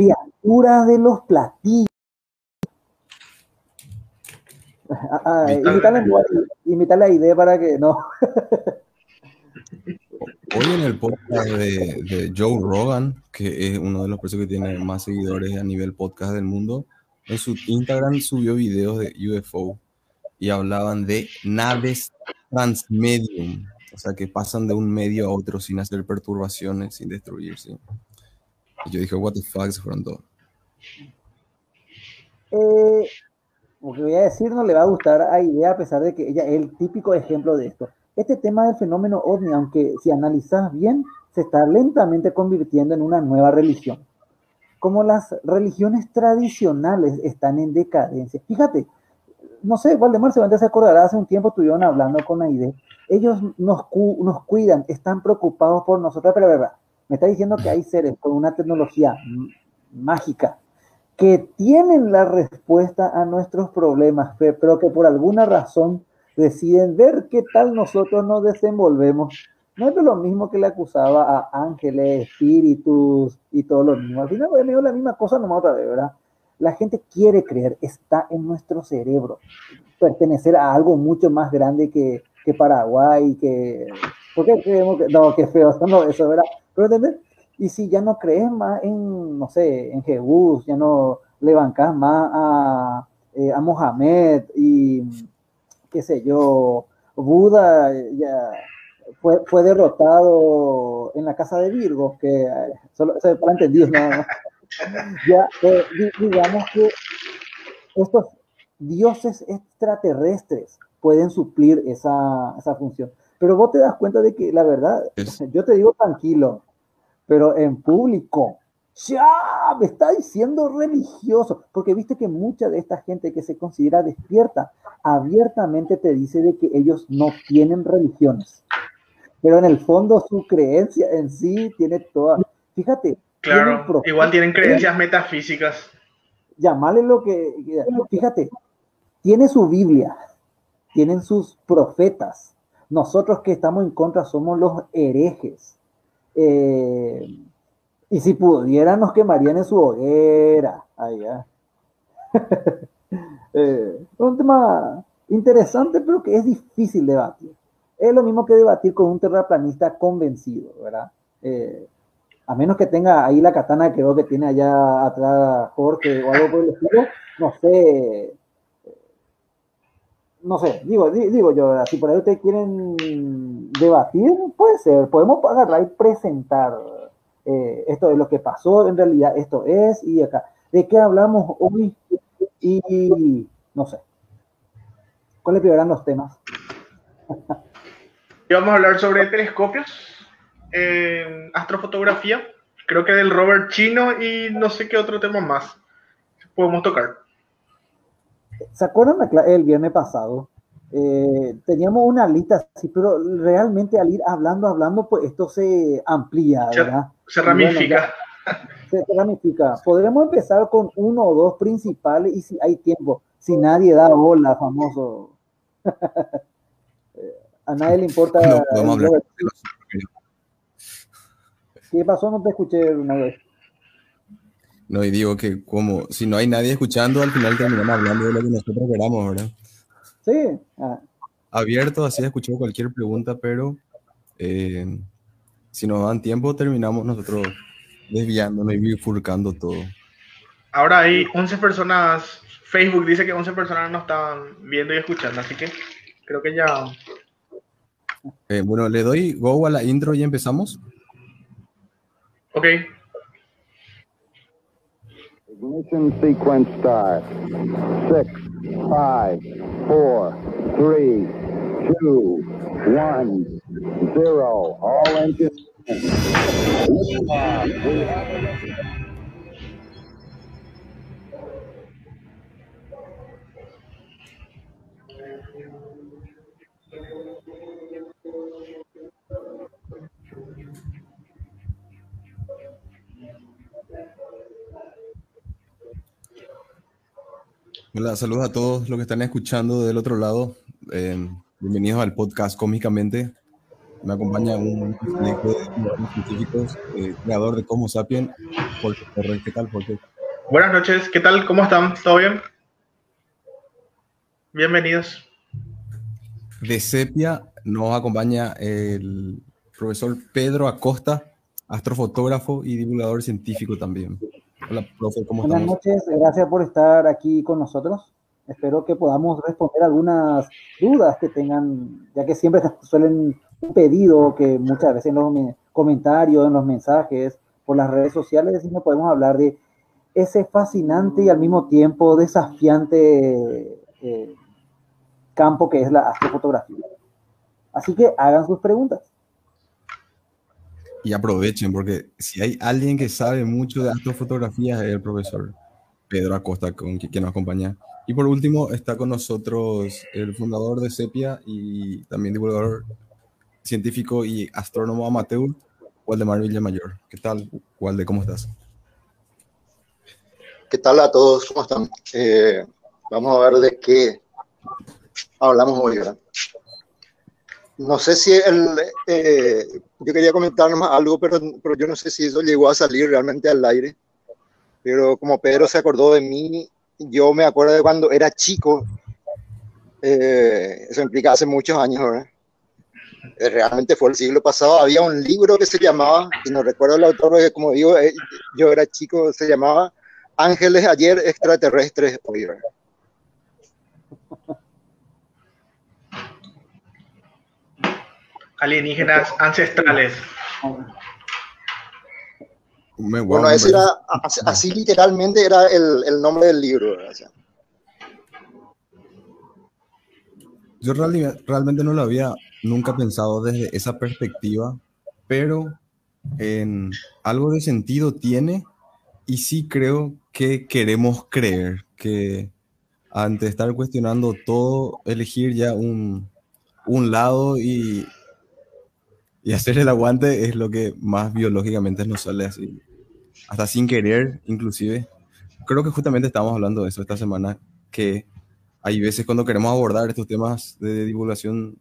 criaturas de los platillos. Ah, ah, imitar la idea para que no. Hoy en el podcast de, Joe Rogan, que es uno de los personas que tiene más seguidores a nivel podcast del mundo, en su Instagram subió videos de UFO y hablaban de naves transmedium, o sea, que pasan de un medio a otro sin hacer perturbaciones, sin destruirse. Y yo dije, what the fuck, se fueron todos. Eh, lo que voy a decir no le va a gustar a Idea, a pesar de que ella es el típico ejemplo de esto. Este tema del fenómeno ovni, aunque si analizas bien, se está lentamente convirtiendo en una nueva religión. Como las religiones tradicionales están en decadencia. Fíjate, no sé, Valdemar se se acordará, hace un tiempo estuvieron hablando con Aide. Ellos nos, nos cuidan, están preocupados por nosotros, pero verdad, me está diciendo que hay seres con una tecnología mágica que tienen la respuesta a nuestros problemas, pero que por alguna razón deciden ver qué tal nosotros nos desenvolvemos. No es lo mismo que le acusaba a ángeles, espíritus y todo lo mismo. Al final es la misma cosa nomás otra vez, ¿verdad? La gente quiere creer, está en nuestro cerebro, pertenecer a algo mucho más grande que, que Paraguay, que... ¿Por qué creemos que... No, qué feo, no, eso, ¿verdad? Pero ¿entendés? Y si ya no crees más en, no sé, en Jesús, ya no le bancas más a, eh, a Mohamed y qué sé yo, Buda ya fue, fue derrotado en la casa de Virgo, que eh, solo se para entendido, ¿no? ya, eh, digamos que estos dioses extraterrestres pueden suplir esa, esa, función. Pero vos te das cuenta de que la verdad, yo te digo tranquilo, pero en público ya me está diciendo religioso, porque viste que mucha de esta gente que se considera despierta abiertamente te dice de que ellos no tienen religiones, pero en el fondo su creencia en sí tiene toda, fíjate. Claro, igual tienen creencias metafísicas. Llamale lo que, fíjate, tiene su Biblia, tienen sus profetas. Nosotros que estamos en contra somos los herejes. Eh, y si pudieran, nos quemarían en su hoguera. Allá. eh, un tema interesante, pero que es difícil debatir. Es lo mismo que debatir con un terraplanista convencido, ¿verdad? Eh, a menos que tenga ahí la katana que veo que tiene allá atrás Jorge o algo por el estilo, no sé. No sé, digo, digo yo, si por ahí ustedes quieren debatir, puede ser, podemos agarrar y presentar eh, esto es lo que pasó, en realidad esto es, y acá, ¿de qué hablamos hoy? Y no sé, ¿cuáles eran los temas? y vamos a hablar sobre telescopios, astrofotografía, creo que del Robert Chino y no sé qué otro tema más podemos tocar. ¿Se acuerdan el viernes pasado? Eh, teníamos una lista así, pero realmente al ir hablando, hablando, pues esto se amplía, ¿verdad? Se ramifica. se ramifica. Podremos empezar con uno o dos principales y si hay tiempo, si nadie da bola, famoso. A nadie le importa. ¿Qué pasó? No te escuché una vez. No, y digo que como si no hay nadie escuchando, al final terminamos hablando de lo que nosotros queramos, ¿verdad? Sí. Ah. Abierto, así escuchado cualquier pregunta, pero eh, si nos dan tiempo, terminamos nosotros desviándonos y bifurcando todo. Ahora hay 11 personas, Facebook dice que 11 personas nos están viendo y escuchando, así que creo que ya... Eh, bueno, le doy go a la intro y empezamos. Ok. Ignition sequence start. 6, 5, 4, 3, 2, 1. zero. All engines. Hola, saludos a todos los que están escuchando del otro lado. Eh, bienvenidos al podcast Cómicamente. Me acompaña un equipo de científicos, eh, creador de Como Sapien, Jorge Torres. ¿Qué tal, Jorge? Buenas noches, ¿qué tal? ¿Cómo están? ¿Todo bien? Bienvenidos. De Sepia nos acompaña el profesor Pedro Acosta, astrofotógrafo y divulgador científico también. Hola, profe, ¿cómo Buenas noches, gracias por estar aquí con nosotros. Espero que podamos responder algunas dudas que tengan, ya que siempre suelen un pedido que muchas veces en los comentarios, en los mensajes, por las redes sociales, y no podemos hablar de ese fascinante y al mismo tiempo desafiante eh, campo que es la astrofotografía. Así que hagan sus preguntas. Y aprovechen, porque si hay alguien que sabe mucho de astrofotografía es el profesor Pedro Acosta, con quien nos acompaña. Y por último está con nosotros el fundador de Sepia y también divulgador científico y astrónomo amateur, Waldemar Villamayor. ¿Qué tal, Walde? ¿Cómo estás? ¿Qué tal a todos? ¿Cómo están? Eh, vamos a ver de qué hablamos hoy, ¿verdad? No sé si el, eh, yo quería comentar algo, pero, pero yo no sé si eso llegó a salir realmente al aire. Pero como Pedro se acordó de mí, yo me acuerdo de cuando era chico, eh, eso implica hace muchos años, ¿verdad? realmente fue el siglo pasado, había un libro que se llamaba, y no recuerdo el autor, porque como digo, yo era chico, se llamaba Ángeles ayer, extraterrestres hoy. Alienígenas ancestrales. Bueno, así, literalmente era el, nombre del libro. Yo realmente no lo había nunca pensado desde esa perspectiva, pero en algo de sentido tiene y sí creo que queremos creer que ante estar cuestionando todo, elegir ya un, un lado y, y, hacer el aguante es lo que más biológicamente nos sale así, hasta sin querer inclusive. Creo que justamente estamos hablando de eso esta semana, que hay veces cuando queremos abordar estos temas de divulgación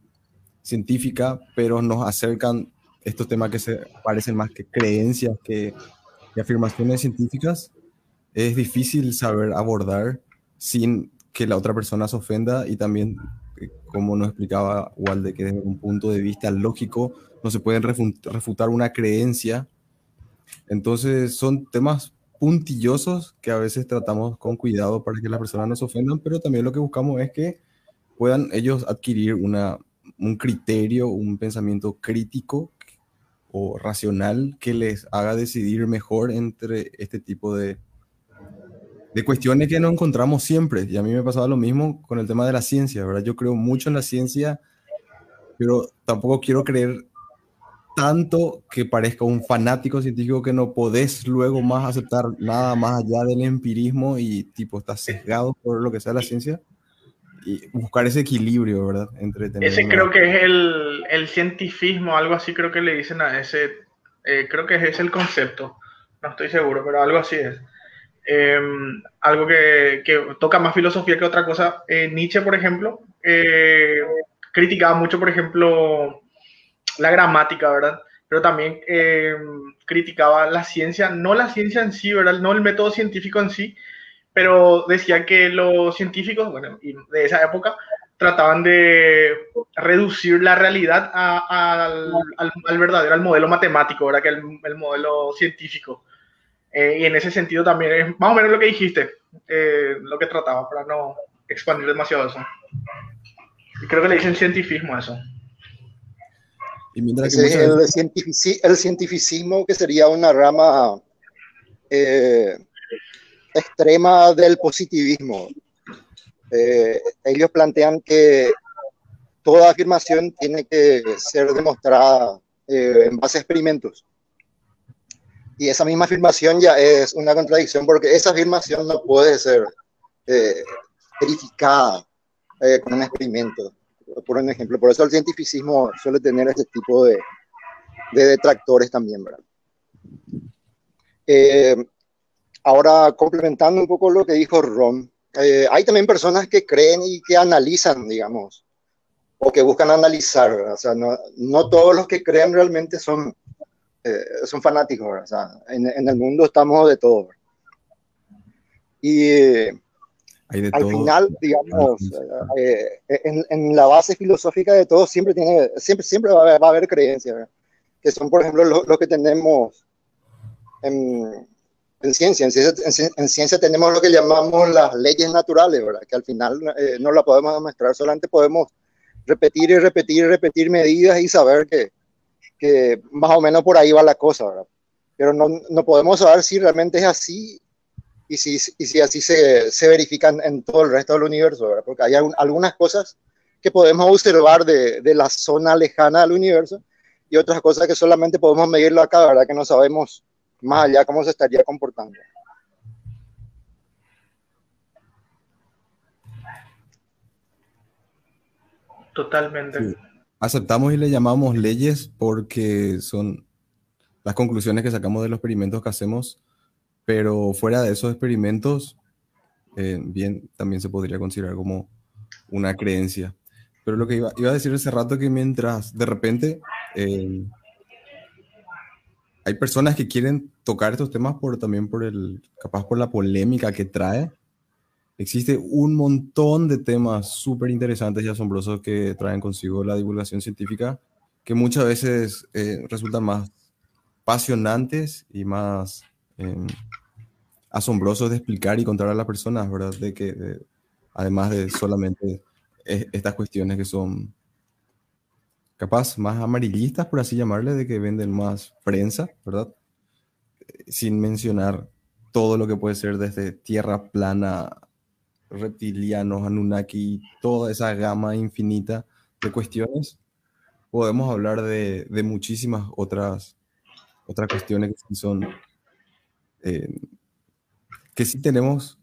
científica, pero nos acercan estos temas que se parecen más que creencias que y afirmaciones científicas es difícil saber abordar sin que la otra persona se ofenda y también, eh, como nos explicaba Walde, que desde un punto de vista lógico no se pueden refutar una creencia. Entonces son temas puntillosos que a veces tratamos con cuidado para que las personas no se ofendan, pero también lo que buscamos es que puedan ellos adquirir una, un criterio, un pensamiento crítico o racional que les haga decidir mejor entre este tipo de, de cuestiones que no encontramos siempre. Y a mí me pasaba lo mismo con el tema de la ciencia, ¿verdad? Yo creo mucho en la ciencia, pero tampoco quiero creer tanto que parezca un fanático científico que no podés luego más aceptar nada más allá del empirismo y tipo estás sesgado por lo que sea la ciencia y buscar ese equilibrio, ¿verdad? Entre ese creo que es el, el, cientifismo, algo así creo que le dicen a ese, eh, creo que es el concepto, no estoy seguro, pero algo así es. Em, algo que, que, toca más filosofía que otra cosa. Eh, Nietzsche, por ejemplo, eh, criticaba mucho, por ejemplo, la gramática, ¿verdad? Pero también em, criticaba la ciencia, no la ciencia en sí, ¿verdad? No el método científico en sí, pero decía que los científicos, bueno, de esa época, trataban de reducir la realidad al, al, verdadero, al modelo matemático, ¿verdad? Que el, el modelo científico. Eh, y en ese sentido también es más o menos lo que dijiste, eh, lo que trataba, para no expandir demasiado eso. Creo que le dicen cientifismo a eso. Y mientras que el, el, cientificismo, que sería una rama eh, extrema del positivismo. Eh, ellos plantean que toda afirmación tiene que ser demostrada eh, en base a experimentos. Y esa misma afirmación ya es una contradicción porque esa afirmación no puede ser verificada con un experimento, por un ejemplo. Por eso el cientificismo suele tener este tipo de, de detractores también, ¿verdad? Ahora, complementando un poco lo que dijo Ron, eh, hay también personas que creen y que analizan, digamos, o que buscan analizar. O sea, no, no, todos los que creen realmente son, eh, son fanáticos. O sea, en, en, el mundo estamos de todo. Y al final, digamos, eh, en, en, la base filosófica de todo siempre, tiene, siempre, siempre va a haber, va a haber creencias, que son, por ejemplo, lo, que tenemos en, en ciencia. En, ciencia. tenemos lo que llamamos las leyes naturales, ¿verdad? que al final eh, no la podemos demostrar, solamente podemos repetir y repetir y repetir medidas y saber que, que más o menos por ahí va la cosa, ¿verdad? pero no, no podemos saber si realmente es así y si, y si así se, se, verifican en todo el resto del universo, ¿verdad? porque hay algunas cosas que podemos observar de, de, la zona lejana del universo y otras cosas que solamente podemos medirlo acá, ¿verdad? que no sabemos más allá cómo se estaría comportando. Totalmente. Aceptamos y le llamamos leyes porque son las conclusiones que sacamos de los experimentos que hacemos pero fuera de esos experimentos, eh, bien, también se podría considerar como una creencia. Pero lo que iba, a decir hace rato que mientras de repente eh, hay personas que quieren tocar estos temas por, también por el, capaz por la polémica que trae, existe un montón de temas súper interesantes y asombrosos que traen consigo la divulgación científica, que muchas veces eh, resultan más apasionantes y más asombrosos de explicar y contar a las personas, ¿verdad? De que además de solamente estas cuestiones que son capaz más amarillistas, por así llamarle, de que venden más prensa, ¿verdad? Sin mencionar todo lo que puede ser desde tierra plana, reptilianos, Anunnaki, toda esa gama infinita de cuestiones, podemos hablar de, de muchísimas otras, otras cuestiones que son eh, que sí tenemos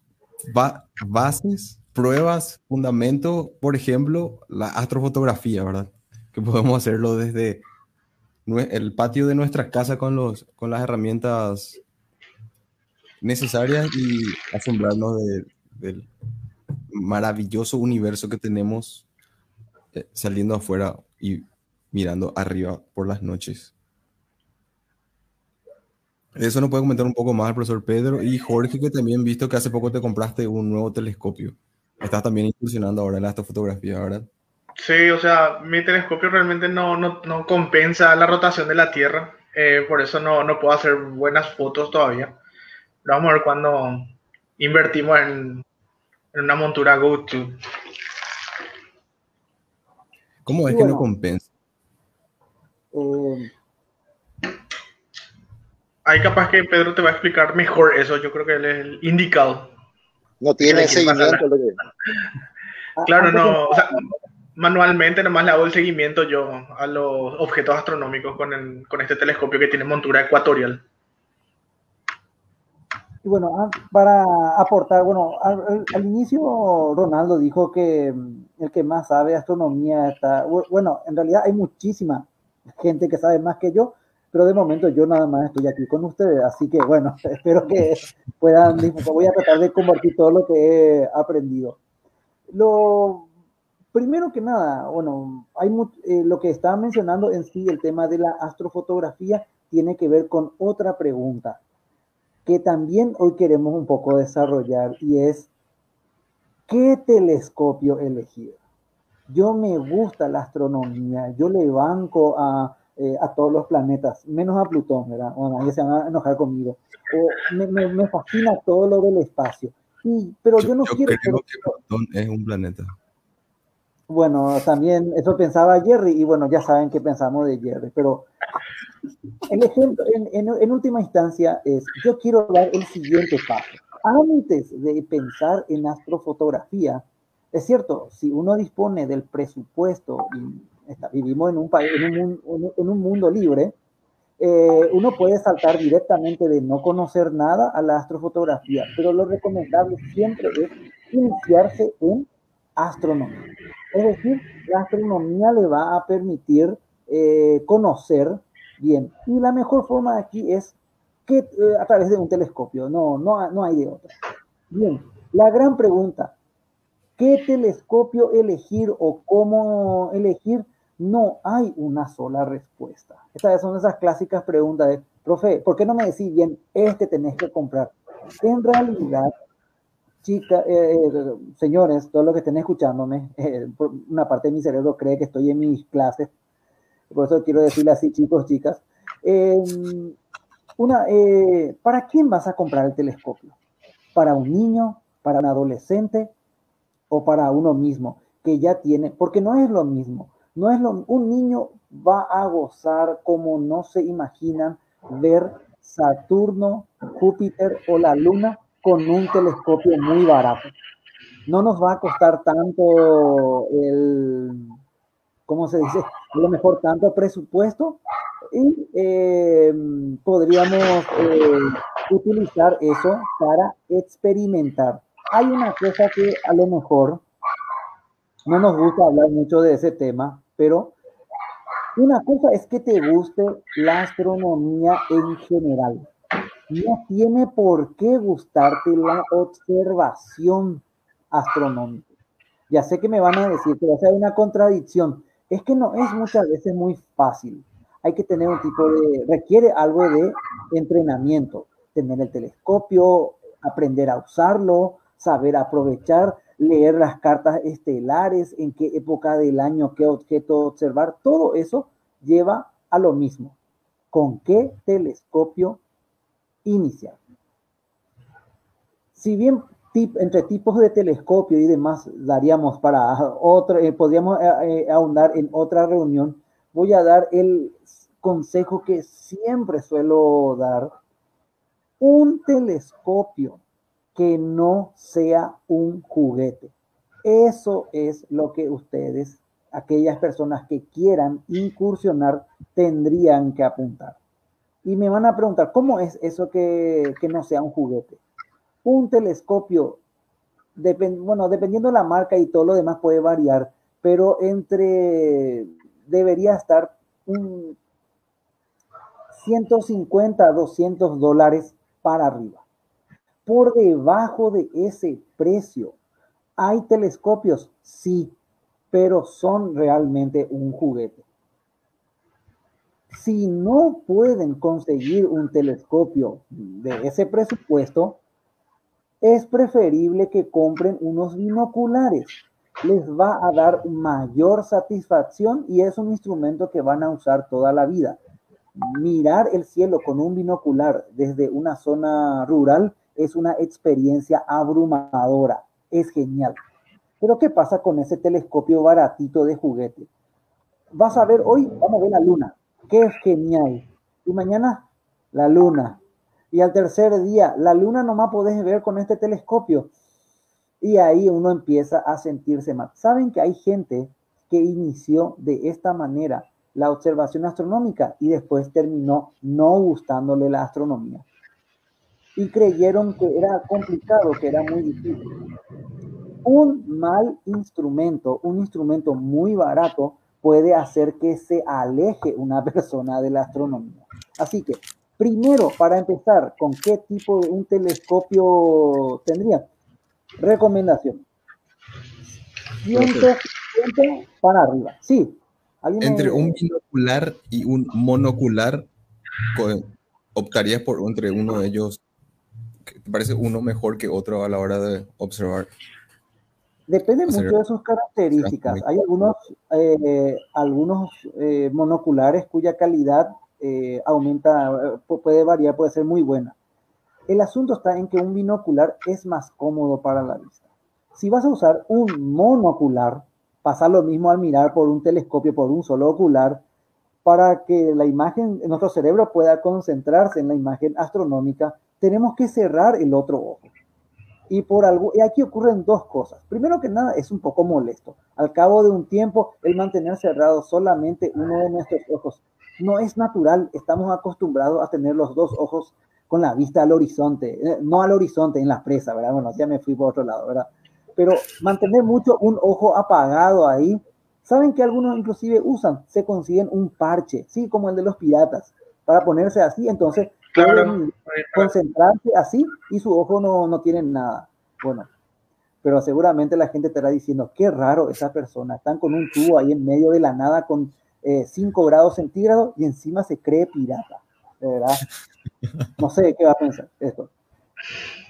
bases, pruebas, fundamentos, por ejemplo, la astrofotografía, ¿verdad? Que podemos hacerlo desde el patio de nuestra casa con, los, con las herramientas necesarias y asombrarnos del maravilloso universo que tenemos eh, saliendo afuera y mirando arriba por las noches. Eso nos puede comentar un poco más el profesor Pedro y Jorge, que también visto que hace poco te compraste un nuevo telescopio. Estás también incursionando ahora en la astrofotografía, ¿verdad? Sí, o sea, mi telescopio realmente no, no, no compensa la rotación de la Tierra, eh, por eso no, no, puedo hacer buenas fotos todavía. vamos a ver cuando invertimos en, en una montura GoTo. ¿Cómo es que no compensa? Eh, Ahí capaz que Pedro te va a explicar mejor eso, yo creo que él es el indicado. No tiene seguimiento. Claro, no, o sea, manualmente nomás le hago el seguimiento yo a los objetos astronómicos con, con este telescopio que tiene montura ecuatorial. Y bueno, ah, para aportar, bueno, al, al, inicio Ronaldo dijo que mm, el que más sabe astronomía está, bueno, en realidad hay muchísima gente que sabe más que yo, pero de momento yo nada más estoy aquí con ustedes, así que bueno, espero que puedan, voy a tratar de compartir todo lo que he aprendido. Lo primero que nada, bueno, hay eh, lo que estaba mencionando en sí, el tema de la astrofotografía, tiene que ver con otra pregunta que también hoy queremos un poco desarrollar y es, ¿qué telescopio elegir? Yo me gusta la astronomía, yo le banco a eh, a todos los planetas, menos a Plutón, ¿verdad? Bueno, ahí se van a enojar conmigo. me, me, me, fascina todo lo del espacio. Y, pero yo, no quiero... Creo que Plutón es un planeta. Bueno, también eso pensaba Jerry, y bueno, ya saben qué pensamos de Jerry, pero el ejemplo, en, en, en última instancia, es, yo quiero dar el siguiente paso. Antes de pensar en astrofotografía, es cierto, si uno dispone del presupuesto y vivimos en un, país, en un, en un mundo libre, eh, uno puede saltar directamente de no conocer nada a la astrofotografía, pero lo recomendable siempre es iniciarse en astronomía. Es decir, la astronomía le va a permitir eh, conocer bien. Y la mejor forma aquí es que eh, a través de un telescopio, no, no, no hay de otra. Bien, la gran pregunta, ¿Qué telescopio elegir o cómo elegir? No hay una sola respuesta. Estas son esas clásicas preguntas de, profe, ¿por qué no me decís bien, este tenés que comprar? En realidad, chicas, eh, eh, señores, todos los que estén escuchándome, eh, una parte de mi cerebro cree que estoy en mis clases, por eso quiero decirle así, chicos, chicas. Em, una, ¿Para quién vas a comprar el telescopio? ¿Para un niño? ¿Para un adolescente? ¿O para uno mismo? Que ya tiene, porque no es lo mismo. No es lo, un niño va a gozar como no se imaginan ver Saturno, Júpiter o la Luna con un telescopio muy barato. No nos va a costar tanto el, ¿cómo se dice? A lo mejor tanto presupuesto y eh, podríamos eh, utilizar eso para experimentar. Hay una cosa que a lo mejor no nos gusta hablar mucho de ese tema, pero una cosa es que te guste la astronomía en general. No tiene por qué gustarte la observación astronómica. Ya sé que me van a decir que ser una contradicción. Es que no es muchas veces muy fácil. Hay que tener un tipo de, requiere algo de entrenamiento, tener el telescopio, aprender a usarlo, saber aprovechar leer las cartas estelares, en qué época del año, qué objeto observar, todo eso lleva a lo mismo. ¿Con qué telescopio iniciar? Si bien entre tipos de telescopio y demás daríamos para otro, eh, podríamos eh, eh, ahondar en otra reunión, voy a dar el consejo que siempre suelo dar. Un telescopio que no sea un juguete. Eso es lo que ustedes, aquellas personas que quieran incursionar, tendrían que apuntar. Y me van a preguntar, ¿cómo es eso que, no sea un juguete? Un telescopio, bueno, dependiendo de la marca y todo lo demás puede variar, pero entre, debería estar un 150, 200 dólares para arriba por debajo de ese precio. ¿Hay telescopios? Sí, pero son realmente un juguete. Si no pueden conseguir un telescopio de ese presupuesto, es preferible que compren unos binoculares. Les va a dar mayor satisfacción y es un instrumento que van a usar toda la vida. Mirar el cielo con un binocular desde una zona rural es una experiencia abrumadora, es genial. Pero ¿qué pasa con ese telescopio baratito de juguete? Vas a ver hoy, vamos a ver la luna, qué genial. Y mañana, la luna. Y al tercer día, la luna nomás podés ver con este telescopio. Y ahí uno empieza a sentirse mal. Saben que hay gente que inició de esta manera la observación astronómica y después terminó no gustándole la astronomía y creyeron que era complicado, que era muy difícil. Un mal instrumento, un instrumento muy barato, puede hacer que se aleje una persona de la astronomía. Así que, primero, para empezar, ¿con qué tipo de un telescopio tendría? Recomendación. 150 para arriba. Sí. Entre un binocular y un monocular, optarías por entre uno de ellos ¿Te parece uno mejor que otro a la hora de observar? Depende mucho de sus características. Hay algunos, eh, algunos eh, monoculares cuya calidad eh, aumenta, puede variar, puede ser muy buena. El asunto está en que un binocular es más cómodo para la vista. Si vas a usar un monocular, pasa lo mismo al mirar por un telescopio, por un solo ocular, para que la imagen, nuestro cerebro pueda concentrarse en la imagen astronómica tenemos que cerrar el otro ojo. Y por algo, aquí ocurren dos cosas. Primero que nada, es un poco molesto. Al cabo de un tiempo, el mantener cerrado solamente uno de nuestros ojos no es natural. Estamos acostumbrados a tener los dos ojos con la vista al horizonte, eh, no al horizonte en la presa, ¿verdad? Bueno, ya me fui por otro lado, ¿verdad? Pero mantener mucho un ojo apagado ahí, ¿saben que algunos inclusive usan? Se consiguen un parche, sí, como el de los piratas, para ponerse así, entonces Claro. concentrarse así y su ojo no, no tiene nada. Bueno, pero seguramente la gente estará diciendo, qué raro esa persona, están con un tubo ahí en medio de la nada con 5 eh, grados centígrados y encima se cree pirata. No sé qué va a pensar esto.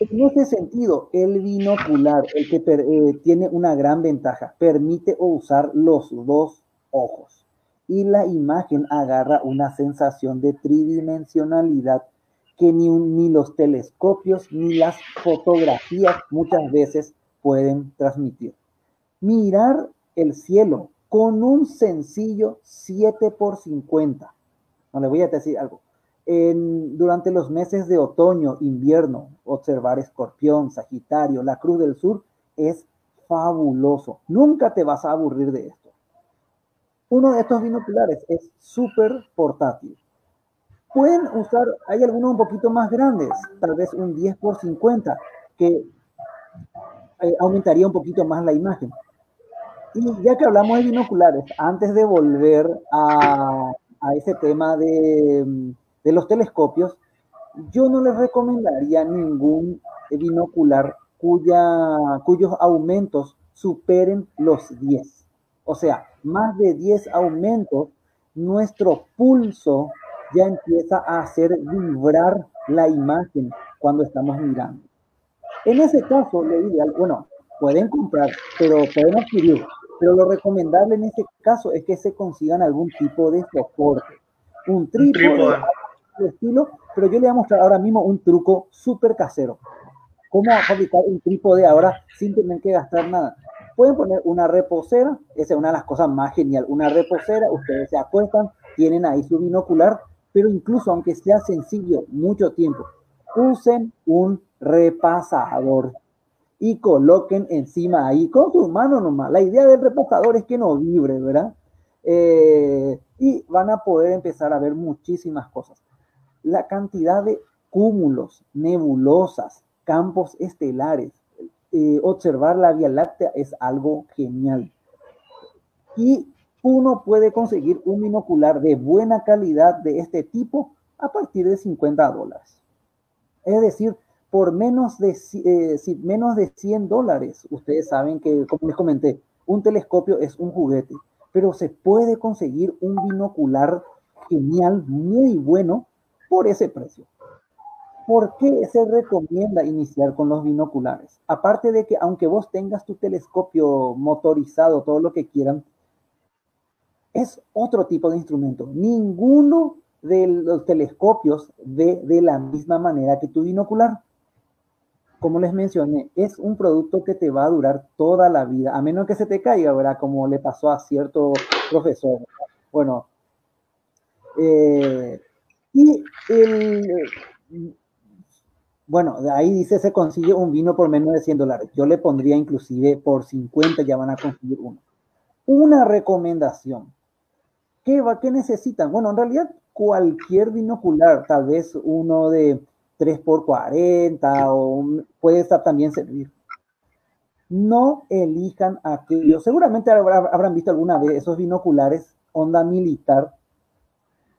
En ese sentido, el binocular, el que eh, tiene una gran ventaja, permite usar los dos ojos y la imagen agarra una sensación de tridimensionalidad que ni, ni los telescopios ni las fotografías muchas veces pueden transmitir. Mirar el cielo con un sencillo 7 por 50. No le voy a decir algo. Durante los meses de otoño, invierno, observar escorpión, sagitario, la cruz del sur es fabuloso. Nunca te vas a aburrir de esto. Uno de estos binoculares es súper portátil. Pueden usar, hay algunos un poquito más grandes, tal vez un 10 por 50, que eh, aumentaría un poquito más la imagen. Y ya que hablamos de binoculares, antes de volver a, a ese tema de, de, los telescopios, yo no les recomendaría ningún binocular cuya, cuyos aumentos superen los 10. O sea, más de 10 aumentos, nuestro pulso ya empieza a hacer vibrar la imagen cuando estamos mirando. En ese caso, le ideal, bueno, pueden comprar, pero pueden adquirir, pero lo recomendable en este caso es que se consigan algún tipo de soporte. Un trípode, de estilo, pero yo le voy a mostrar ahora mismo un truco súper casero. Cómo fabricar un trípode ahora sin tener que gastar nada. Pueden poner una reposera, esa es una de las cosas más genial, una reposera, ustedes se acuestan, tienen ahí su binocular, pero incluso aunque sea sencillo, mucho tiempo, usen un repasador y coloquen encima ahí con sus manos nomás. La idea del repasador es que no vibre, ¿verdad? Eh, y van a poder empezar a ver muchísimas cosas. La cantidad de cúmulos, nebulosas, campos estelares, eh, observar la Vía Láctea es algo genial. Y uno puede conseguir un binocular de buena calidad de este tipo a partir de 50 dólares. Es decir, por menos de, eh, menos de 100 dólares, ustedes saben que, como les comenté, un telescopio es un juguete, pero se puede conseguir un binocular genial, muy bueno, por ese precio. ¿Por qué se recomienda iniciar con los binoculares? Aparte de que aunque vos tengas tu telescopio motorizado, todo lo que quieran, es otro tipo de instrumento. Ninguno de los telescopios ve de la misma manera que tu binocular. Como les mencioné, es un producto que te va a durar toda la vida, a menos que se te caiga, ¿verdad? Como le pasó a cierto profesor. Bueno, eh, y bueno, ahí dice se consigue un vino por menos de 100 dólares. Yo le pondría inclusive por 50 ya van a conseguir uno. Una recomendación. ¿Qué, va, ¿Qué necesitan? Bueno, en realidad cualquier binocular, tal vez uno de 3 por 40 o puede estar también servir. No elijan aquellos, seguramente habrán visto alguna vez esos binoculares onda militar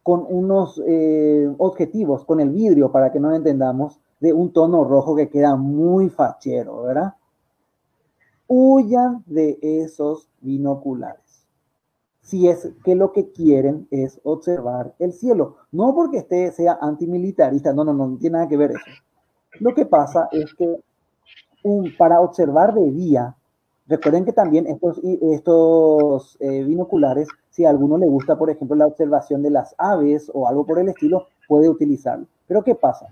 con unos eh, objetivos, con el vidrio, para que no entendamos, de un tono rojo que queda muy fachero, ¿verdad? Huyan de esos binoculares. Si es que lo que quieren es observar el cielo, no porque este sea antimilitarista, no, no, no, no tiene nada que ver eso. Lo que pasa es que un, para observar de día, recuerden que también estos, estos eh, binoculares, si a alguno le gusta, por ejemplo, la observación de las aves o algo por el estilo, puede utilizarlo. Pero ¿qué pasa?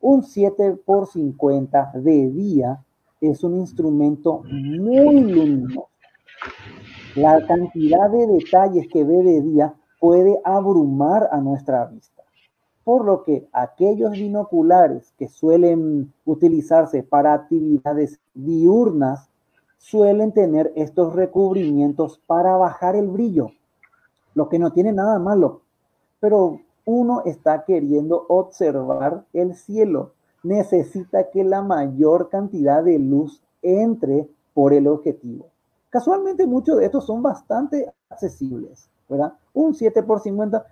Un 7 por 50 de día es un instrumento muy luminoso. La cantidad de detalles que ve de día puede abrumar a nuestra vista. Por lo que aquellos binoculares que suelen utilizarse para actividades diurnas suelen tener estos recubrimientos para bajar el brillo, lo que no tiene nada malo. Pero uno está queriendo observar el cielo. Necesita que la mayor cantidad de luz entre por el objetivo. Casualmente muchos de estos son bastante accesibles, ¿verdad? Un 7 por 50,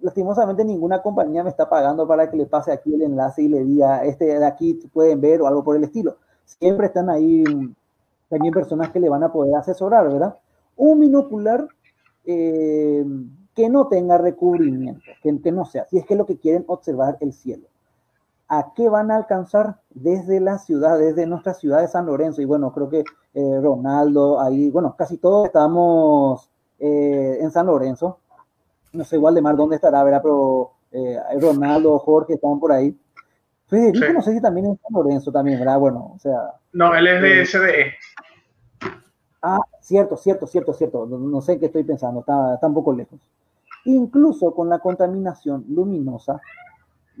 lastimosamente ninguna compañía me está pagando para que le pase aquí el enlace y le diga, este de aquí pueden ver o algo por el estilo. Siempre están ahí también personas que le van a poder asesorar, ¿verdad? Un binocular eh, que no tenga recubrimiento, que, no sea, si es que lo que quieren observar el cielo. ¿A qué van a alcanzar desde la ciudad, desde nuestra ciudad de San Lorenzo? Y bueno, creo que eh, Ronaldo, ahí, bueno, casi todos estamos eh, en San Lorenzo. No sé igual de mar dónde estará, ¿verdad? Pero Ronaldo, Jorge están por ahí. Federico, no sé si también en San Lorenzo también, ¿verdad? Bueno, o sea. No, él es de SDE. Ah, cierto, cierto, cierto, cierto. No, sé qué estoy pensando, está, está, un poco lejos. Incluso con la contaminación luminosa,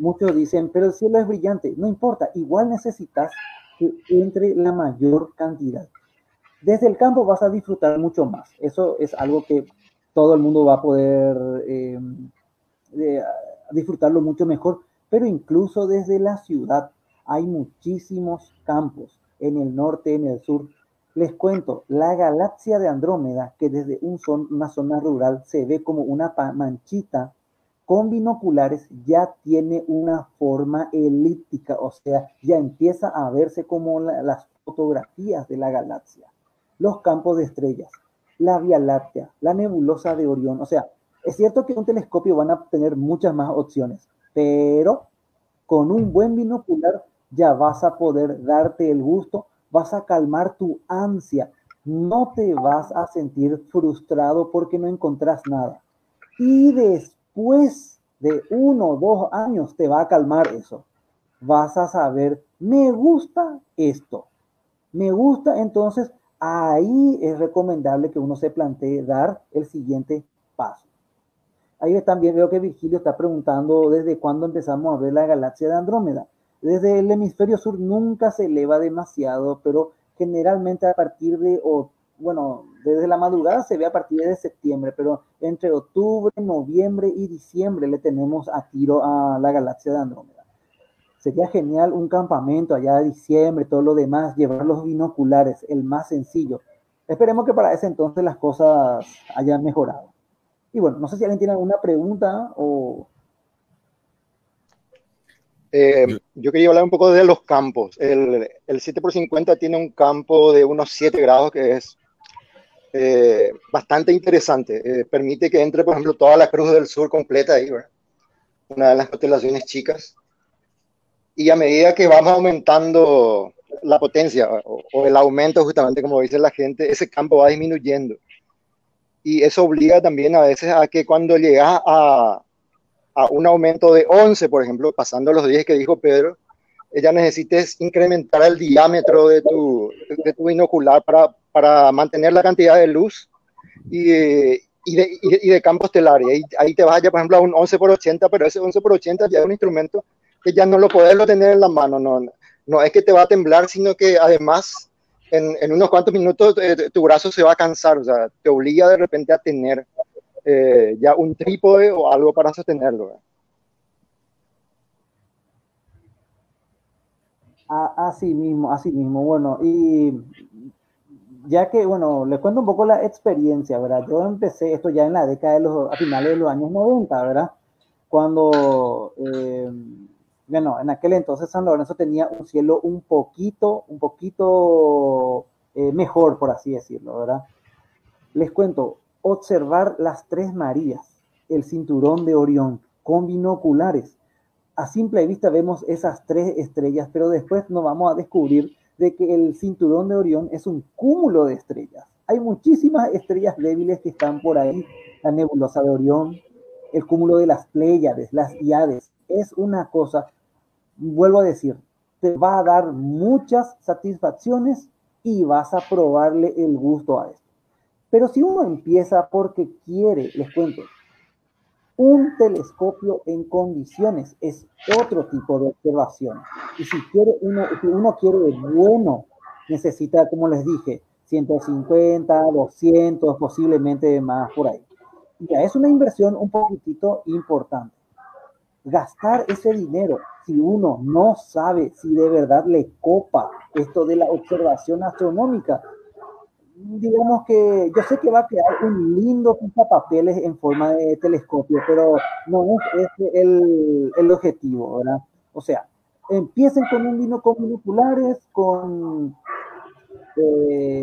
muchos dicen, pero el cielo es brillante. No importa, igual necesitas que entre la mayor cantidad. Desde el campo vas a disfrutar mucho más. Eso es algo que todo el mundo va a poder eh, disfrutarlo mucho mejor. Pero incluso desde la ciudad hay muchísimos campos en el norte, en el sur, les cuento, la galaxia de Andrómeda, que desde un una zona rural se ve como una manchita, con binoculares ya tiene una forma elíptica, o sea, ya empieza a verse como las fotografías de la galaxia, los campos de estrellas, la Vía Láctea, la nebulosa de Orión, o sea, es cierto que un telescopio van a tener muchas más opciones, pero con un buen binocular ya vas a poder darte el gusto vas a calmar tu ansia, no te vas a sentir frustrado porque no encontrás nada. Y después de uno o dos años te va a calmar eso. Vas a saber, me gusta esto. Me gusta, entonces ahí es recomendable que uno se plantee dar el siguiente paso. Ahí también veo que Virgilio está preguntando desde cuándo empezamos a ver la galaxia de Andrómeda. Desde el hemisferio sur nunca se eleva demasiado, pero generalmente a partir de, bueno, desde la madrugada se ve a partir de septiembre, pero entre octubre, noviembre y diciembre le tenemos a tiro a la galaxia de Andrómeda. Sería genial un campamento allá de diciembre, todo lo demás, llevar los binoculares, el más sencillo. Esperemos que para ese entonces las cosas hayan mejorado. Y bueno, no sé si alguien tiene alguna pregunta o eh, yo quería hablar un poco de los campos. El, el 7x50 tiene un campo de unos 7 grados que es eh, bastante interesante. Eh, permite que entre, por ejemplo, toda la Cruz del Sur completa ahí, ¿verdad? una de las constelaciones chicas. Y a medida que vamos aumentando la potencia o, el aumento, justamente como dice la gente, ese campo va disminuyendo. Y eso obliga también a veces a que cuando llegas a, a un aumento de 11, por ejemplo, pasando los 10 que dijo Pedro, ella necesites incrementar el diámetro de tu, de tu binocular para, para mantener la cantidad de luz y, y, de, y, de, campo estelar. Y ahí, ahí, te vas ya, por ejemplo, a un 11 por 80, pero ese 11 por 80 ya es un instrumento que ya no lo puedes lo tener en la mano. No, no es que te va a temblar, sino que además en, en unos cuantos minutos eh, tu brazo se va a cansar. O sea, te obliga de repente a tener eh, ya un trípode o algo para sostenerlo. Así mismo, así mismo. Bueno, y ya que, bueno, les cuento un poco la experiencia, ¿verdad? Yo empecé esto ya en la década de los, finales de los años 90, ¿verdad? Cuando, eh, bueno, en aquel entonces San Lorenzo tenía un cielo un poquito, un poquito eh, mejor, por así decirlo, ¿verdad? Les cuento, observar las tres Marías, el cinturón de Orión, con binoculares. A simple vista vemos esas tres estrellas, pero después nos vamos a descubrir de que el cinturón de Orión es un cúmulo de estrellas. Hay muchísimas estrellas débiles que están por ahí, la nebulosa de Orión, el cúmulo de las Pléyades, las Iades. Es una cosa, vuelvo a decir, te va a dar muchas satisfacciones y vas a probarle el gusto a esto. Pero si uno empieza porque quiere, les cuento, un telescopio en condiciones es otro tipo de observación. Y si, quiere uno, si uno quiere bueno, necesita, como les dije, 150, 200, posiblemente más por ahí. Ya es una inversión un poquitito importante. Gastar ese dinero, si uno no sabe si de verdad le copa esto de la observación astronómica, digamos que yo sé que va a quedar un lindo papeles en forma de telescopio, pero no es el, el, objetivo, ¿verdad? O sea, empiecen con un vino con binoculares, con Eh,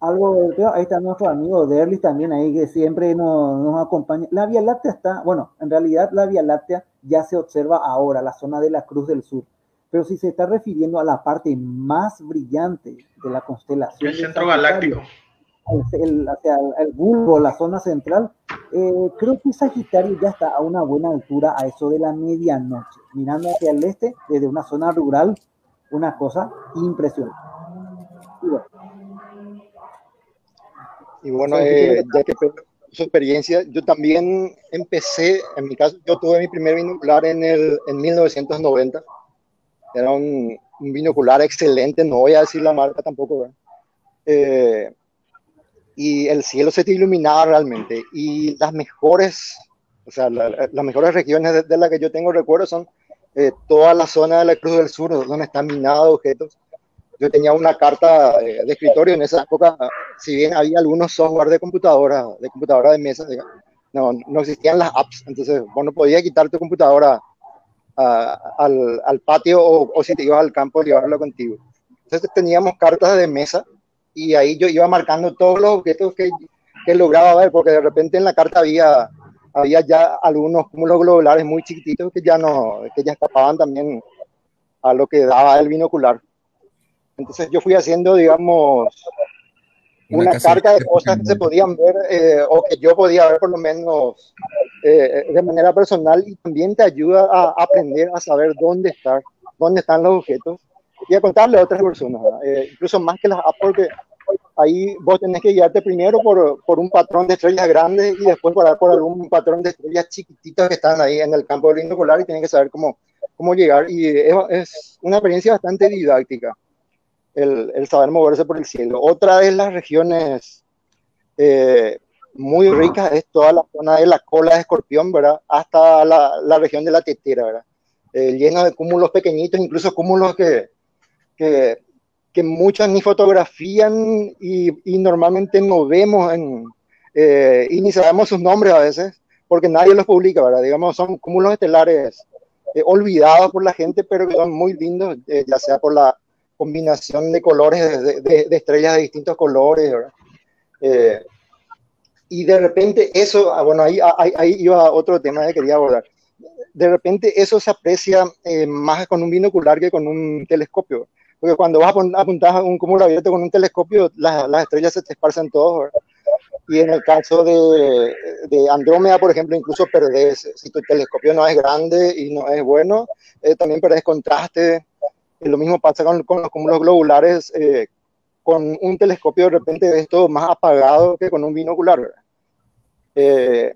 algo, ahí está nuestro amigo Derlis también ahí que siempre nos, nos, acompaña. La Vía Láctea está, bueno, en realidad la Vía Láctea ya se observa ahora, la zona de la Cruz del Sur. Pero si se está refiriendo a la parte más brillante de la constelación. El centro galáctico. El, el, bulbo, la zona central, eh, creo que Sagitario ya está a una buena altura a eso de la medianoche, mirando hacia el este desde una zona rural, una cosa impresionante. Y bueno, eh, ya que su experiencia, yo también empecé, en mi caso, yo tuve mi primer binocular en, el, en 1990. Era un, un binocular excelente, no voy a decir la marca tampoco. Eh, y el cielo se te iluminaba realmente. Y las mejores, o sea, las mejores regiones de, las que yo tengo recuerdo son eh, toda la zona de la Cruz del Sur, donde están minados objetos yo tenía una carta de, escritorio en esa época, si bien había algunos software de computadora, de computadora de mesa, no, no existían las apps, entonces vos no podías quitar tu computadora al, al, patio o, o, si te ibas al campo llevarlo contigo. Entonces teníamos cartas de mesa y ahí yo iba marcando todos los objetos que, que lograba ver, porque de repente en la carta había, había ya algunos cúmulos globulares muy chiquititos que ya no, que ya escapaban también a lo que daba el binocular. Entonces yo fui haciendo, digamos, una, carga de cosas que se podían ver eh, o que yo podía ver por lo menos eh, de manera personal y también te ayuda a aprender a saber dónde estar, dónde están los objetos y a contarle a otras personas, eh, incluso más que las apps porque ahí vos tenés que guiarte primero por, por, un patrón de estrellas grandes y después por, algún patrón de estrellas chiquititas que están ahí en el campo del binocular y tienes que saber cómo, cómo llegar y es, es una experiencia bastante didáctica el, saber moverse por el cielo. Otra de las regiones eh, muy ricas es toda la zona de la cola de escorpión, ¿verdad? Hasta la, la región de la tetera, ¿verdad? Eh, lleno de cúmulos pequeñitos, incluso cúmulos que, que, que muchos ni fotografían y, y, normalmente no vemos en, eh, y ni sabemos sus nombres a veces, porque nadie los publica, ¿verdad? Digamos, son cúmulos estelares olvidados por la gente, pero que son muy lindos, ya sea por la combinación de colores, de, de, estrellas de distintos colores, eh, y de repente eso, ah, bueno, ahí, ahí, ahí, iba otro tema que quería abordar. De repente eso se aprecia eh, más con un binocular que con un telescopio. Porque cuando vas a apuntar un cúmulo abierto con un telescopio, las, las estrellas se te esparcen todos. Y en el caso de, de, Andrómeda, por ejemplo, incluso perdés, si tu telescopio no es grande y no es bueno, eh, también perdés contraste, lo mismo pasa con, con los cúmulos globulares. Eh, con un telescopio de repente ves todo más apagado que con un binocular. Eh,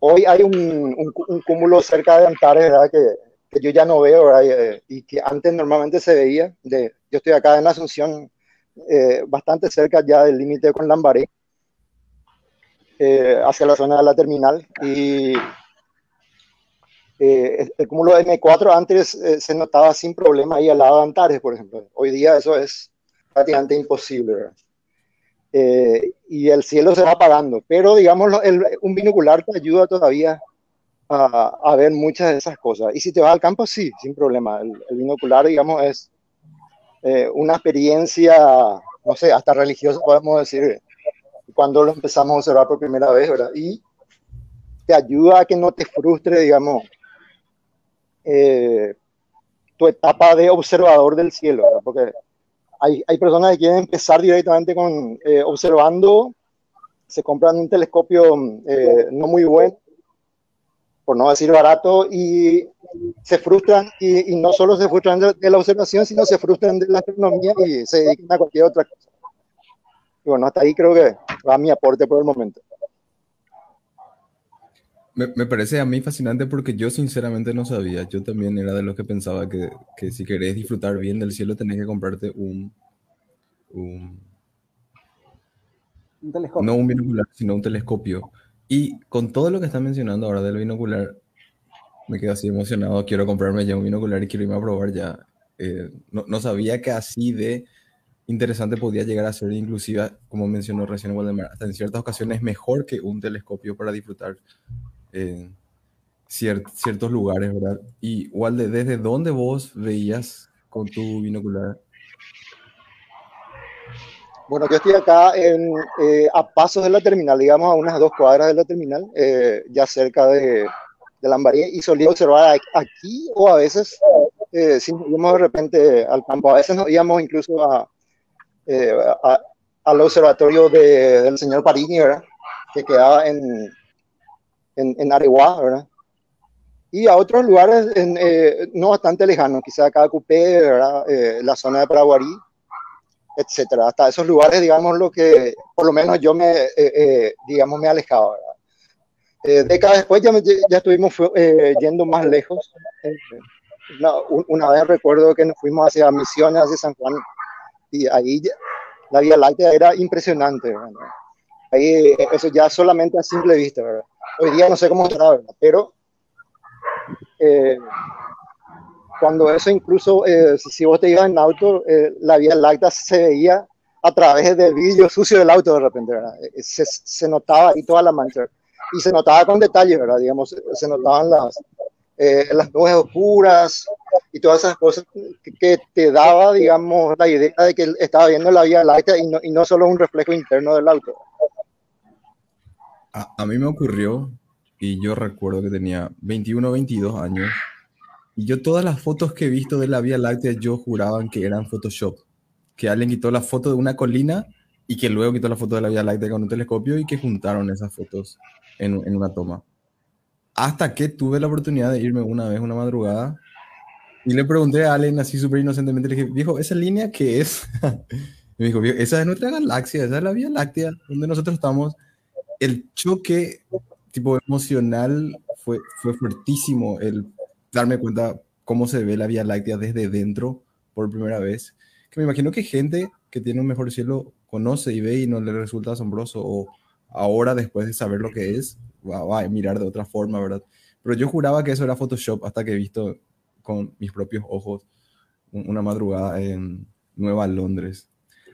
hoy hay un, un, cúmulo cerca de Antares ¿verdad? Que, que yo ya no veo ¿verdad? Eh, y, que antes normalmente se veía. De, yo estoy acá en Asunción, bastante cerca ya del límite con Lambaré, hacia la zona de la terminal. Y eh, el cúmulo M4 antes eh, se notaba sin problema ahí al lado de Antares, por ejemplo. Hoy día eso es prácticamente imposible. Eh, y el cielo se va apagando, pero digamos, un binocular te ayuda todavía a, a, ver muchas de esas cosas. Y si te vas al campo, sí, sin problema. El, el binocular, digamos, es una experiencia, no sé, hasta religiosa, podemos decir, cuando lo empezamos a observar por primera vez, ¿verdad? Y te ayuda a que no te frustre, digamos, eh, tu etapa de observador del cielo, porque hay, hay, personas que quieren empezar directamente con eh, observando, se compran un telescopio eh, no muy bueno, por no decir barato, y se frustran, y, y no solo se frustran de, de, la observación, sino se frustran de la astronomía y se dedican a cualquier otra cosa. Y bueno, hasta ahí creo que va mi aporte por el momento. Me, parece a mí fascinante porque yo sinceramente no sabía. Yo también era de los que pensaba que, que si querés disfrutar bien del cielo tenés que comprarte un, un, un telescopio. No un binocular, sino un telescopio. Y con todo lo que están mencionando ahora del binocular, me quedo así emocionado. Quiero comprarme ya un binocular y quiero irme a probar ya. Eh, no, no, sabía que así de interesante podía llegar a ser, inclusive, como mencionó recién Waldemar, hasta en ciertas ocasiones mejor que un telescopio para disfrutar en ciertos lugares, ¿verdad? Y Walde, ¿desde dónde vos veías con tu binocular? Bueno, yo estoy acá en, eh, a pasos de la terminal, digamos a unas dos cuadras de la terminal, eh, ya cerca de, de Lambarí, y solía observar aquí o a veces, eh, si íbamos de repente al campo, a veces nos íbamos incluso a, al observatorio del señor Parini, ¿verdad? que quedaba en, en, en ¿verdad? y a otros lugares no bastante lejanos, quizá acá Cupé, ¿verdad? la zona de Paraguarí, etcétera. Hasta esos lugares, digamos, lo que por lo menos yo me, eh, eh, digamos, me alejaba. Eh, décadas después ya, ya estuvimos yendo más lejos. Una, vez recuerdo que nos fuimos hacia Misiones, hacia San Juan, y ahí la Vía Láctea era impresionante. Ahí eso ya solamente a simple vista. ¿verdad? Hoy día no sé cómo estará, ¿verdad? pero cuando eso incluso, eh, si vos te ibas en auto, eh, la Vía Láctea se veía a través del vidrio sucio del auto de repente, ¿verdad? Eh, se, se, notaba ahí toda la mancha. Y se notaba con detalle, ¿verdad? Digamos, se notaban las, las nubes oscuras y todas esas cosas que, te daba, digamos, la idea de que estaba viendo la Vía Láctea y no, y no solo un reflejo interno del auto. A, a mí me ocurrió, y yo recuerdo que tenía 21 o 22 años, y yo todas las fotos que he visto de la Vía Láctea, yo juraban que eran Photoshop. Que alguien quitó la foto de una colina y que luego quitó la foto de la Vía Láctea con un telescopio y que juntaron esas fotos en, en una toma. Hasta que tuve la oportunidad de irme una vez, una madrugada, y le pregunté a Allen así súper inocentemente, le dije, viejo, ¿esa línea qué es? y me dijo, esa es nuestra galaxia, esa es la Vía Láctea, donde nosotros estamos. El choque tipo emocional fue, fue fuertísimo, el darme cuenta cómo se ve la Vía Láctea desde dentro por primera vez. Que me imagino que gente que tiene un mejor cielo conoce y ve y no le resulta asombroso o ahora después de saber lo que es, va, a mirar de otra forma, ¿verdad? Pero yo juraba que eso era Photoshop hasta que he visto con mis propios ojos una madrugada en Nueva Londres.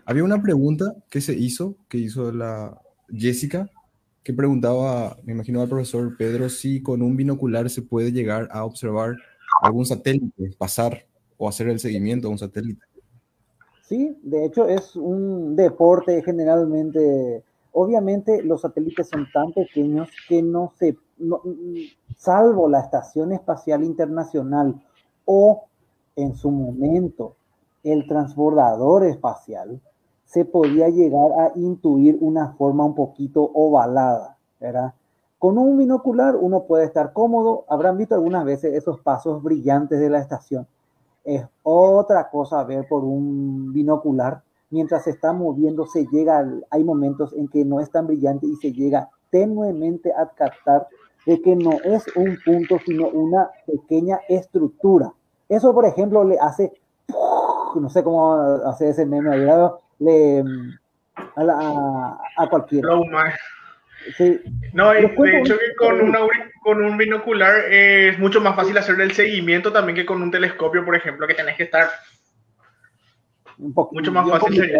Había una pregunta que se hizo, que hizo la Jessica, que preguntaba, me imagino al profesor Pedro, si con un binocular se puede llegar a observar algún satélite, pasar o hacer el seguimiento a un satélite. Sí, de hecho es un deporte generalmente. Obviamente los satélites son tan pequeños que no se, salvo la Estación Espacial Internacional o en su momento el transbordador espacial, se podía llegar a intuir una forma un poquito ovalada, ¿verdad? Con un binocular uno puede estar cómodo, habrán visto algunas veces esos pasos brillantes de la estación. Es otra cosa ver por un binocular, mientras se está moviendo, se llega, hay momentos en que no es tan brillante y se llega tenuemente a captar de que no es un punto, sino una pequeña estructura. Eso, por ejemplo, le hace, no sé cómo hacer ese meme, ¿verdad? Le, a, a, cualquiera. No, de hecho que con, una, con un binocular es mucho más fácil hacer el seguimiento también que con un telescopio, por ejemplo, que tenés que estar un mucho más fácil.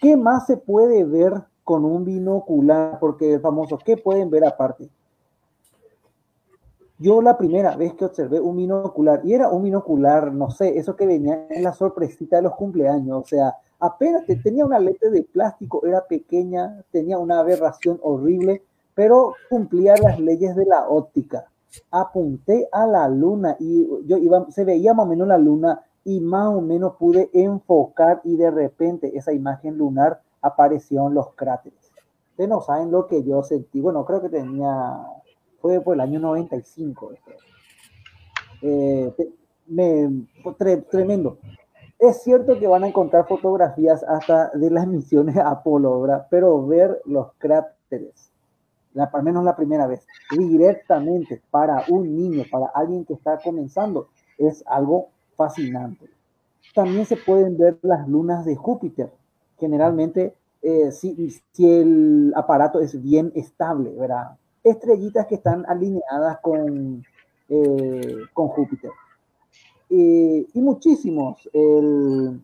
¿Qué más se puede ver con un binocular? Porque famoso, ¿qué pueden ver aparte? Yo la primera vez que observé un binocular, y era un binocular, no sé, eso que venía en la sorpresita de los cumpleaños, o sea, apenas tenía una letra de plástico, era pequeña, tenía una aberración horrible, pero cumplía las leyes de la óptica. Apunté a la luna y yo iba, se veía más o menos la luna y más o menos pude enfocar y de repente esa imagen lunar apareció en los cráteres. Ustedes no saben lo que yo sentí. Bueno, creo que tenía fue por el año 95. Eh, me, tremendo. Es cierto que van a encontrar fotografías hasta de las misiones Apolo, pero ver los cráteres, la, al menos la primera vez, directamente para un niño, para alguien que está comenzando, es algo fascinante. También se pueden ver las lunas de Júpiter. Generalmente, eh, si, si, el aparato es bien estable, ¿verdad? Estrellitas que están alineadas con, eh, con Júpiter. y muchísimos, eh,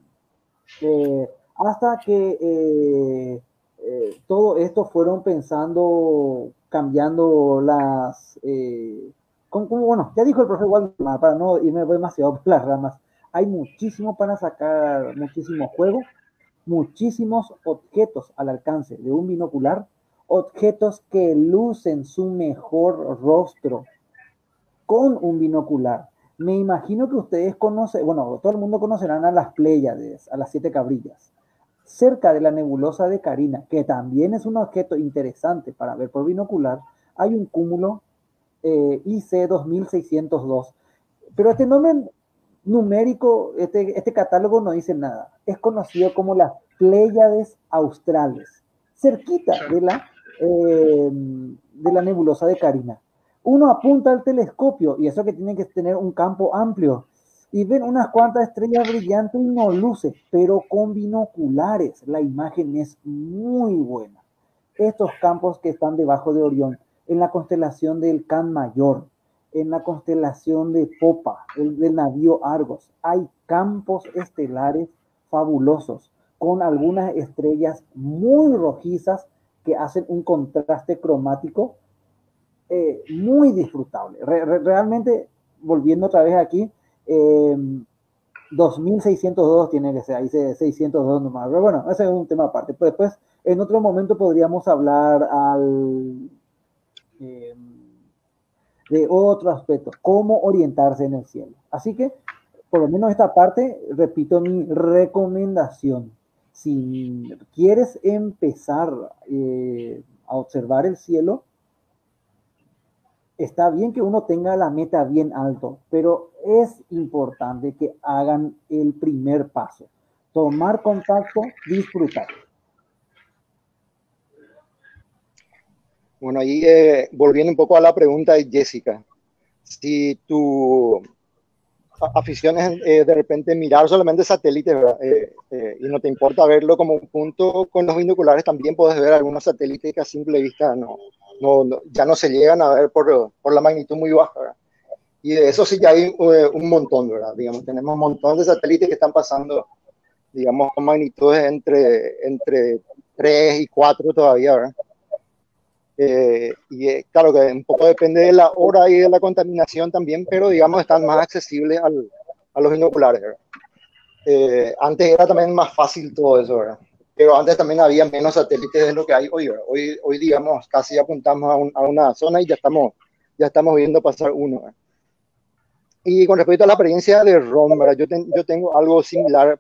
hasta que eh, todo esto fueron pensando, cambiando las... Como, bueno, ya dijo el profesor Waldemar, para no irme demasiado por las ramas, hay muchísimo para sacar, muchísimo juego, muchísimos objetos al alcance de un binocular, objetos que lucen su mejor rostro con un binocular. Me imagino que ustedes conocen, bueno, todo el mundo conocerán a las Pléyades, a las siete cabrillas. Cerca de la nebulosa de Carina, que también es un objeto interesante para ver por binocular, hay un cúmulo eh, IC 2602. Pero este nombre numérico, este, este catálogo no dice nada. Es conocido como las Pléyades australes, cerquita de la, eh, de la nebulosa de Carina. Uno apunta al telescopio, y eso que tiene que tener un campo amplio, y ven unas cuantas estrellas brillantes y no luces, pero con binoculares la imagen es muy buena. Estos campos que están debajo de Orión, en la constelación del Can Mayor, en la constelación de Popa, el del navío Argos. Hay campos estelares fabulosos con algunas estrellas muy rojizas hacen un contraste cromático eh, muy disfrutable. realmente, volviendo otra vez aquí, 2602 em, tiene que ser, ahí 602 nomás, pero bueno, ese es un tema aparte. Pues después, en otro momento podríamos hablar al... Em, de otro aspecto, cómo orientarse en el cielo. Así que, por lo menos esta parte, repito mi recomendación. Si quieres empezar eh, a observar el cielo, está bien que uno tenga la meta bien alto, pero es importante que hagan el primer paso. Tomar contacto, disfrutar. Bueno, ahí eh, volviendo un poco a la pregunta de Jessica, si tu afición es eh, de repente mirar solamente satélites eh, y no te importa verlo como un punto, con los binoculares también puedes ver algunos satélites que a simple vista no, no, ya no se llegan a ver por, por la magnitud muy baja. Y de eso sí ya hay un montón, ¿verdad? Digamos, tenemos un montón de satélites que están pasando, digamos, con magnitudes entre, entre 3 y 4 todavía, ¿verdad? Eh, y eh, claro que un poco depende de la hora y de la contaminación también, pero digamos están más accesibles al, a los binoculares. Eh, antes era también más fácil todo eso, ¿verdad? pero antes también había menos satélites de lo que hay hoy. Hoy, hoy digamos, casi apuntamos a, a, una zona y ya estamos, ya estamos viendo pasar uno. Y con respecto a la experiencia de ROM, yo, yo tengo algo similar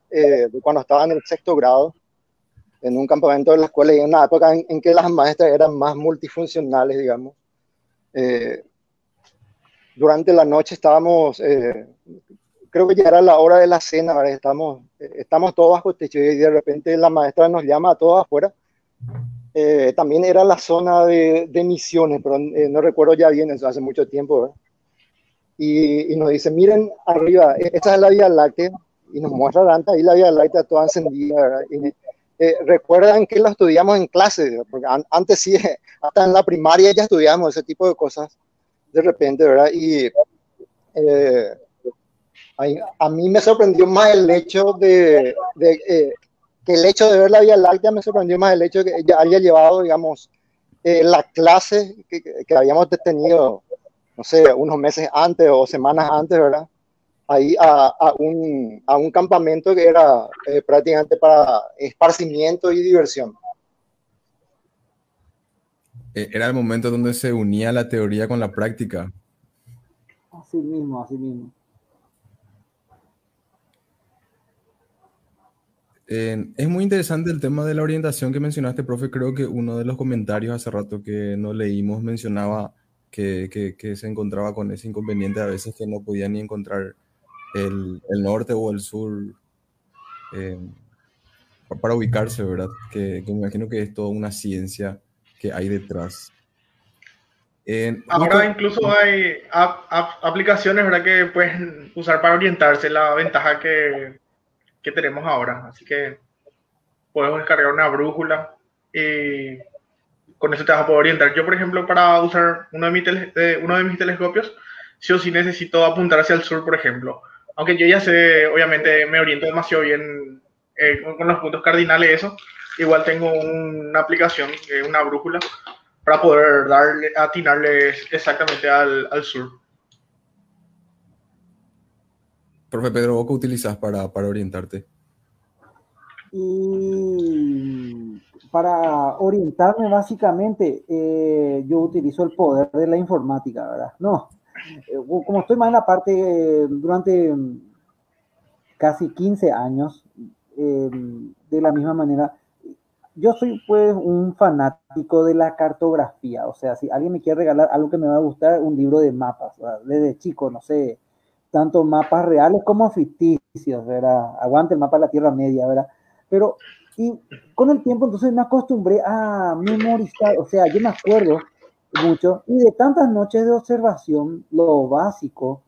cuando estaba en el sexto grado en un campamento de la escuela y en una época en, que las maestras eran más multifuncionales, digamos. Eh, durante la noche estábamos, eh, creo que ya era la hora de la cena, Estamos, eh, estamos todos bajo techo y de repente la maestra nos llama a todos afuera. también era la zona de, de misiones, pero no recuerdo ya bien, eso hace mucho tiempo. Y, y, nos dice, miren arriba, e-, esa es la Vía Láctea, y nos muestra ahí la Vía Láctea toda encendida, Y, eh, recuerdan que lo estudiamos en clase, porque antes sí, hasta en la primaria ya estudiamos ese tipo de cosas, de repente, ¿verdad? Y eh, a, mí me sorprendió más el hecho de, eh, que el hecho de ver la Vía Láctea me sorprendió más el hecho de que ella haya llevado, digamos, la clase que, que habíamos tenido, no sé, unos meses antes o semanas antes, ¿verdad? Ahí a, a, un, a un, campamento que era eh, prácticamente para esparcimiento y diversión. Eh, era el momento donde se unía la teoría con la práctica. Así mismo, así mismo. Eh, es muy interesante el tema de la orientación que mencionaste, profe. Creo que uno de los comentarios hace rato que no leímos mencionaba que, que, que se encontraba con ese inconveniente a veces que no podía ni encontrar el, el norte o el sur eh, para ubicarse, ¿verdad? Que, me imagino que es toda una ciencia que hay detrás. Ahora incluso hay aplicaciones ¿verdad? que pueden usar para orientarse, la ventaja que, que, tenemos ahora. Así que podemos descargar una brújula y con eso te vas a poder orientar. Yo, por ejemplo, para usar uno de, mis uno de mis telescopios, sí o sí necesito apuntar hacia el sur, por ejemplo aunque yo ya sé, obviamente me oriento demasiado bien eh, con, los puntos cardinales, eso, igual tengo una aplicación, eh, una brújula, para poder darle, atinarle exactamente al, al sur. Profe Pedro, ¿vos qué utilizas para, para orientarte? Y para orientarme básicamente, eh, yo utilizo el poder de la informática, ¿verdad? No, como estoy más en la parte durante casi 15 años, de la misma manera, yo soy pues un fanático de la cartografía, o sea, si alguien me quiere regalar algo que me va a gustar, un libro de mapas, desde chico, no sé, tanto mapas reales como ficticios, ¿verdad? Aguante el mapa de la Tierra Media, ¿verdad? Pero, y con el tiempo entonces me acostumbré a memorizar, o sea, yo me acuerdo mucho, y de tantas noches de observación, lo básico,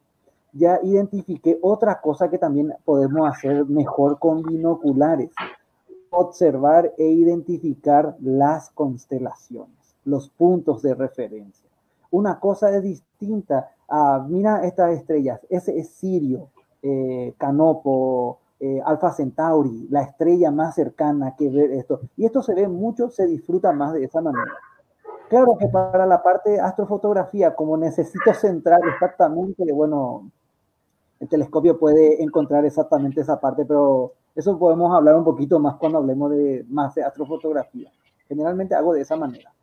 ya identifiqué otra cosa que también podemos hacer mejor con binoculares observar e identificar las constelaciones, los puntos de referencia. Una cosa es distinta a, mira estas estrellas, ese es Sirio, eh, Canopo, eh, Alfa Centauri, la estrella más cercana que ver esto. Y esto se ve mucho, se disfruta más de esa manera. Claro que para la parte de astrofotografía, como necesito centrar exactamente, bueno, el telescopio puede encontrar exactamente esa parte, pero eso podemos hablar un poquito más cuando hablemos de más de astrofotografía. Generalmente hago de esa manera.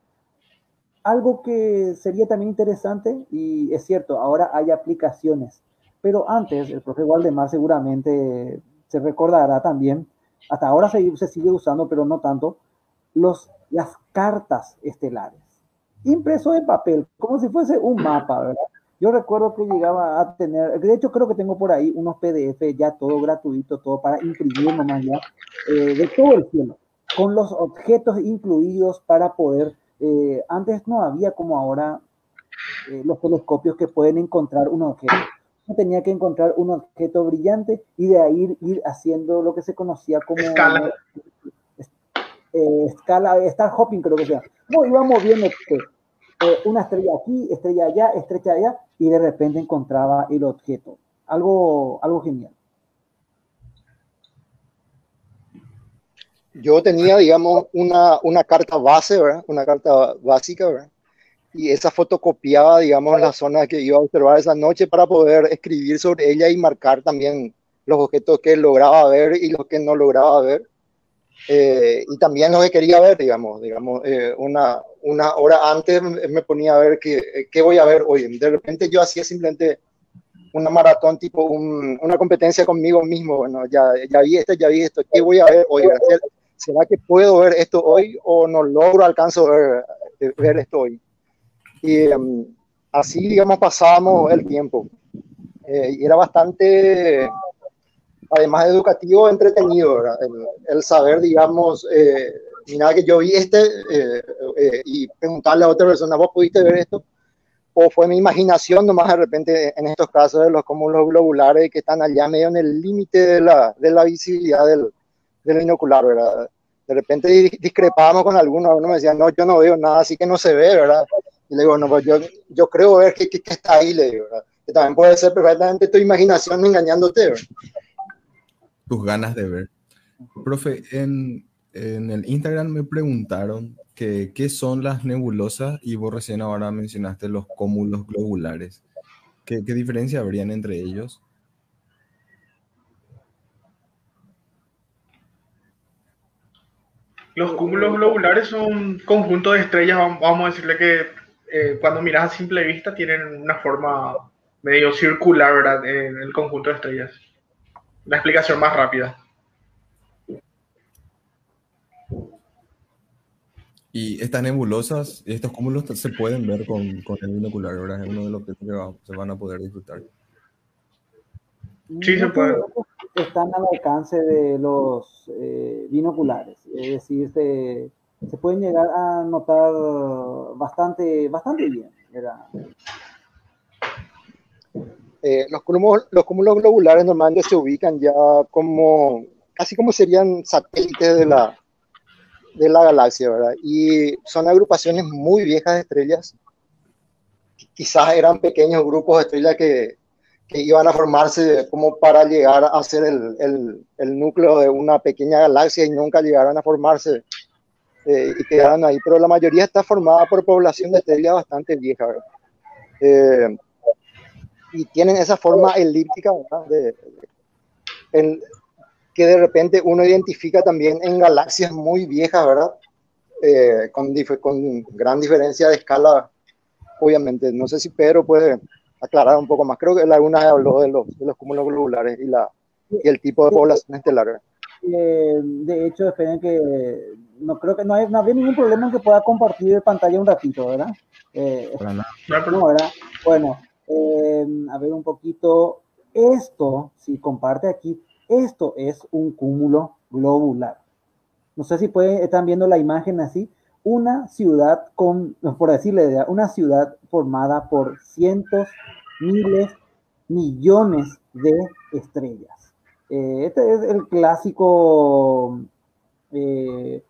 Algo que sería también interesante, y es cierto, ahora hay aplicaciones, pero antes el profe Waldemar seguramente se recordará también, hasta ahora se, se sigue usando, pero no tanto, los, las cartas estelares. Impreso en papel, como si fuese un mapa, ¿verdad? Yo recuerdo que llegaba a tener, de hecho creo que tengo por ahí unos PDF ya todo gratuito, todo para imprimir nomás ya, eh, de todo el cielo, con los objetos incluidos para poder, eh, antes no había como ahora eh, los telescopios que pueden encontrar un objeto. Uno tenía que encontrar un objeto brillante y de ahí ir haciendo lo que se conocía como escala, escala star hopping creo que sea. No, iba moviendo una estrella aquí, estrella allá, estrella allá, y de repente encontraba el objeto. Algo, algo genial. Yo tenía, digamos, una, una carta base. Una carta básica. Y esa fotocopiaba, digamos, la zona que iba a observar esa noche para poder escribir sobre ella y marcar también los objetos que lograba ver y los que no lograba ver. Eh, y también lo que quería ver, digamos, digamos eh, una, una hora antes me ponía a ver qué, qué, voy a ver hoy. De repente yo hacía simplemente una maratón, tipo una competencia conmigo mismo. Bueno, ya, ya vi esto, ya vi esto, ¿qué voy a ver hoy? ¿Será que puedo ver esto hoy o no logro, alcanzo ver, eh, ver esto hoy? Y em, así, digamos, pasábamos el tiempo. y era bastante además educativo, entretenido, el, saber, digamos, eh, mira que yo vi este eh, eh, y preguntarle a otra persona, ¿vos pudiste ver esto? O fue mi imaginación nomás de repente en estos casos de los cúmulos globulares que están allá medio en el límite de la, de la visibilidad del, del binocular, ¿verdad? De repente discrepábamos con algunos, uno me decía, no, yo no veo nada, así que no se ve, ¿verdad? Y le digo, no, pues yo, yo creo ver que, que, está ahí, le digo, ¿verdad? Que también puede ser perfectamente tu imaginación engañándote, ¿verdad? Tus ganas de ver. Profe, en, el Instagram me preguntaron que, qué son las nebulosas y vos recién ahora mencionaste los cúmulos globulares. ¿Qué, diferencia habrían entre ellos? Los cúmulos globulares son un conjunto de estrellas, vamos a decirle que eh, cuando miras a simple vista tienen una forma medio circular, ¿verdad? En el conjunto de estrellas la explicación más rápida. Y estas nebulosas, estos cúmulos se pueden ver con, con el binocular, ¿verdad? Es uno de los que se van a poder disfrutar. Sí, se puede. Están al alcance de los eh, binoculares, es decir, se, se, pueden llegar a notar bastante, bastante bien. ¿verdad? Eh, los, cúmulos, los cúmulos globulares normalmente se ubican ya como, casi como serían satélites de la, de la galaxia, ¿verdad? Y son agrupaciones muy viejas de estrellas. Quizás eran pequeños grupos de estrellas que, que iban a formarse como para llegar a ser el, el, el, núcleo de una pequeña galaxia y nunca llegaron a formarse eh, y quedaron ahí. Pero la mayoría está formada por población de estrellas bastante viejas. Eh, y tienen esa forma elíptica, ¿verdad? De, que de repente uno identifica también en galaxias muy viejas, ¿verdad? Eh, con, con gran diferencia de escala, obviamente. No sé si Pedro puede aclarar un poco más. Creo que Laguna habló de los, de los cúmulos globulares y, la, y el tipo de población estelar. Eh, de hecho, esperen que no creo que no, hay, no había ningún problema en que pueda compartir pantalla un ratito, ¿verdad? Eh, no, ¿verdad? Bueno, eh, a ver un poquito. Esto, si comparte aquí, esto es un cúmulo globular. No sé si pueden, están viendo la imagen así. Una ciudad con, por decirle, una ciudad formada por cientos, miles, millones de estrellas. Eh, este es el clásico eh,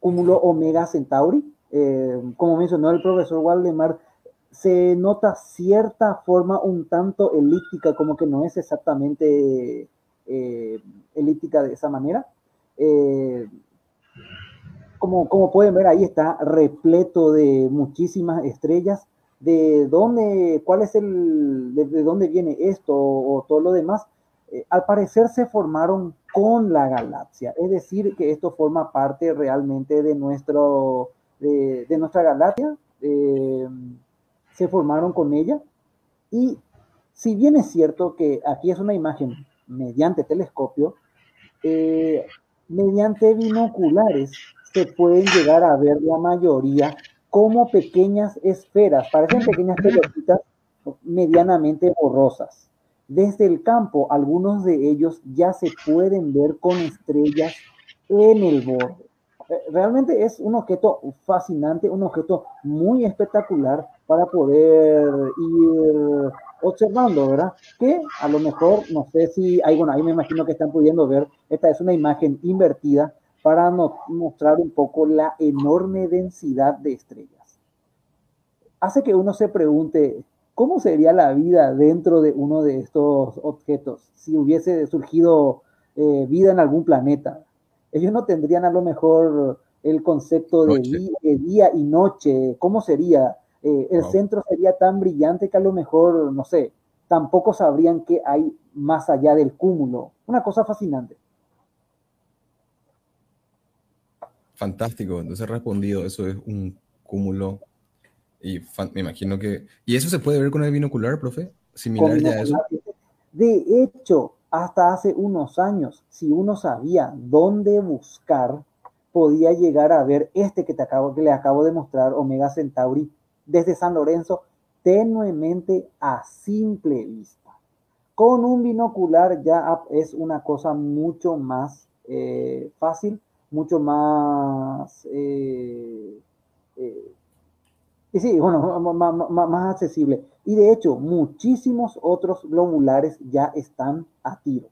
cúmulo Omega Centauri. Eh, como mencionó el profesor Waldemar, se nota cierta forma un tanto elíptica, como que no es exactamente elíptica de esa manera. como, como pueden ver, ahí está repleto de muchísimas estrellas. ¿De dónde, cuál es el, de, dónde viene esto o todo lo demás? Eh, al parecer se formaron con la galaxia, es decir, que esto forma parte realmente de, nuestro, de, nuestra galaxia, eh, se formaron con ella, y si bien es cierto que aquí es una imagen mediante telescopio, eh, mediante binoculares se pueden llegar a ver la mayoría como pequeñas esferas, parecen pequeñas pelotitas medianamente borrosas. Desde el campo, algunos de ellos ya se pueden ver con estrellas en el borde. Eh, realmente es un objeto fascinante, un objeto muy espectacular para poder ir observando, ¿verdad? Que a lo mejor, no sé si hay, bueno, ahí me imagino que están pudiendo ver, esta es una imagen invertida para mostrar un poco la enorme densidad de estrellas. Hace que uno se pregunte, ¿Cómo sería la vida dentro de uno de estos objetos si hubiese surgido eh, vida en algún planeta? Ellos no tendrían a lo mejor el concepto de, día, y noche. ¿Cómo sería? Eh, el centro sería tan brillante que a lo mejor, no sé, tampoco sabrían qué hay más allá del cúmulo. Una cosa fascinante. Fantástico. Entonces respondido, eso es un cúmulo y me imagino que... ¿Y eso se puede ver con el binocular, profe? ¿Similar ya a eso? De hecho, hasta hace unos años, si uno sabía dónde buscar, podía llegar a ver este que, te acabo, que le acabo de mostrar, Omega Centauri, desde San Lorenzo, tenuemente a simple vista. Con un binocular ya es una cosa mucho más eh, fácil, mucho más eh, eh, y sí, bueno, más, accesible. Y de hecho, muchísimos otros globulares ya están a tiro.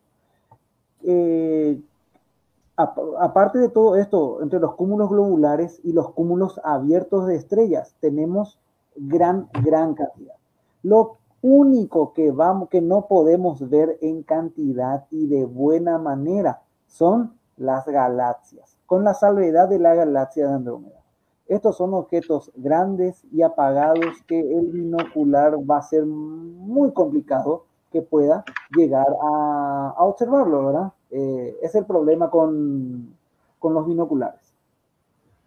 Aparte de todo esto, entre los cúmulos globulares y los cúmulos abiertos de estrellas, tenemos gran, gran cantidad. Lo único que, vamos, que no podemos ver en cantidad y de buena manera son las galaxias, con la salvedad de la galaxia de Andrómeda. Estos son objetos grandes y apagados que el binocular va a ser muy complicado que pueda llegar a, observarlo, ¿verdad? Eh, es el problema con, los binoculares.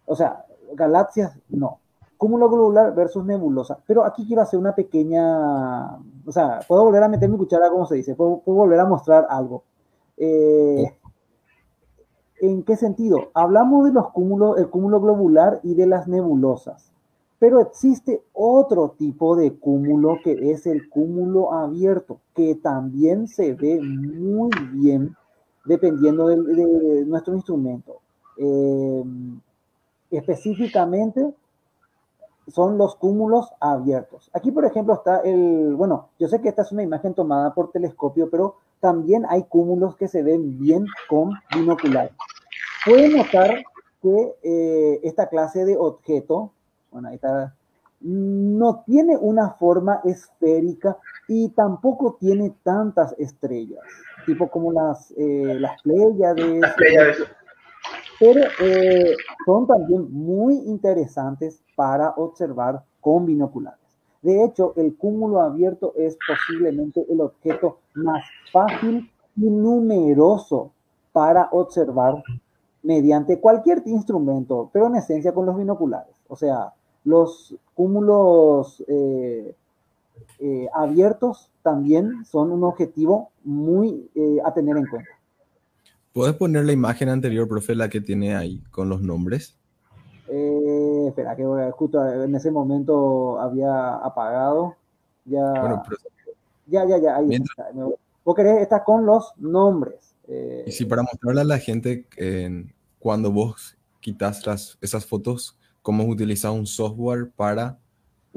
O sea, galaxias, no. Cúmulo globular versus nebulosa. Pero aquí quiero hacer una pequeña, o sea, puedo volver a meter mi cuchara, como se dice, puedo, volver a mostrar algo. Eh, ¿En qué sentido? Hablamos de los cúmulos, el cúmulo globular y de las nebulosas, pero existe otro tipo de cúmulo que es el cúmulo abierto, que también se ve muy bien dependiendo de, nuestro instrumento. Em, específicamente son los cúmulos abiertos. Aquí, por ejemplo, está el, bueno, yo sé que esta es una imagen tomada por telescopio, pero también hay cúmulos que se ven bien con binocular. Pueden notar que eh, esta clase de objeto, bueno, está, no tiene una forma esférica y tampoco tiene tantas estrellas, tipo como las, eh, las Pléyades. Pero eh, son también muy interesantes para observar con binoculares. De hecho, el cúmulo abierto es posiblemente el objeto más fácil y numeroso para observar mediante cualquier instrumento, pero en esencia con los binoculares. O sea, los cúmulos eh, eh, abiertos también son un objetivo muy eh, a tener en cuenta. ¿Puedes poner la imagen anterior, profe, la que tiene ahí con los nombres? espera, que justo en ese momento había apagado. Ya, ya, ya, ya, ahí está. Vos querés, está con los nombres. y si para mostrarle a la gente cuando vos quitas las, esas fotos, cómo utilizar un software para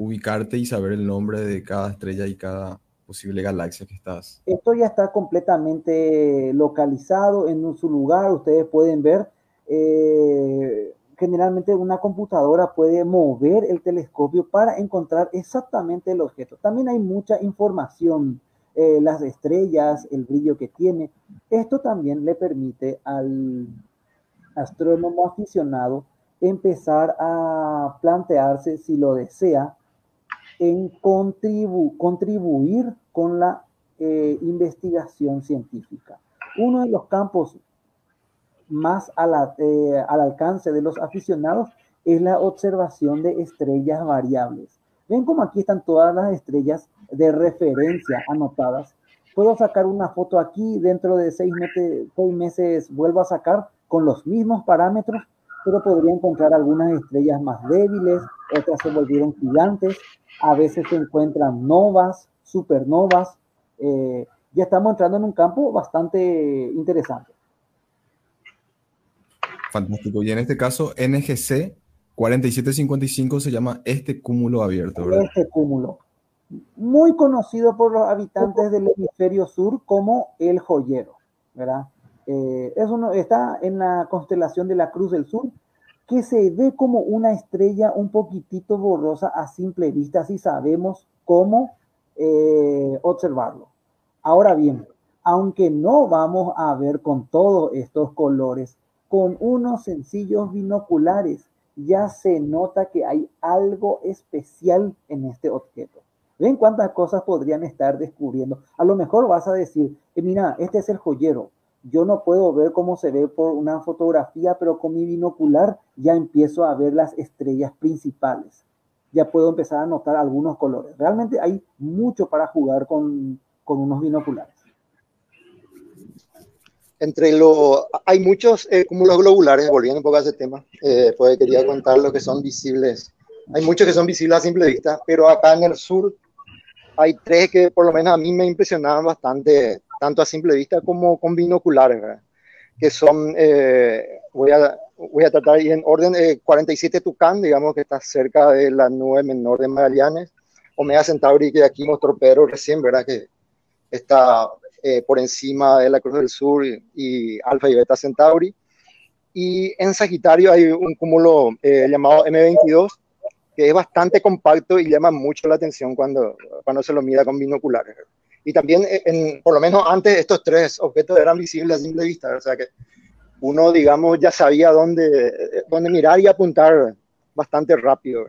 ubicarte y saber el nombre de cada estrella y cada posible galaxia que estás. Esto ya está completamente localizado en su lugar, ustedes pueden ver. Eh, generalmente una computadora puede mover el telescopio para encontrar exactamente el objeto. También hay mucha información, eh, las estrellas, el brillo que tiene. Esto también le permite al astrónomo aficionado empezar a plantearse, si lo desea, en contribuir con la eh, investigación científica. Uno de los campos más eh, al alcance de los aficionados es la observación de estrellas variables. Ven como aquí están todas las estrellas de referencia anotadas. Puedo sacar una foto aquí, dentro de seis meses, seis meses vuelvo a sacar con los mismos parámetros pero podría encontrar algunas estrellas más débiles, otras se volvieron gigantes, a veces se encuentran novas, supernovas. Eh, ya estamos entrando en un campo bastante interesante. Fantástico. Y en este caso, NGC 4755 se llama este cúmulo abierto, ¿verdad? Este cúmulo. Muy conocido por los habitantes del hemisferio sur como el joyero, ¿verdad? Eh, es uno, está en la constelación de la Cruz del Sur, que se ve como una estrella un poquitito borrosa a simple vista, si sabemos cómo eh, observarlo. Ahora bien, aunque no vamos a ver con todos estos colores, con unos sencillos binoculares ya se nota que hay algo especial en este objeto. ¿Ven cuántas cosas podrían estar descubriendo? A lo mejor vas a decir, eh, mira, este es el joyero, yo no puedo ver cómo se ve por una fotografía, pero con mi binocular ya empiezo a ver las estrellas principales. Ya puedo empezar a notar algunos colores. Realmente hay mucho para jugar con, unos binoculares. Entre lo, hay muchos eh, cúmulos globulares, volviendo un poco a ese tema, eh, pues quería contar lo que son visibles. Hay muchos que son visibles a simple vista, pero acá en el sur hay tres que por lo menos a mí me impresionaban bastante tanto a simple vista como con binoculares, que son, eh, voy, a, voy a tratar en orden, 47 eh, Tucán, digamos que está cerca de la nube menor de Magallanes, Omega Centauri, que aquí mostró Pedro recién, ¿verdad? Que está eh, por encima de la Cruz del Sur y, y, Alfa y Beta Centauri. Y en Sagitario hay un cúmulo llamado M22, que es bastante compacto y llama mucho la atención cuando, cuando se lo mira con binoculares. Y también, eh, en, por lo menos antes, estos tres objetos eran visibles a simple vista, o sea que uno, digamos, ya sabía dónde, dónde mirar y apuntar bastante rápido.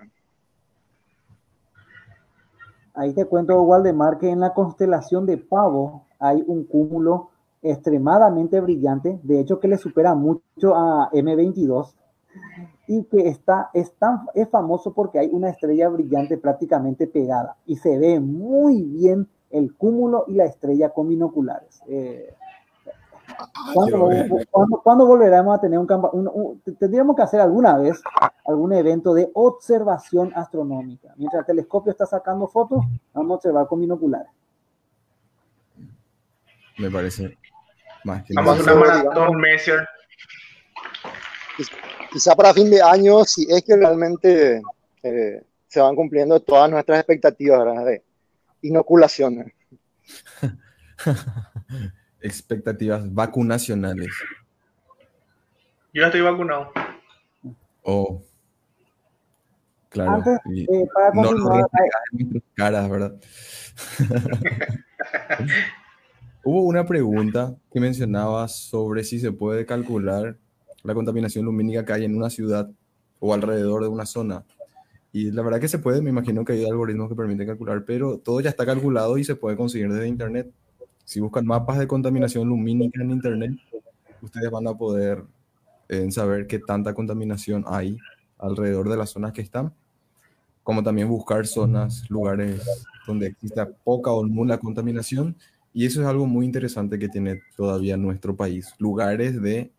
Ahí te cuento, Waldemar, que en la constelación de Pavo hay un cúmulo extremadamente brillante, de hecho que le supera mucho a M22 y que está, es, tan, es famoso porque hay una estrella brillante prácticamente pegada y se ve muy bien el cúmulo y la estrella con binoculares. Eh, ¿cuándo, volveremos a tener un campo? tendríamos que hacer alguna vez algún evento de observación astronómica. Mientras el telescopio está sacando fotos, vamos a observar con binoculares. Me parece más que Vamos a una maratón, Quizá para fin de año, si es que realmente eh, se van cumpliendo todas nuestras expectativas, ¿verdad? Inoculaciones. Expectativas vacunacionales. Yo ya estoy vacunado. Oh. Claro. Antes, eh, para continuar, no, caras, ¿verdad? Hubo una pregunta que mencionaba sobre si se puede calcular la contaminación lumínica que hay en una ciudad o alrededor de una zona. Y la verdad que se puede, me imagino que hay algoritmos que permiten calcular, pero todo ya está calculado y se puede conseguir desde Internet. Si buscan mapas de contaminación lumínica en Internet, ustedes van a poder en saber qué tanta contaminación hay alrededor de las zonas que están, como también buscar zonas, lugares donde exista poca o nula contaminación. Y eso es algo muy interesante que tiene todavía nuestro país, lugares de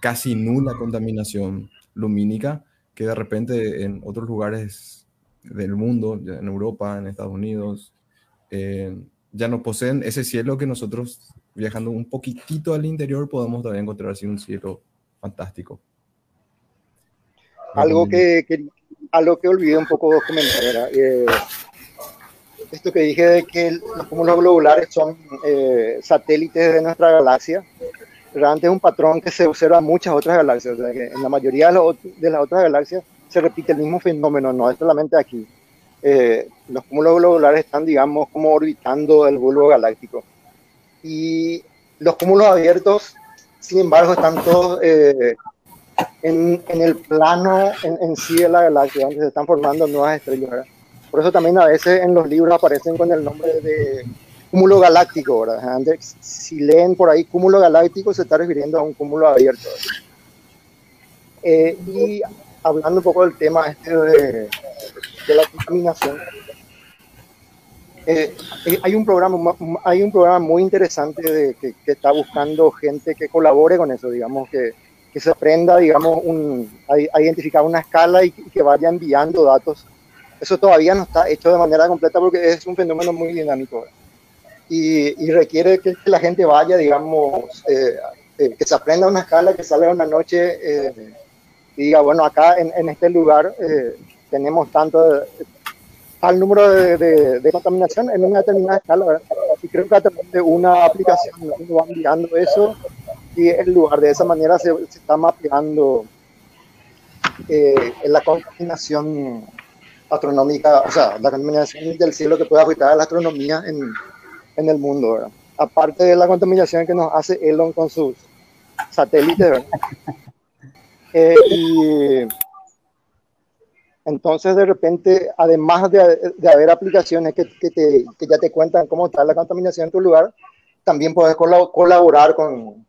casi nula contaminación lumínica, que de repente en otros lugares del mundo, en Europa, en Estados Unidos, eh, ya no poseen ese cielo que nosotros viajando un poquitito al interior podemos también encontrar así un cielo fantástico. Algo que, que, algo que olvidé un poco comentar era eh, esto que dije de que los cúmulos globulares son eh, satélites de nuestra galaxia. Realmente es un patrón que se observa en muchas otras galaxias. en la mayoría de, las otras galaxias se repite el mismo fenómeno, no es solamente aquí. Eh, los cúmulos globulares están, digamos, como orbitando el bulbo galáctico. Y los cúmulos abiertos, sin embargo, están todos eh, en, en, el plano en, en, sí de la galaxia, donde se están formando nuevas estrellas. Por eso también a veces en los libros aparecen con el nombre de cúmulo galáctico. ¿verdad? Si leen por ahí cúmulo galáctico, se está refiriendo a un cúmulo abierto. Eh, y hablando un poco del tema este de, de la contaminación, eh, eh, hay, un programa, hay un programa muy interesante de, que, está buscando gente que colabore con eso, digamos, que, que se aprenda, digamos, un, a, identificar una escala y, que vaya enviando datos. Eso todavía no está hecho de manera completa porque es un fenómeno muy dinámico y, y requiere que la gente vaya, digamos, eh, que se aprenda una escala, que salga una noche y diga, bueno, acá en, en este lugar tenemos tanto al número de, de, contaminación en una determinada escala. Y creo que a través de una aplicación uno va enviando eso y en lugar de esa manera se, se está mapeando eh, la contaminación astronómica, o sea, la contaminación del cielo que puede afectar a la astronomía en, en el mundo. Aparte de la contaminación que nos hace Elon con sus satélites. Eh, y entonces, de repente, además de, de haber aplicaciones que, que, te, que, ya te cuentan cómo está la contaminación en tu lugar, también puedes colaborar con,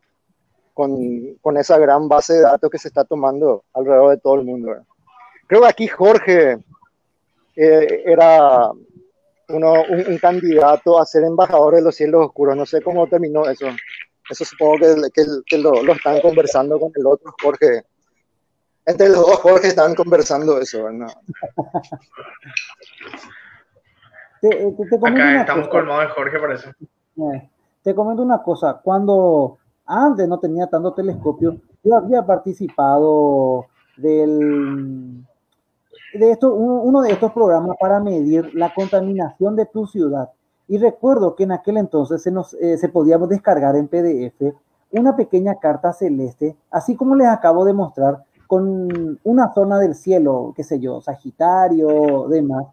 con, con, esa gran base de datos que se está tomando alrededor de todo el mundo. Creo que aquí Jorge eh, era uno, un, un, candidato a ser embajador de los cielos oscuros. No sé cómo terminó eso. Eso supongo que, que, que lo, lo están conversando con el otro Jorge entre los dos Jorge están conversando eso, ¿no? te, te, te Acá estamos colmados de Jorge, parece. Eh, te comento una cosa, cuando antes no tenía tanto telescopio, yo había participado del, de esto, uno de estos programas para medir la contaminación de tu ciudad. Y recuerdo que en aquel entonces se, nos, eh, se podíamos descargar en PDF una pequeña carta celeste, así como les acabo de mostrar, con una zona del cielo, qué sé yo, Sagitario, demás,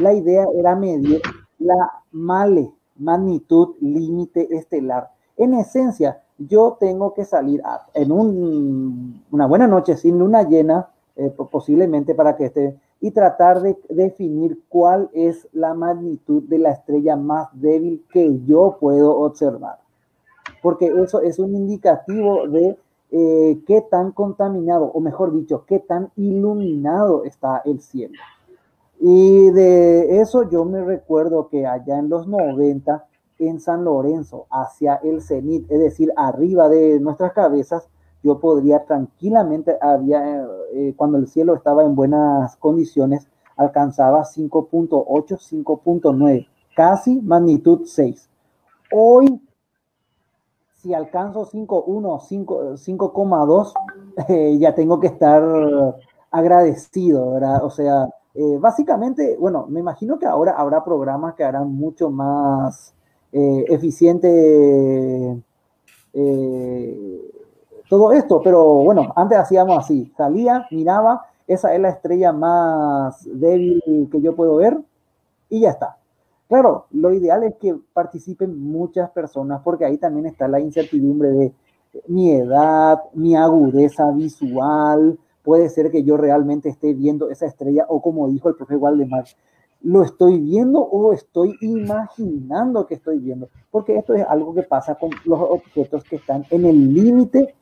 la idea era medir la male, magnitud límite estelar. En esencia, yo tengo que salir en un, una buena noche sin luna llena, eh, posiblemente para que esté, y tratar de definir cuál es la magnitud de la estrella más débil que yo puedo observar. Porque eso es un indicativo de eh, qué tan contaminado, o mejor dicho, qué tan iluminado está el cielo. Y de eso yo me recuerdo que allá en los 90, en San Lorenzo, hacia el cenit, es decir, arriba de nuestras cabezas, yo podría tranquilamente, había, eh, cuando el cielo estaba en buenas condiciones, alcanzaba 5.8, 5.9, casi magnitud 6. Hoy si alcanzo 5.1, 5,2, eh, ya tengo que estar agradecido, ¿verdad? O sea, eh, básicamente, bueno, me imagino que ahora habrá programas que harán mucho más eh, eficiente eh, todo esto, pero bueno, antes hacíamos así, salía, miraba, esa es la estrella más débil que yo puedo ver y ya está. Claro, lo ideal es que participen muchas personas porque ahí también está la incertidumbre de mi edad, mi agudeza visual, puede ser que yo realmente esté viendo esa estrella o como dijo el profe Waldemar, lo estoy viendo o estoy imaginando que estoy viendo, porque esto es algo que pasa con los objetos que están en el límite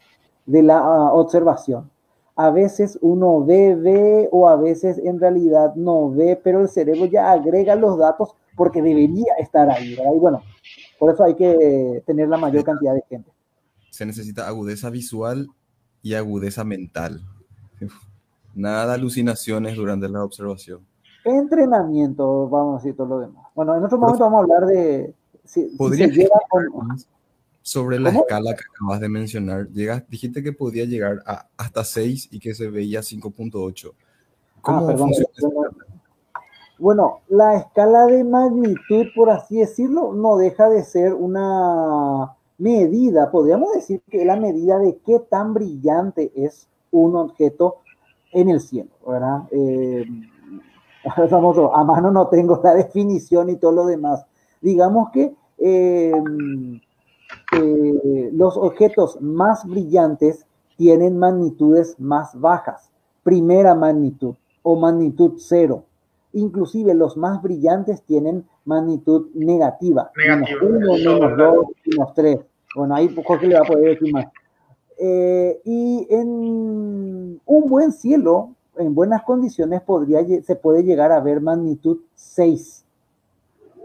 de la ah, observación. A veces uno ve, ve o a veces en realidad no ve, pero el cerebro ya agrega los datos porque debería estar ahí, ¿verdad? Y bueno, por eso hay que tener la mayor cantidad de gente. Se necesita agudeza visual y agudeza mental. Nada de alucinaciones durante la observación. Entrenamiento, vamos a decir todo lo demás. Bueno, en otro momento vamos a hablar de si, ¿podría sobre la escala que acabas de mencionar. Llegas, dijiste que podía llegar a hasta 6 y que se veía 5.8. ¿Cómo ah, funciona? Bueno, la escala de magnitud, por así decirlo, no deja de ser una medida, podríamos decir que es la medida de qué tan brillante es un objeto en el cielo, ¿verdad? Eh, a mano no tengo la definición y todo lo demás. Digamos que eh, eh, los objetos más brillantes tienen magnitudes más bajas, primera magnitud o magnitud cero. Inclusive los más brillantes tienen magnitud negativa. Negativa. Menos uno, menos dos, menos tres. Bueno, ahí Jorge le va a poder decir más. Eh, y en un buen cielo, en buenas condiciones, podría, se puede llegar a ver magnitud 6.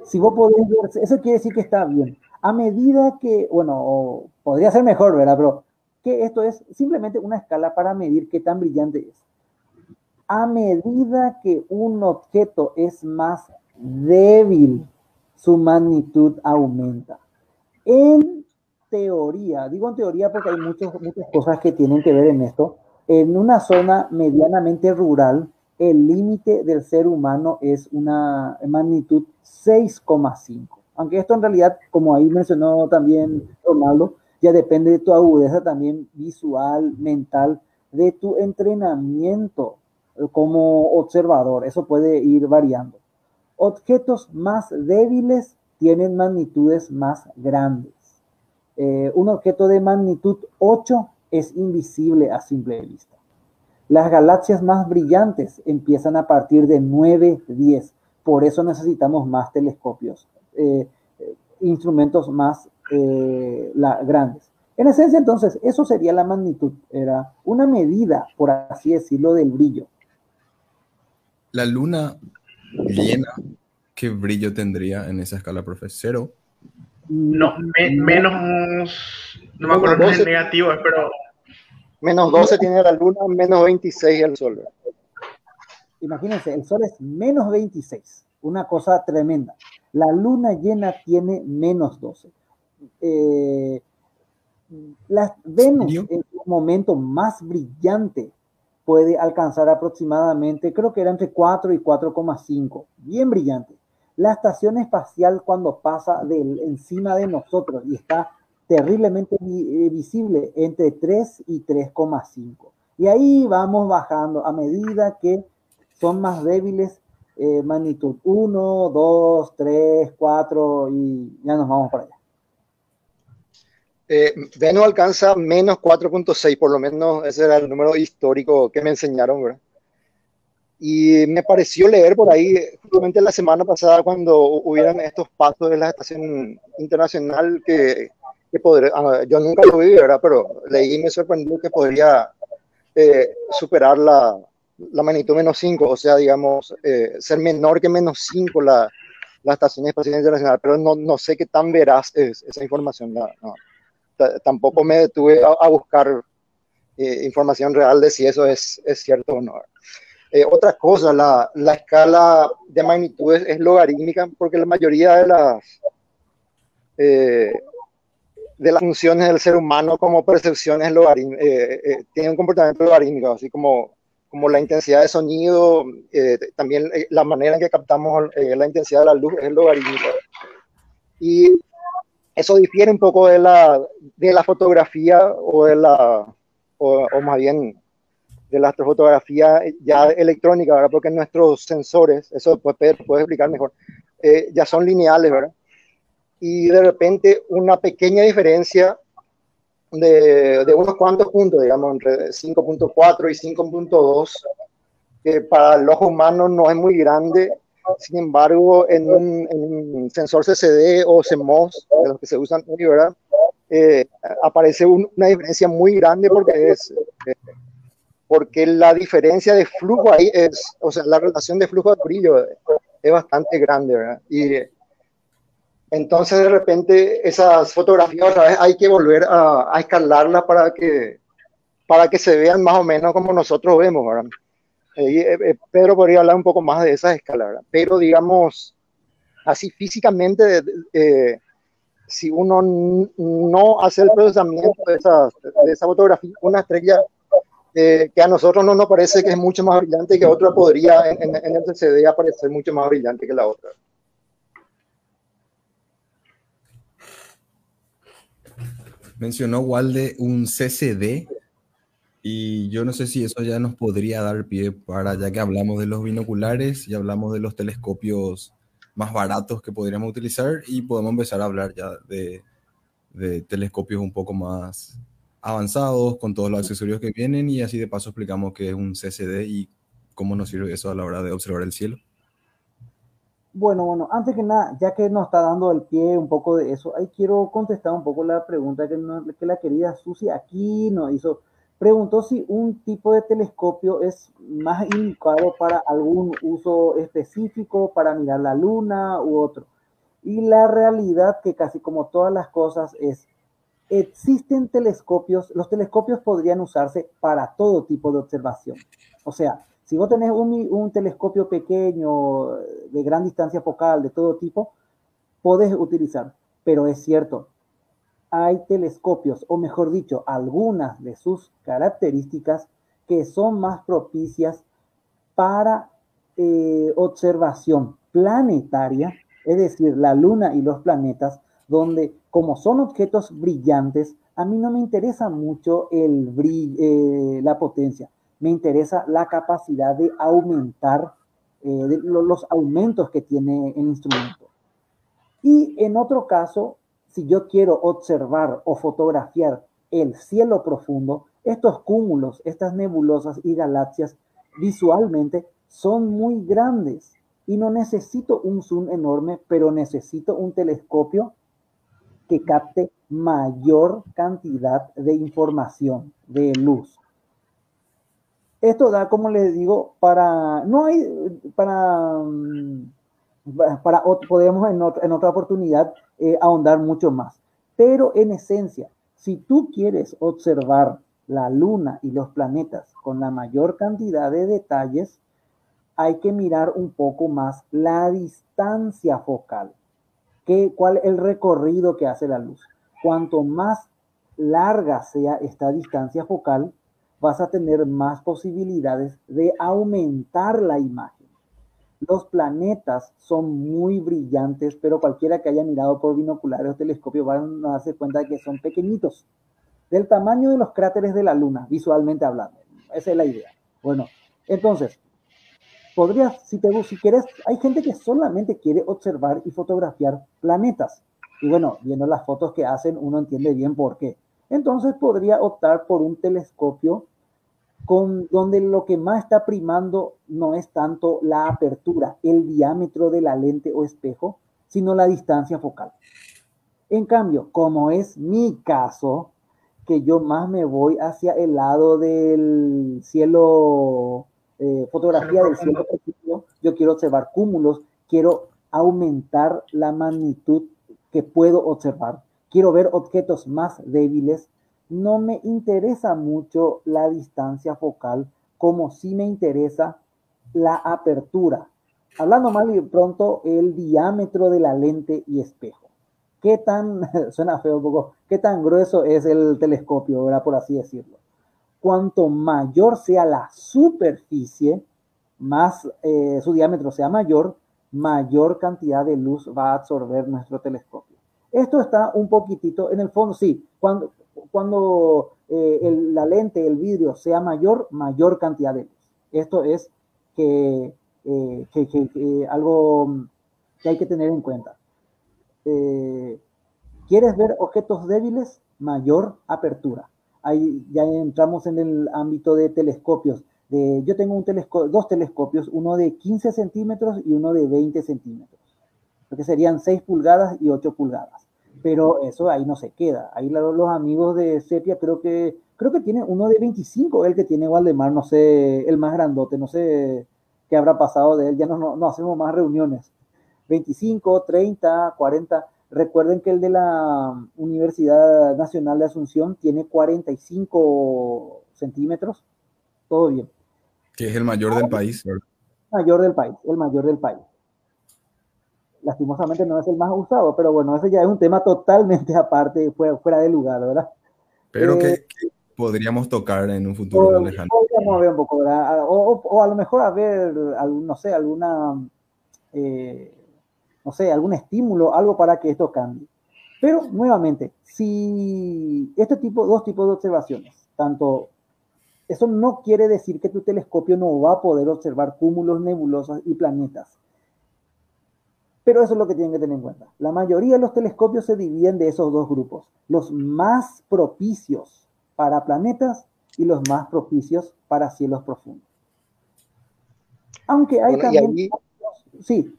Si vos podés ver, eso quiere decir que está bien a medida que, bueno, podría ser mejor, ¿verdad? Pero que esto es simplemente una escala para medir qué tan brillante es. A medida que un objeto es más débil, su magnitud aumenta. En teoría, digo en teoría porque hay muchas, muchas cosas que tienen que ver en esto, en una zona medianamente rural, el límite del ser humano es una magnitud 6,5 aunque esto en realidad, como ahí mencionó también Ronaldo, ya depende de tu agudeza también visual, mental, de tu entrenamiento como observador. Eso puede ir variando. Objetos más débiles tienen magnitudes más grandes. Eh, un objeto de magnitud 8 es invisible a simple vista. Las galaxias más brillantes empiezan a partir de 9, 10. Por eso necesitamos más telescopios eh, instrumentos más eh, grandes. En esencia, entonces, eso sería la magnitud, era una medida, por así decirlo, del brillo. La luna llena, ¿qué brillo tendría en esa escala, profesor? No, menos, no me acuerdo si es negativo, pero... Menos 12 tiene la luna, menos 26 el sol. Imagínense, el sol es menos 26, una cosa tremenda. La luna llena tiene menos 12. Eh, la Venus en su momento más brillante puede alcanzar aproximadamente, creo que era entre 4 y 4,5, bien brillante. La estación espacial cuando pasa del, encima de nosotros y está terriblemente eh, visible entre 3 y 3,5. Y ahí vamos bajando a medida que son más débiles eh, magnitud 1, 2, 3, 4 y ya nos vamos para allá. Eh, Venus alcanza menos 4.6, por lo menos ese era el número histórico que me enseñaron, ¿verdad? Y me pareció leer por ahí, justamente la semana pasada, cuando hubieran estos pasos de la estación internacional, que, que podría, ah, yo nunca lo vi, ¿verdad? Pero leí y me sorprendió que podría eh, superar la, la magnitud menos 5, o sea, digamos, eh, ser menor que menos 5 la, la Estación Espacial Internacional, pero no, no sé qué tan veraz es esa información. tampoco me detuve a, buscar eh, información real de si eso es, es cierto o no. Eh, otra cosa, la, la, escala de magnitudes es logarítmica porque la mayoría de las, de las funciones del ser humano como percepciones tienen un comportamiento logarítmico, así como como la intensidad de sonido, eh, también eh, la manera en que captamos eh, la intensidad de la luz es logarítmica. Y eso difiere un poco de la, de la fotografía o de la, o, más bien de la astrofotografía ya electrónica, ¿verdad? Porque nuestros sensores, eso puede, puede explicar mejor, ya son lineales, ¿verdad? Y de repente una pequeña diferencia de, unos cuantos puntos, digamos, entre 5.4 y 5.2, que para el ojo humano no es muy grande, sin embargo, en un, sensor CCD o CMOS, de los que se usan hoy, ¿verdad? eh, aparece una diferencia muy grande porque es eh, porque la diferencia de flujo ahí es, o sea, la relación de flujo de brillo es bastante grande, ¿verdad? Y entonces de repente esas fotografías otra vez hay que volver a, a escalarlas para que, para que se vean más o menos como nosotros vemos, ¿verdad? Eh, eh, Pedro podría hablar un poco más de esas escalas, pero digamos, así físicamente, eh, si uno no hace el procesamiento de esa, de esa fotografía, una estrella que a nosotros no nos parece que es mucho más brillante que otra, podría en, el CCD aparecer mucho más brillante que la otra. Mencionó Walde un CCD y yo no sé si eso ya nos podría dar pie para, ya que hablamos de los binoculares y hablamos de los telescopios más baratos que podríamos utilizar y podemos empezar a hablar ya de, de telescopios un poco más avanzados con todos los accesorios que vienen y así de paso explicamos qué es un CCD y cómo nos sirve eso a la hora de observar el cielo. Bueno, bueno, antes que nada, ya que nos está dando el pie un poco de eso, ahí quiero contestar un poco la pregunta que, la querida Susi aquí nos hizo preguntó si un tipo de telescopio es más indicado para algún uso específico, para mirar la luna u otro. Y la realidad que casi como todas las cosas es, existen telescopios, los telescopios podrían usarse para todo tipo de observación. O sea, si vos tenés un, telescopio pequeño, de gran distancia focal, de todo tipo, podés utilizar. Pero es cierto, hay telescopios, o mejor dicho, algunas de sus características que son más propicias para eh, observación planetaria, es decir, la luna y los planetas, donde como son objetos brillantes, a mí no me interesa mucho el eh, la potencia, me interesa la capacidad de aumentar eh, los aumentos que tiene el instrumento. Y en otro caso, si yo quiero observar o fotografiar el cielo profundo, estos cúmulos, estas nebulosas y galaxias visualmente son muy grandes y no necesito un zoom enorme, pero necesito un telescopio que capte mayor cantidad de información, de luz. Esto da, como les digo, para, no hay, para, mm, para, podemos en, en otra oportunidad eh, ahondar mucho más. Pero en esencia, si tú quieres observar la luna y los planetas con la mayor cantidad de detalles, hay que mirar un poco más la distancia focal. ¿Qué, ¿Cuál el recorrido que hace la luz? Cuanto más larga sea esta distancia focal, vas a tener más posibilidades de aumentar la imagen. Los planetas son muy brillantes, pero cualquiera que haya mirado por binoculares o telescopio va a darse cuenta de que son pequeñitos, del tamaño de los cráteres de la Luna, visualmente hablando. Esa es la idea. Bueno, entonces, podrías, si te si quieres, hay gente que solamente quiere observar y fotografiar planetas. Y bueno, viendo las fotos que hacen, uno entiende bien por qué. Entonces podría optar por un telescopio donde lo que más está primando no es tanto la apertura, el diámetro de la lente o espejo, sino la distancia focal. En cambio, como es mi caso, que yo más me voy hacia el lado del cielo, eh, fotografía del cielo yo quiero observar cúmulos, quiero aumentar la magnitud que puedo observar, quiero ver objetos más débiles, no me interesa mucho la distancia focal como si me interesa la apertura. Hablando mal y pronto, el diámetro de la lente y espejo. ¿Qué tan, suena feo un poco, qué tan grueso es el telescopio, ¿verdad? por así decirlo? Cuanto mayor sea la superficie, más eh, su diámetro sea mayor, mayor cantidad de luz va a absorber nuestro telescopio. Esto está un poquitito, en el fondo, sí, cuando, cuando eh, la lente, el vidrio sea mayor, mayor cantidad de luz. Esto es que, eh, algo que hay que tener en cuenta. Eh, ¿Quieres ver objetos débiles? Mayor apertura. Ahí ya entramos en el ámbito de telescopios. De, yo tengo un dos telescopios, uno de 15 centímetros y uno de 20 centímetros, que serían 6 pulgadas y 8 pulgadas. Pero eso ahí no se queda. Ahí los amigos de Sepia creo que creo que tiene uno de 25, el que tiene Waldemar, no sé, el más grandote, no sé qué habrá pasado de él, ya no, no, hacemos más reuniones. 25, 30, 40. Recuerden que el de la Universidad Nacional de Asunción tiene 45 centímetros. Todo bien. Que es el mayor del país. Mayor del país, el mayor del país lastimosamente no es el más usado, pero bueno, ese ya es un tema totalmente aparte, fuera, de lugar, ¿verdad? Pero que, eh, podríamos tocar en un futuro lejano. Podríamos ver un poco, ¿verdad? O, a lo mejor a ver, no sé, alguna, eh, no sé, algún estímulo, algo para que esto cambie. Pero nuevamente, si este tipo, dos tipos de observaciones, tanto, eso no quiere decir que tu telescopio no va a poder observar cúmulos nebulosos y planetas pero eso es lo que tienen que tener en cuenta. La mayoría de los telescopios se dividen de esos dos grupos. Los más propicios para planetas y los más propicios para cielos profundos. Aunque hay también... sí.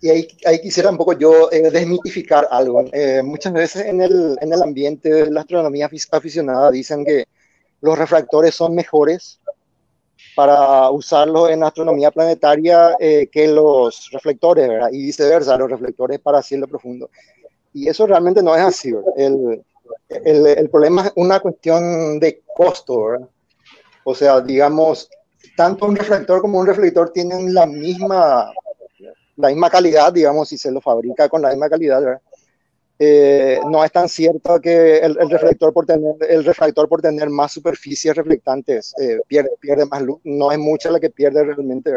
Y ahí, quisiera un poco yo eh, desmitificar algo. Eh, muchas veces en el, en el ambiente de la astronomía aficionada dicen que los refractores son mejores para usarlo en astronomía planetaria eh, que los reflectores, ¿verdad? Y viceversa, los reflectores para cielo profundo. Y eso realmente no es así, El, el, el, problema es una cuestión de costo, ¿verdad? O sea, digamos, tanto un reflector como un reflector tienen la misma, la misma calidad, digamos, si se lo fabrica con la misma calidad, ¿verdad? Eh, no es tan cierto que el, reflector por tener, el refractor por tener más superficies reflectantes eh, pierde, pierde más luz, no es mucha la que pierde realmente.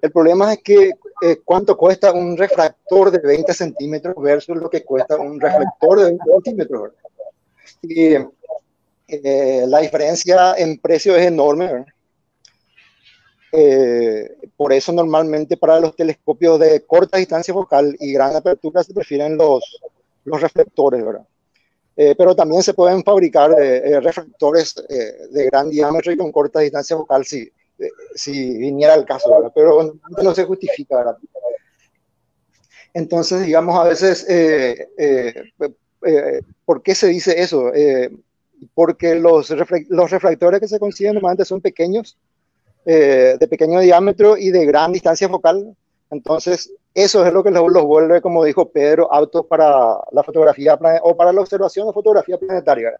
El problema es que eh, cuánto cuesta un refractor de 20 centímetros versus lo que cuesta un reflector de 20 centímetros, Y la diferencia en precio es enorme, por eso normalmente para los telescopios de corta distancia focal y gran apertura se prefieren los, los reflectores, ¿verdad? Eh, pero también se pueden fabricar eh, eh, reflectores de gran diámetro y con corta distancia focal si, si viniera el caso, ¿verdad? Pero no se justifica, ¿verdad? Entonces, digamos, a veces, ¿por qué se dice eso? porque los, los reflectores que se consiguen normalmente son pequeños, de pequeño diámetro y de gran distancia focal. Entonces, eso es lo que los, vuelve, como dijo Pedro, aptos para la fotografía o para la observación de fotografía planetaria.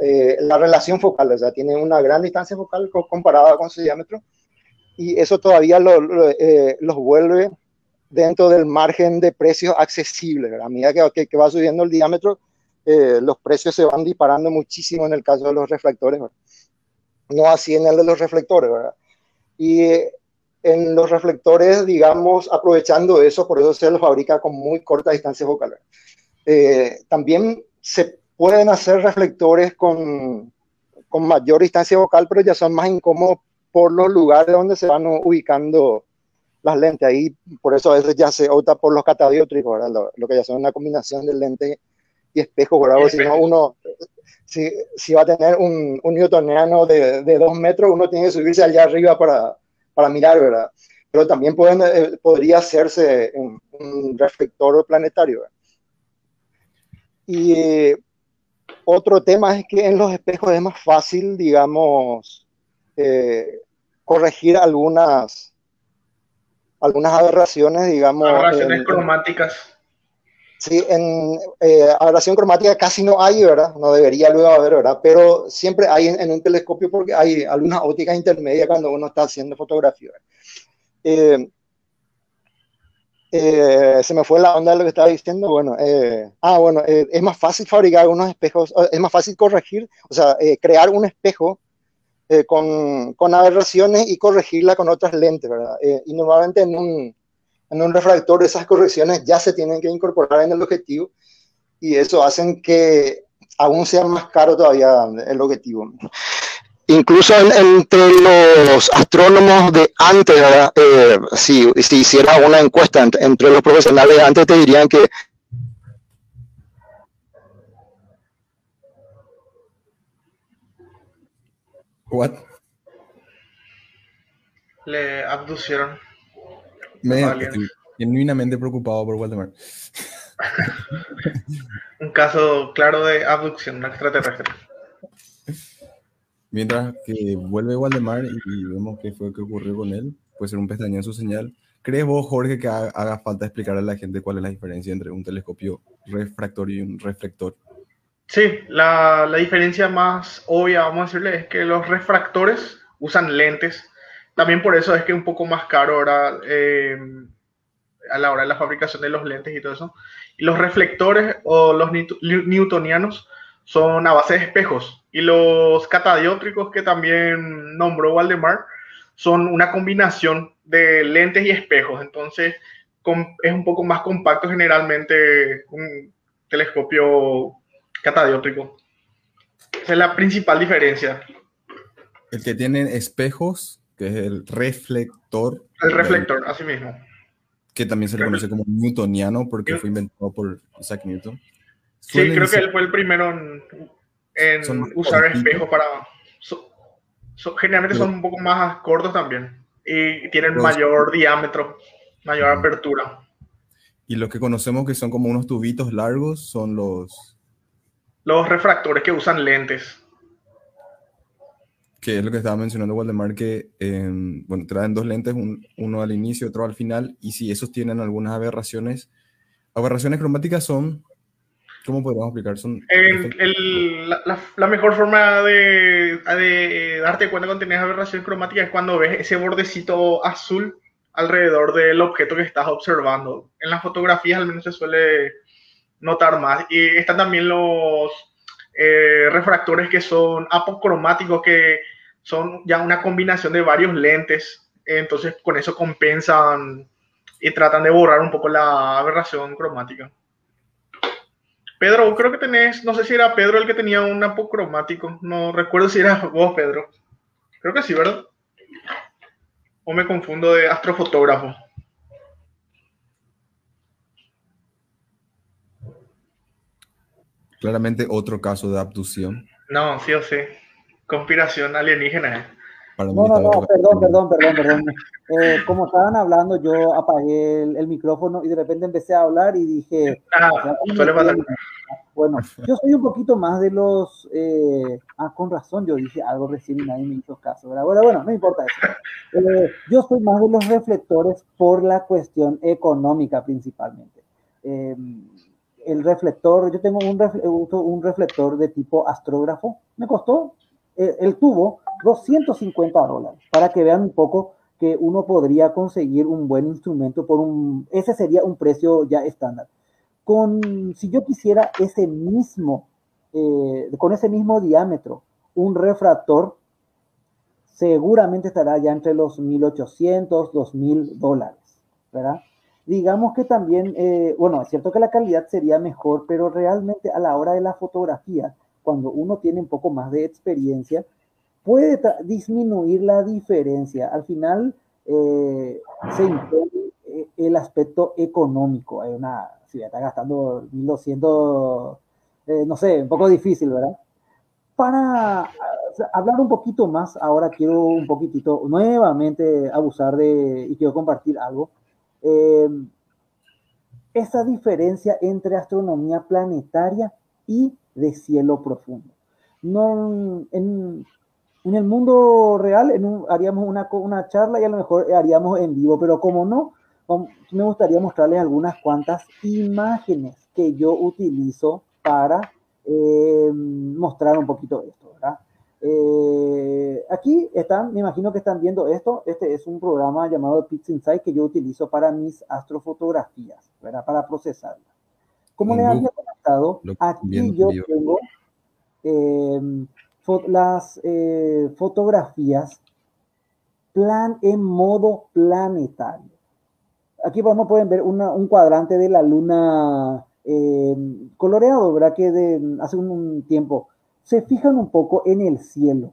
Eh, la, relación focal, o sea, tiene una gran distancia focal comparada con su diámetro y eso todavía eh, los vuelve dentro del margen de precios accesibles. A medida que, que, va subiendo el diámetro, eh, los precios se van disparando muchísimo en el caso de los reflectores, no así en el de los reflectores. ¿verdad? Y en los reflectores, digamos, aprovechando eso, por eso se los fabrica con muy corta distancia focal. Eh, también se pueden hacer reflectores con, con, mayor distancia focal, pero ya son más incómodos por los lugares donde se van ubicando las lentes. Ahí, por eso a veces ya se opta por los catadiótricos, lo, lo, que ya son una combinación de lente y espejo, ¿verdad? si no, uno, si, si, va a tener un, un newtoniano de, de dos metros, uno tiene que subirse allá arriba para para mirar, ¿verdad? Pero también pueden, eh, podría hacerse un, un reflector planetario. Y otro tema es que en los espejos es más fácil, digamos, eh, corregir algunas, algunas aberraciones, digamos. Aberraciones cromáticas. Sí, en eh, aberración cromática casi no hay, ¿verdad? No debería luego haber, ¿verdad? Pero siempre hay en, un telescopio porque hay algunas ópticas intermedias cuando uno está haciendo fotografía. Eh, eh, se me fue la onda de lo que estaba diciendo. Bueno, ah, bueno, es más fácil fabricar unos espejos, es más fácil corregir, o sea, crear un espejo con, con, aberraciones y corregirla con otras lentes, ¿verdad? y normalmente en un, en un refractor esas correcciones ya se tienen que incorporar en el objetivo y eso hacen que aún sea más caro todavía el objetivo. Incluso entre los astrónomos de antes, eh, si, si hiciera una encuesta entre, los profesionales de antes, te dirían que What? Le abducieron. Me, estoy genuinamente preocupado por Waldemar. Un caso claro de abducción extraterrestre. Mientras que vuelve Waldemar y vemos qué fue que ocurrió con él, puede ser un pestañeo en su señal. ¿Crees vos, Jorge, que haga falta explicar a la gente cuál es la diferencia entre un telescopio refractor y un reflector? Sí, la, la diferencia más obvia, vamos a decirle, es que los refractores usan lentes. También por eso es que es un poco más caro ahora eh, a la hora de la fabricación de los lentes y todo eso. Los reflectores o los newtonianos son a base de espejos. Y los catadiótricos que también nombró Waldemar son una combinación de lentes y espejos. Entonces es un poco más compacto generalmente un telescopio catadiótrico. Esa es la principal diferencia. El que tiene espejos, que es el reflector. El reflector, así mismo. Que también se le conoce como newtoniano porque fue inventado por Isaac Newton. Sí, creo que él fue el primero en, usar espejos para... generalmente son un poco más cortos también y tienen mayor diámetro, mayor apertura. Y los que conocemos que son como unos tubitos largos son los... Los refractores que usan lentes. Que es lo que estaba mencionando Waldemar, que bueno, traen dos lentes, uno al inicio, otro al final, y si esos tienen algunas aberraciones, aberraciones cromáticas son ¿Cómo podríamos explicar? Son la, mejor forma de, darte cuenta cuando tienes aberración cromática es cuando ves ese bordecito azul alrededor del objeto que estás observando. En las fotografías al menos se suele notar más. Y están también los eh, refractores que son apocromáticos, que son ya una combinación de varios lentes. Entonces con eso compensan y tratan de borrar un poco la aberración cromática. Pedro, creo que tenés, no sé si era Pedro el que tenía un apocromático, no recuerdo si era vos, Pedro. Creo que sí, ¿verdad? O me confundo de astrofotógrafo. Claramente otro caso de abducción. No, sí o sí. Conspiración alienígena. no, no, no, perdón, perdón, perdón, perdón. Eh, como estaban hablando, yo apagué el, micrófono y de repente empecé a hablar y dije... Ah, suele pasar. Bueno, yo soy un poquito más de los... Eh, ah, con razón, yo dije algo recién y nadie me hizo caso. Bueno, bueno, no importa eso. Eh, yo soy más de los reflectores por la cuestión económica principalmente. Eh, el reflector, yo tengo un, un reflector de tipo astrógrafo, me costó el tubo 250 dólares, para que vean un poco que uno podría conseguir un buen instrumento por un, ese sería un precio ya estándar con, si yo quisiera ese mismo, eh, con ese mismo diámetro, un refractor, seguramente estará ya entre los 1.800, 2.000 dólares, ¿verdad? Digamos que también, eh, bueno, es cierto que la calidad sería mejor, pero realmente a la hora de la fotografía, cuando uno tiene un poco más de experiencia, puede disminuir la diferencia. Al final eh, se impone el aspecto económico. Hay una, si está gastando 1200, eh, no sé, un poco difícil, ¿verdad? Para hablar un poquito más, ahora quiero un poquitito nuevamente abusar de, y quiero compartir algo. Eh, esa diferencia entre astronomía planetaria y de cielo profundo. No, en, en el mundo real en haríamos una, una charla y a lo mejor haríamos en vivo, pero como no, me gustaría mostrarles algunas cuantas imágenes que yo utilizo para eh, mostrar un poquito esto, ¿verdad? Eh, aquí están, me imagino que están viendo esto. Este es un programa llamado Pix Insight que yo utilizo para mis astrofotografías, ¿verdad? Para procesarlas. Como les había comentado, aquí yo tengo em, las eh, fotografías plan en modo planetario. Aquí vamos, pueden ver un cuadrante de la luna eh, coloreado, ¿verdad? Que de, hace un, tiempo. Se fijan un poco en el cielo.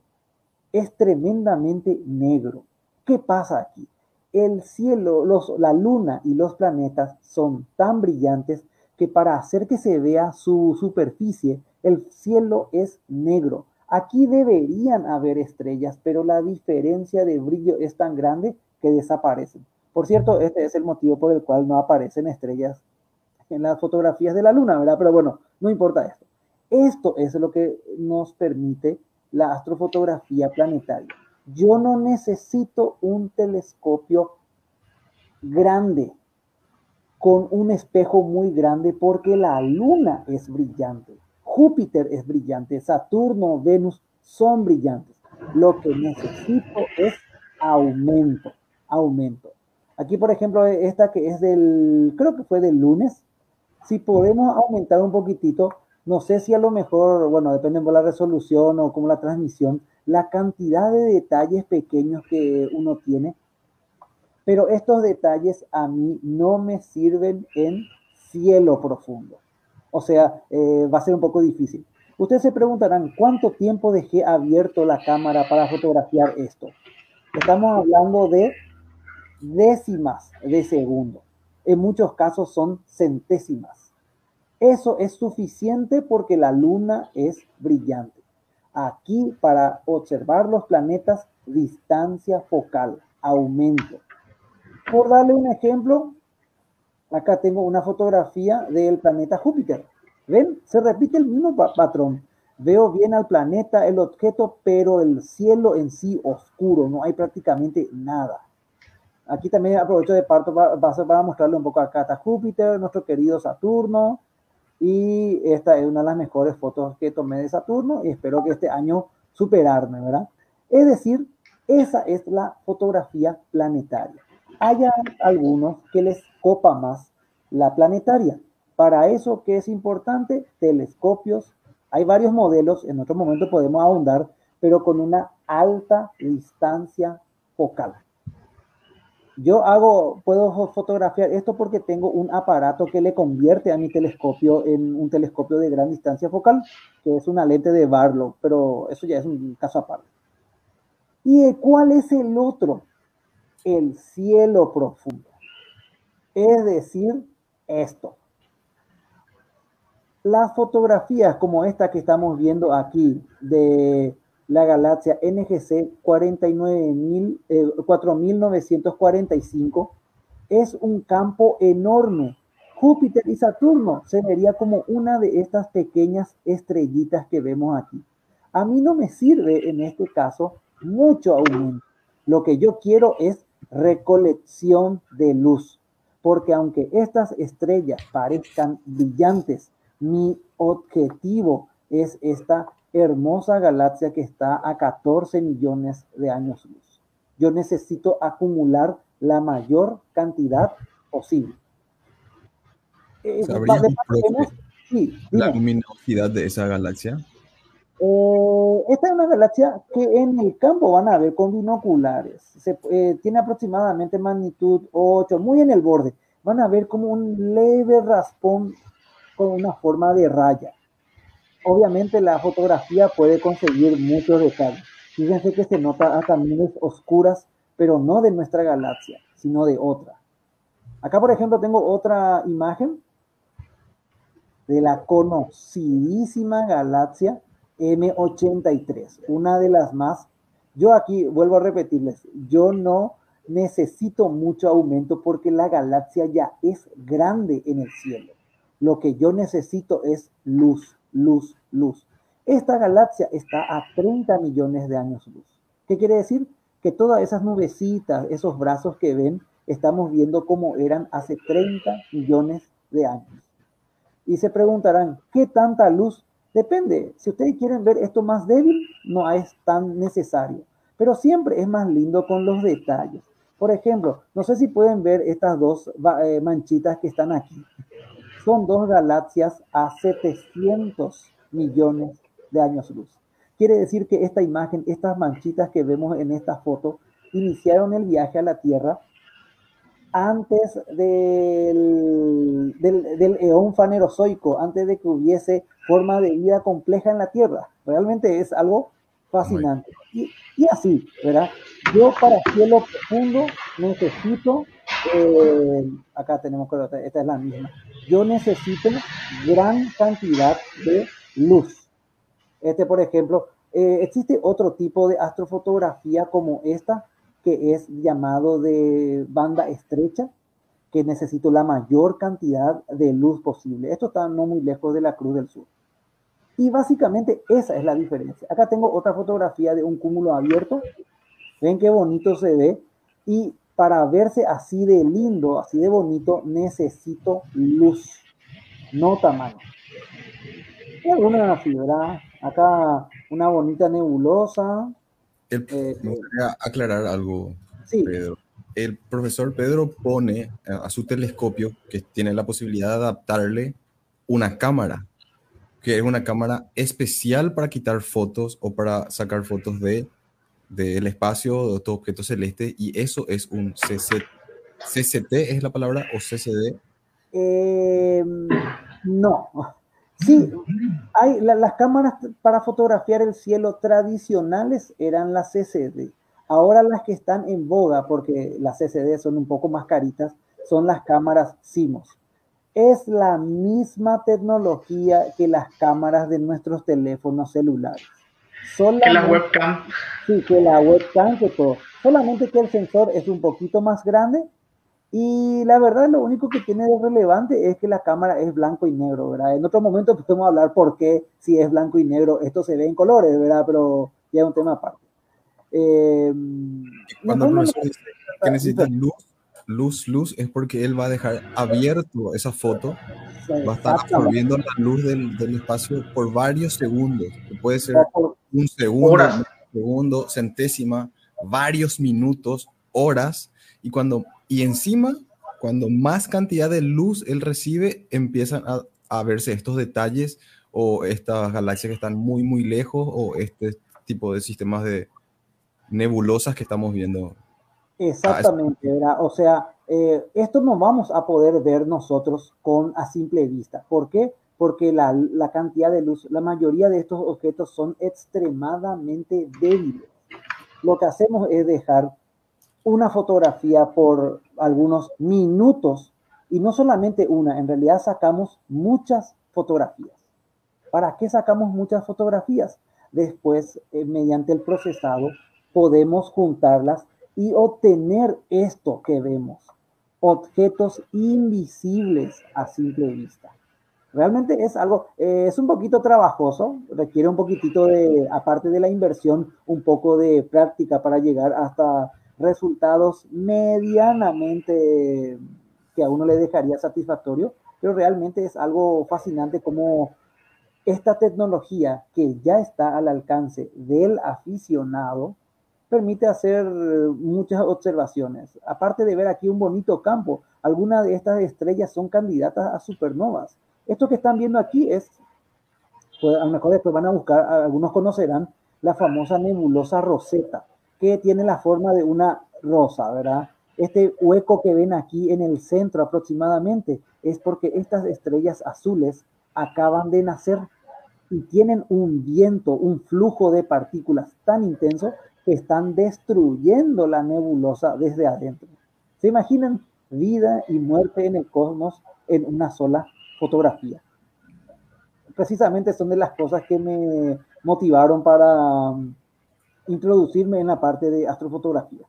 Es tremendamente negro. ¿Qué pasa aquí? El cielo, los, la luna y los planetas son tan brillantes que para hacer que se vea su superficie, el cielo es negro. Aquí deberían haber estrellas, pero la diferencia de brillo es tan grande que desaparecen. Por cierto, este es el motivo por el cual no aparecen estrellas en las fotografías de la luna, ¿verdad? Pero bueno, no importa esto. Esto es lo que nos permite la astrofotografía planetaria. Yo no necesito un telescopio grande con un espejo muy grande porque la luna es brillante, Júpiter es brillante, Saturno, Venus son brillantes. Lo que necesito es aumento, aumento. Aquí, por ejemplo, esta que es del, creo que fue del lunes, si podemos aumentar un poquitito, no sé si a lo mejor, bueno, depende de la resolución o como la transmisión, la cantidad de detalles pequeños que uno tiene, pero estos detalles a mí no me sirven en cielo profundo. O sea, eh, va a ser un poco difícil. Ustedes se preguntarán, ¿cuánto tiempo dejé abierto la cámara para fotografiar esto? Estamos hablando de décimas de segundo. En muchos casos son centésimas. Eso es suficiente porque la luna es brillante. Aquí para observar los planetas, distancia focal, aumento. Por darle un ejemplo, acá tengo una fotografía del planeta Júpiter. ¿Ven? Se repite el mismo patrón. Veo bien al planeta, el objeto, pero el cielo en sí oscuro, no hay prácticamente nada. Aquí también aprovecho de parto para, para mostrarle un poco acá está Júpiter, nuestro querido Saturno, y esta es una de las mejores fotos que tomé de Saturno y espero que este año superarme, ¿verdad? Es decir, esa es la fotografía planetaria. Hay algunos que les copa más la planetaria. Para eso, ¿qué es importante? Telescopios. Hay varios modelos, en otro momento podemos ahondar, pero con una alta distancia focal. Yo hago, puedo fotografiar esto porque tengo un aparato que le convierte a mi telescopio en un telescopio de gran distancia focal, que es una lente de Barlow, pero eso ya es un caso aparte. ¿Y cuál es el otro? El cielo profundo. Es decir, esto. Las fotografías como esta que estamos viendo aquí de la galaxia NGC 4945 eh, es un campo enorme. Júpiter y Saturno se vería como una de estas pequeñas estrellitas que vemos aquí. A mí no me sirve en este caso mucho aumento. Lo que yo quiero es recolección de luz, porque aunque estas estrellas parezcan brillantes, mi objetivo es esta hermosa galaxia que está a 14 millones de años luz. Yo necesito acumular la mayor cantidad posible. Eh, la luminosidad de esa galaxia? Eh, esta es una galaxia que en el campo van a ver con binoculares. Se, eh, tiene aproximadamente magnitud 8, muy en el borde. Van a ver como un leve raspón con una forma de raya. Obviamente la fotografía puede conseguir muchos detalles. Fíjense que se nota a caminos oscuras, pero no de nuestra galaxia, sino de otra. Acá, por ejemplo, tengo otra imagen de la conocidísima galaxia M83, una de las más. Yo aquí vuelvo a repetirles, yo no necesito mucho aumento porque la galaxia ya es grande en el cielo. Lo que yo necesito es luz, luz, luz. Esta galaxia está a 30 millones de años luz. ¿Qué quiere decir? Que todas esas nubecitas, esos brazos que ven, estamos viendo cómo eran hace 30 millones de años. Y se preguntarán, ¿qué tanta luz? Depende. Si ustedes quieren ver esto más débil, no es tan necesario. Pero siempre es más lindo con los detalles. Por ejemplo, no sé si pueden ver estas dos eh, manchitas que están aquí son dos galaxias a 700 millones de años luz. Quiere decir que esta imagen, estas manchitas que vemos en esta foto, iniciaron el viaje a la Tierra antes del, del, eón fanerozoico, antes de que hubiese forma de vida compleja en la Tierra. Realmente es algo fascinante. Y, así, ¿verdad? Yo para cielo profundo necesito, eh, acá tenemos, esta es la misma, yo necesito gran cantidad de luz. Este, por ejemplo, eh, existe otro tipo de astrofotografía como esta, que es llamado de banda estrecha, que necesito la mayor cantidad de luz posible. Esto está no muy lejos de la Cruz del Sur. Y básicamente esa es la diferencia. Acá tengo otra fotografía de un cúmulo abierto. Ven qué bonito se ve. Y para verse así de lindo, así de bonito, necesito luz, no tamaño. Y alguna fibra. Acá una bonita nebulosa. Eh, me gustaría aclarar algo, sí. Pedro. El profesor Pedro pone a su telescopio, que tiene la posibilidad de adaptarle una cámara que es una cámara especial para quitar fotos o para sacar fotos de del espacio de otro objeto celeste y eso es un CC, CCT es la palabra o CCD eh, no sí hay las cámaras para fotografiar el cielo tradicionales eran las CCD ahora las que están en boga porque las CCD son un poco más caritas son las cámaras CMOS es la misma tecnología que las cámaras de nuestros teléfonos celulares. que la webcam. Sí, que la webcam, que todo. Solamente que el sensor es un poquito más grande y la verdad lo único que tiene de relevante es que la cámara es blanco y negro, ¿verdad? En otro momento podemos hablar por qué si es blanco y negro esto se ve en colores, ¿verdad? Pero ya es un tema aparte. Eh, Cuando no, que necesitas luz luz, luz, es porque él va a dejar abierto esa foto, va a estar absorbiendo la luz del, del espacio por varios segundos, que puede ser un segundo, segundo, centésima, varios minutos, horas, y cuando, y encima, cuando más cantidad de luz él recibe, empiezan a, verse estos detalles o estas galaxias que están muy, muy lejos o este tipo de sistemas de nebulosas que estamos viendo Exactamente, ¿verdad? O sea, eh, esto no vamos a poder ver nosotros con a simple vista. ¿Por qué? Porque la, cantidad de luz, la mayoría de estos objetos son extremadamente débiles. Lo que hacemos es dejar una fotografía por algunos minutos y no solamente una, en realidad sacamos muchas fotografías. ¿Para qué sacamos muchas fotografías? Después, eh, mediante el procesado, podemos juntarlas y obtener esto que vemos, objetos invisibles a simple vista. Realmente es algo, eh, es un poquito trabajoso, requiere un poquitito de, aparte de la inversión, un poco de práctica para llegar hasta resultados medianamente que a uno le dejaría satisfactorio, pero realmente es algo fascinante como esta tecnología que ya está al alcance del aficionado permite hacer muchas observaciones. Aparte de ver aquí un bonito campo, algunas de estas estrellas son candidatas a supernovas. Esto que están viendo aquí es, pues, a lo mejor después van a buscar, algunos conocerán la famosa nebulosa Rosetta, que tiene la forma de una rosa, ¿verdad? Este hueco que ven aquí en el centro aproximadamente es porque estas estrellas azules acaban de nacer y tienen un viento, un flujo de partículas tan intenso que están destruyendo la nebulosa desde adentro. ¿Se imaginan vida y muerte en el cosmos en una sola fotografía? Precisamente son de las cosas que me motivaron para introducirme en la parte de astrofotografía.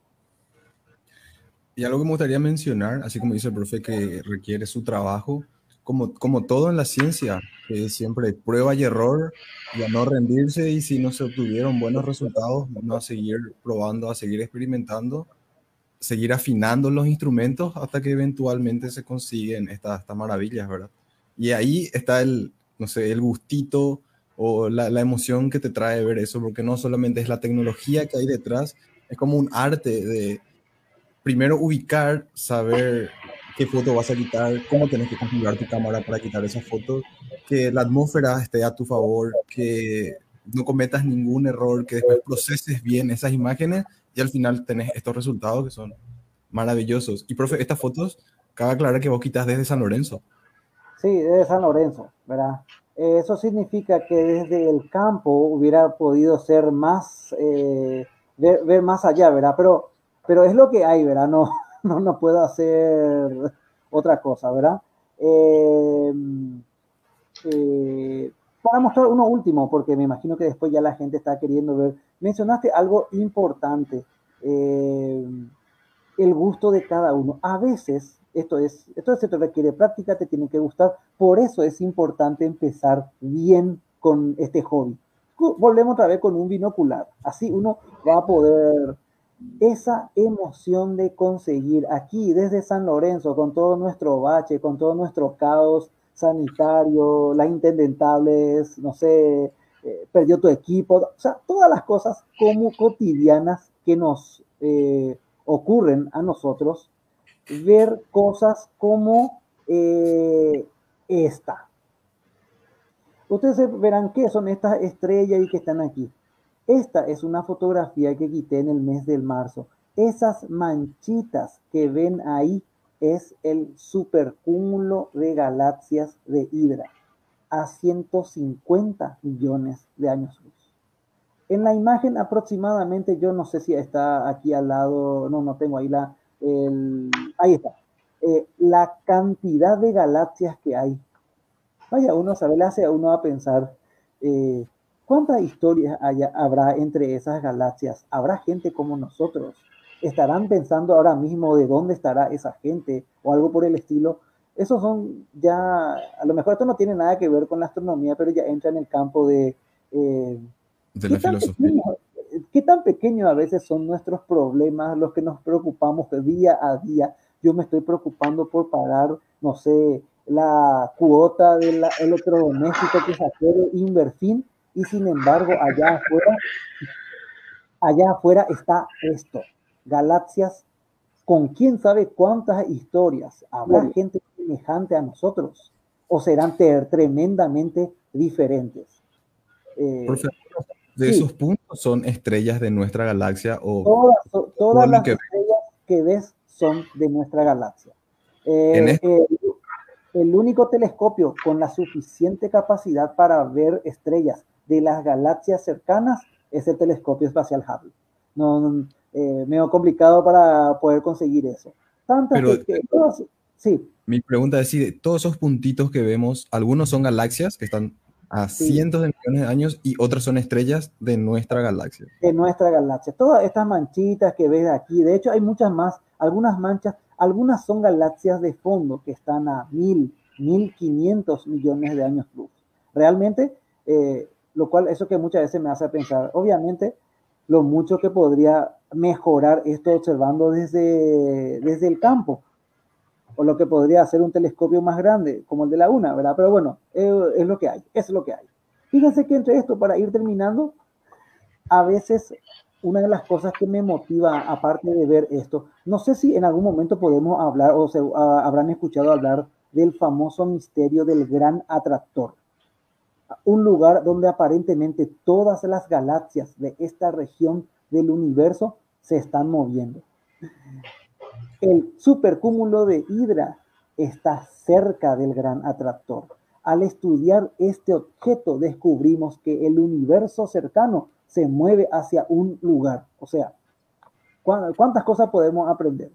Y algo que me gustaría mencionar, así como dice el profe, que requiere su trabajo, como, como todo en la ciencia, que siempre prueba y error y a no rendirse y si no se obtuvieron buenos resultados, no a seguir probando, a seguir experimentando, seguir afinando los instrumentos hasta que eventualmente se consiguen estas, estas maravillas, ¿verdad? Y ahí está el, no sé, el gustito o la, emoción que te trae ver eso, porque no solamente es la tecnología que hay detrás, es como un arte de primero ubicar, saber qué foto vas a quitar, cómo tienes que configurar tu cámara para quitar esa foto, que la atmósfera esté a tu favor, que no cometas ningún error, que después proceses bien esas imágenes y al final tenés estos resultados que son maravillosos. Y profe, estas fotos, cabe aclarar que vos quitas desde San Lorenzo. Sí, desde San Lorenzo, ¿verdad? Eso significa que desde el campo hubiera podido ser más, eh, ver, más allá, ¿verdad? Pero, pero es lo que hay, ¿verdad? No, no, no puedo hacer otra cosa, ¿verdad? Eh, eh, para mostrar uno último, porque me imagino que después ya la gente está queriendo ver, mencionaste algo importante, eh, el gusto de cada uno. A veces Esto es, esto se te requiere práctica, te tiene que gustar. Por eso es importante empezar bien con este hobby. Volvemos otra vez con un binocular. Así uno va a poder esa emoción de conseguir aquí desde San Lorenzo, con todo nuestro bache, con todo nuestro caos sanitario, las intendentables, no sé, eh, perdió tu equipo, o sea, todas las cosas como cotidianas que nos eh, ocurren a nosotros, ver cosas como eh, esta. Ustedes verán qué son estas estrellas y que están aquí. Esta es una fotografía que quité en el mes del marzo. Esas manchitas que ven ahí es el supercúmulo de galaxias de Hydra a 150 millones de años luz. En la imagen aproximadamente, yo no sé si está aquí al lado, no, no tengo ahí la, ahí está, eh, la cantidad de galaxias que hay. Vaya, uno sabe, le hace a uno a pensar, eh, ¿cuántas historias habrá entre esas galaxias? ¿Habrá gente como nosotros? ¿Estarán pensando ahora mismo de dónde estará esa gente o algo por el estilo? esos son ya, a lo mejor esto no tiene nada que ver con la astronomía, pero ya entra en el campo de... Eh, de la filosofía. ¿Qué tan pequeños a veces son nuestros problemas, los que nos preocupamos día a día? Yo me estoy preocupando por pagar, no sé, la cuota del electrodoméstico que saqué Inverfin y sin embargo allá afuera, allá afuera está esto, galaxias con quién sabe cuántas historias. Habrá gente semejante a nosotros o serán tremendamente diferentes. Eh, de esos puntos son estrellas de nuestra galaxia o todas, las estrellas que ves son de nuestra galaxia. Eh, el, único telescopio con la suficiente capacidad para ver estrellas de las galaxias cercanas es el telescopio espacial Hubble. No, eh, medio complicado para poder conseguir eso. Tantas que, sí. Mi pregunta es si todos esos puntitos que vemos, algunos son galaxias que están a cientos de millones de años y otras son estrellas de nuestra galaxia. De nuestra galaxia. Todas estas manchitas que ves aquí, de hecho hay muchas más, algunas manchas, algunas son galaxias de fondo que están a mil, mil quinientos millones de años luz. Realmente, eh, lo cual, eso que muchas veces me hace pensar, obviamente, lo mucho que podría mejorar esto observando desde, desde el campo o lo que podría ser un telescopio más grande, como el de la UNA, ¿verdad? Pero bueno, es, lo que hay, es lo que hay. Fíjense que entre esto, para ir terminando, a veces una de las cosas que me motiva, aparte de ver esto, no sé si en algún momento podemos hablar o se habrán escuchado hablar del famoso misterio del gran atractor. Un lugar donde aparentemente todas las galaxias de esta región del universo se están moviendo. El supercúmulo de Hidra está cerca del gran atractor. Al estudiar este objeto descubrimos que el universo cercano se mueve hacia un lugar. O sea, ¿cuántas cosas podemos aprender?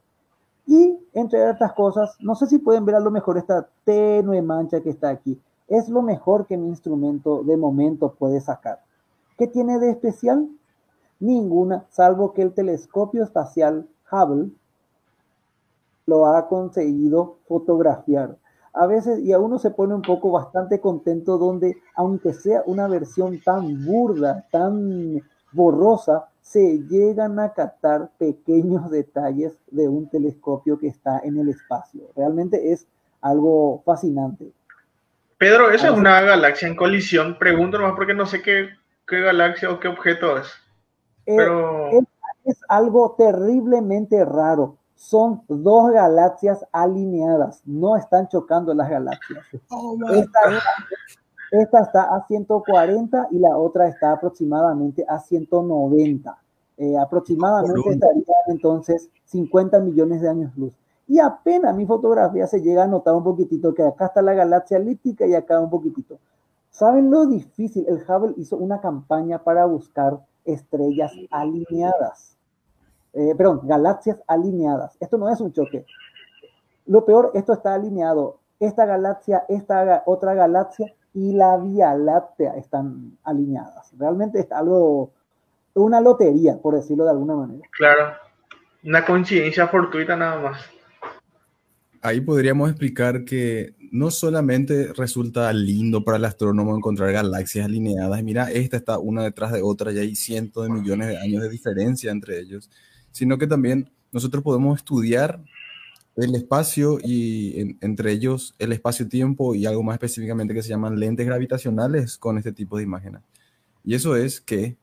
Y entre estas cosas, no sé si pueden ver a lo mejor esta tenue mancha que está aquí. Es lo mejor que mi instrumento de momento puede sacar. ¿Qué tiene de especial? Ninguna, salvo que el telescopio espacial Hubble lo ha conseguido fotografiar. A veces, y a uno se pone un poco bastante contento donde, aunque sea una versión tan burda, tan borrosa, se llegan a captar pequeños detalles de un telescopio que está en el espacio. Realmente es algo fascinante. Pedro, ¿eso es una galaxia en colisión? Pregunto nomás porque no sé qué, qué galaxia o qué objeto es. Eh, es algo terriblemente raro son dos galaxias alineadas, no están chocando las galaxias. Oh, esta, está a 140 y la otra está aproximadamente a 190. Eh, aproximadamente estarían entonces 50 millones de años luz. Y apenas mi fotografía se llega a notar un poquitito que acá está la galaxia elíptica y acá un poquitito. ¿Saben lo difícil? El Hubble hizo una campaña para buscar estrellas alineadas eh, perdón, galaxias alineadas. Esto no es un choque. Lo peor, esto está alineado. Esta galaxia, esta otra galaxia y la Vía Láctea están alineadas. Realmente es algo, una lotería, por decirlo de alguna manera. Claro, una coincidencia fortuita nada más. ahí podríamos explicar que no solamente resulta lindo para el astrónomo encontrar galaxias alineadas, mira, esta está una detrás de otra y hay cientos de millones de años de diferencia entre ellos, sino que también nosotros podemos estudiar el espacio y entre ellos el espacio-tiempo y algo más específicamente que se llaman lentes gravitacionales con este tipo de imágenes. Y eso es que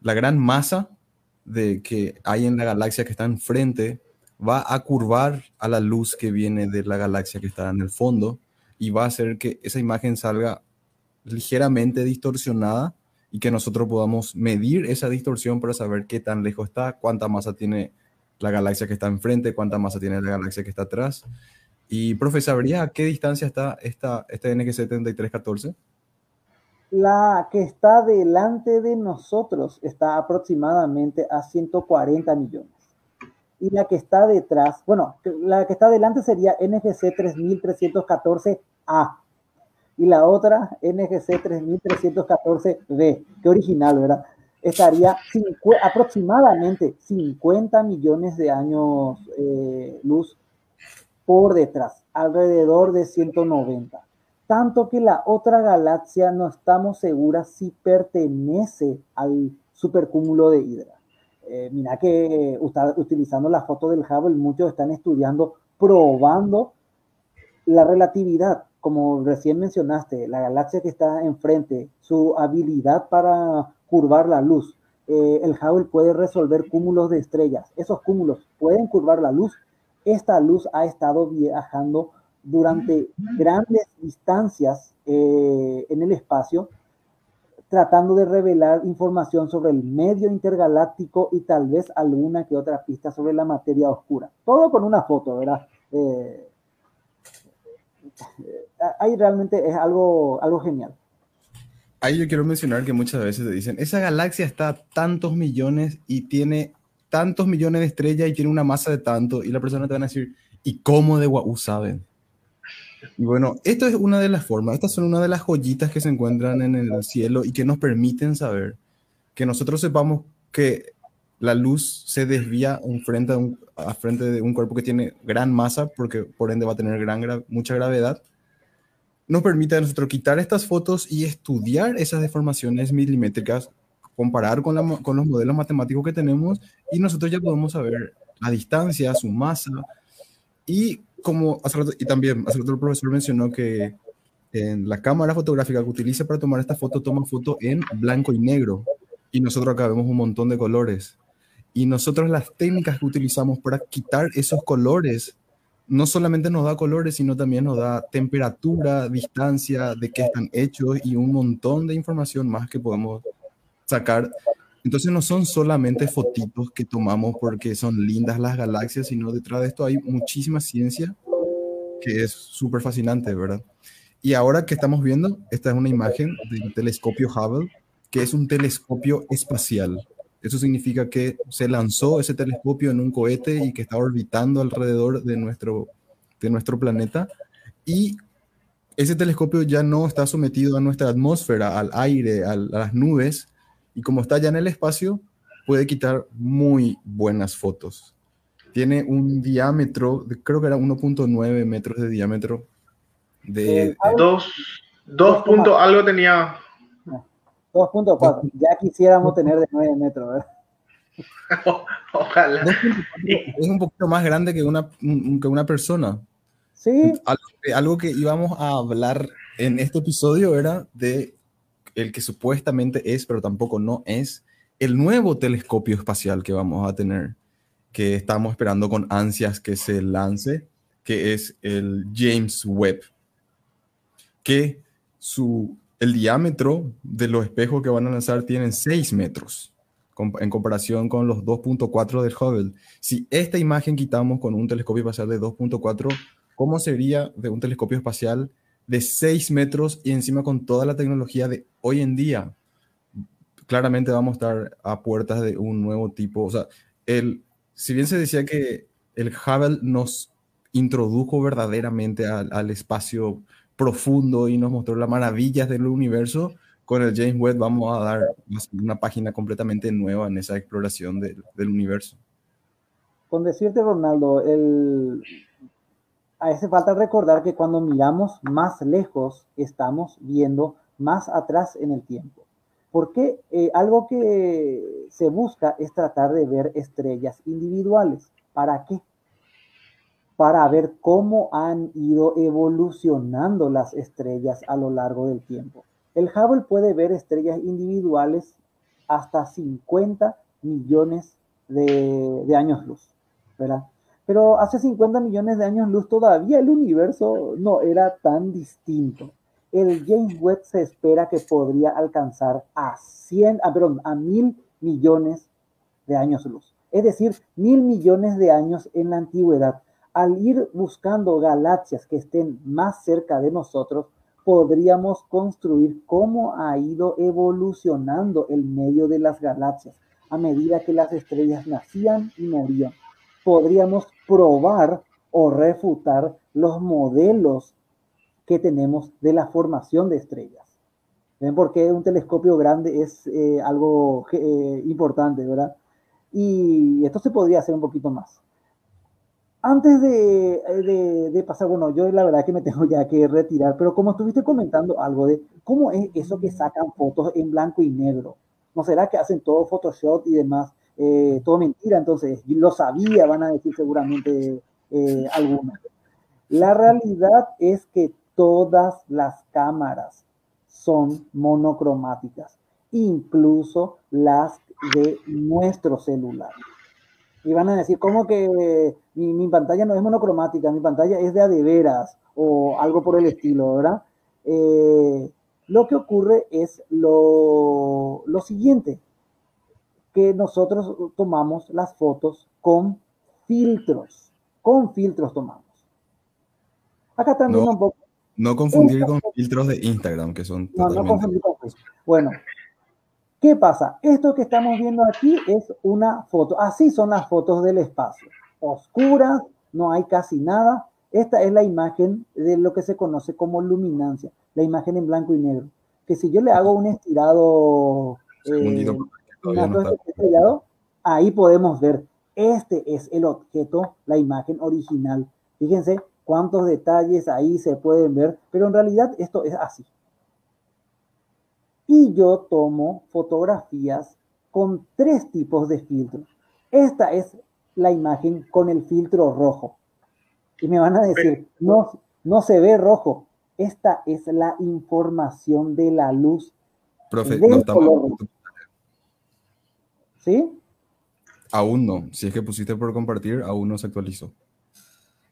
la gran masa de que hay en la galaxia que está enfrente va a curvar a la luz que viene de la galaxia que está en el fondo y va a hacer que esa imagen salga ligeramente distorsionada y que nosotros podamos medir esa distorsión para saber qué tan lejos está, cuánta masa tiene la galaxia que está enfrente, cuánta masa tiene la galaxia que está atrás. Y, profe, ¿sabría a qué distancia está esta, este NG 7314? La que está delante de nosotros está aproximadamente a 140 millones. Y la que está detrás, bueno, la que está delante sería NGC 3314A. Y la otra, NGC 3314B. Qué original, ¿verdad? Estaría aproximadamente 50 millones de años eh, luz por detrás, alrededor de 190 tanto que la otra galaxia no estamos seguras si pertenece al supercúmulo de Hidra. Eh, mira que utilizando la foto del Hubble, muchos están estudiando, probando la relatividad, como recién mencionaste, la galaxia que está enfrente, su habilidad para curvar la luz. Eh, el Hubble puede resolver cúmulos de estrellas. Esos cúmulos pueden curvar la luz. Esta luz ha estado viajando durante grandes distancias eh, en el espacio, tratando de revelar información sobre el medio intergaláctico y tal vez alguna que otra pista sobre la materia oscura. Todo con una foto, ¿verdad? Eh, ahí realmente es algo, algo genial. Ahí yo quiero mencionar que muchas veces te dicen, esa galaxia está a tantos millones y tiene tantos millones de estrellas y tiene una masa de tanto, y la persona te va a decir, ¿y cómo de Wahoo saben? Y bueno, esto es una de las formas, estas son una de las joyitas que se encuentran en el cielo y que nos permiten saber que nosotros sepamos que la luz se desvía en frente a, un, a frente de un cuerpo que tiene gran masa, porque por ende va a tener gran, mucha gravedad, nos permite a nosotros quitar estas fotos y estudiar esas deformaciones milimétricas, comparar con, la, con los modelos matemáticos que tenemos y nosotros ya podemos saber la distancia, su masa y como y también hace rato el profesor mencionó que en la cámara fotográfica que utiliza para tomar esta foto, toma foto en blanco y negro. Y nosotros acá vemos un montón de colores. Y nosotros las técnicas que utilizamos para quitar esos colores, no solamente nos da colores, sino también nos da temperatura, distancia, de qué están hechos y un montón de información más que podemos sacar entonces no son solamente fotitos que tomamos porque son lindas las galaxias, sino detrás de esto hay muchísima ciencia que es súper fascinante, ¿verdad? Y ahora que estamos viendo, esta es una imagen del telescopio Hubble, que es un telescopio espacial. Eso significa que se lanzó ese telescopio en un cohete y que está orbitando alrededor de nuestro, de nuestro planeta. Y ese telescopio ya no está sometido a nuestra atmósfera, al aire, a las nubes, y como está ya en el espacio, puede quitar muy buenas fotos. Tiene un diámetro, creo que era 1.9 metros de diámetro. De, eh, Dos, dos puntos, algo tenía. 2.4, ya quisiéramos tener de 9 metros. Ojalá. Es un poquito más grande que una, que una persona. Sí. Algo, algo que íbamos a hablar en este episodio era de el que supuestamente es, pero tampoco no es, el nuevo telescopio espacial que vamos a tener, que estamos esperando con ansias que se lance, que es el James Webb, que su, el diámetro de los espejos que van a lanzar tienen 6 metros en comparación con los 2.4 del Hubble. Si esta imagen quitamos con un telescopio espacial de 2.4, ¿cómo sería de un telescopio espacial de 6 metros y encima con toda la tecnología de hoy en día, claramente vamos a estar a puertas de un nuevo tipo. O sea, el, si bien se decía que el Hubble nos introdujo verdaderamente al, espacio profundo y nos mostró las maravillas del universo, con el James Webb vamos a dar una página completamente nueva en esa exploración del universo. Con decirte, Ronaldo, el, hace falta recordar que cuando miramos más lejos, estamos viendo más atrás en el tiempo. Porque eh, algo que se busca es tratar de ver estrellas individuales. ¿Para qué? Para ver cómo han ido evolucionando las estrellas a lo largo del tiempo. El Hubble puede ver estrellas individuales hasta 50 millones de, años luz, ¿verdad? Pero hace 50 millones de años luz todavía el universo no era tan distinto. El James Webb se espera que podría alcanzar a 100, ah, perdón, a mil millones de años luz. Es decir, mil millones de años en la antigüedad. Al ir buscando galaxias que estén más cerca de nosotros, podríamos construir cómo ha ido evolucionando el medio de las galaxias a medida que las estrellas nacían y morían podríamos probar o refutar los modelos que tenemos de la formación de estrellas. ¿Ven por qué un telescopio grande es eh, algo eh, importante, verdad? Y esto se podría hacer un poquito más. Antes de, de, pasar, bueno, yo la verdad que me tengo ya que retirar, pero como estuviste comentando algo de cómo es eso que sacan fotos en blanco y negro, ¿no será que hacen todo Photoshop y demás? eh, todo mentira, entonces lo sabía, van a decir seguramente eh, algunos. La realidad es que todas las cámaras son monocromáticas, incluso las de nuestro celular. Y van a decir, ¿cómo que mi, pantalla no es monocromática? Mi pantalla es de adeveras o algo por el estilo, ¿verdad? Eh, lo que ocurre es lo, lo siguiente que nosotros tomamos las fotos con filtros. Con filtros tomamos. Acá también no, un poco. No confundir con filtros de Instagram, que son no, no confundir con Bueno, ¿qué pasa? Esto que estamos viendo aquí es una foto. Así son las fotos del espacio. Oscuras, no hay casi nada. Esta es la imagen de lo que se conoce como luminancia, la imagen en blanco y negro. Que si yo le hago un estirado eh, ahí podemos ver, este es el objeto, la imagen original. Fíjense cuántos detalles ahí se pueden ver, pero en realidad esto es así. Y yo tomo fotografías con tres tipos de filtros. Esta es la imagen con el filtro rojo. Y me van a decir, no, no se ve rojo. Esta es la información de la luz. Profe, no estamos, ¿Sí? Aún no. Si es que pusiste por compartir, aún no se actualizó.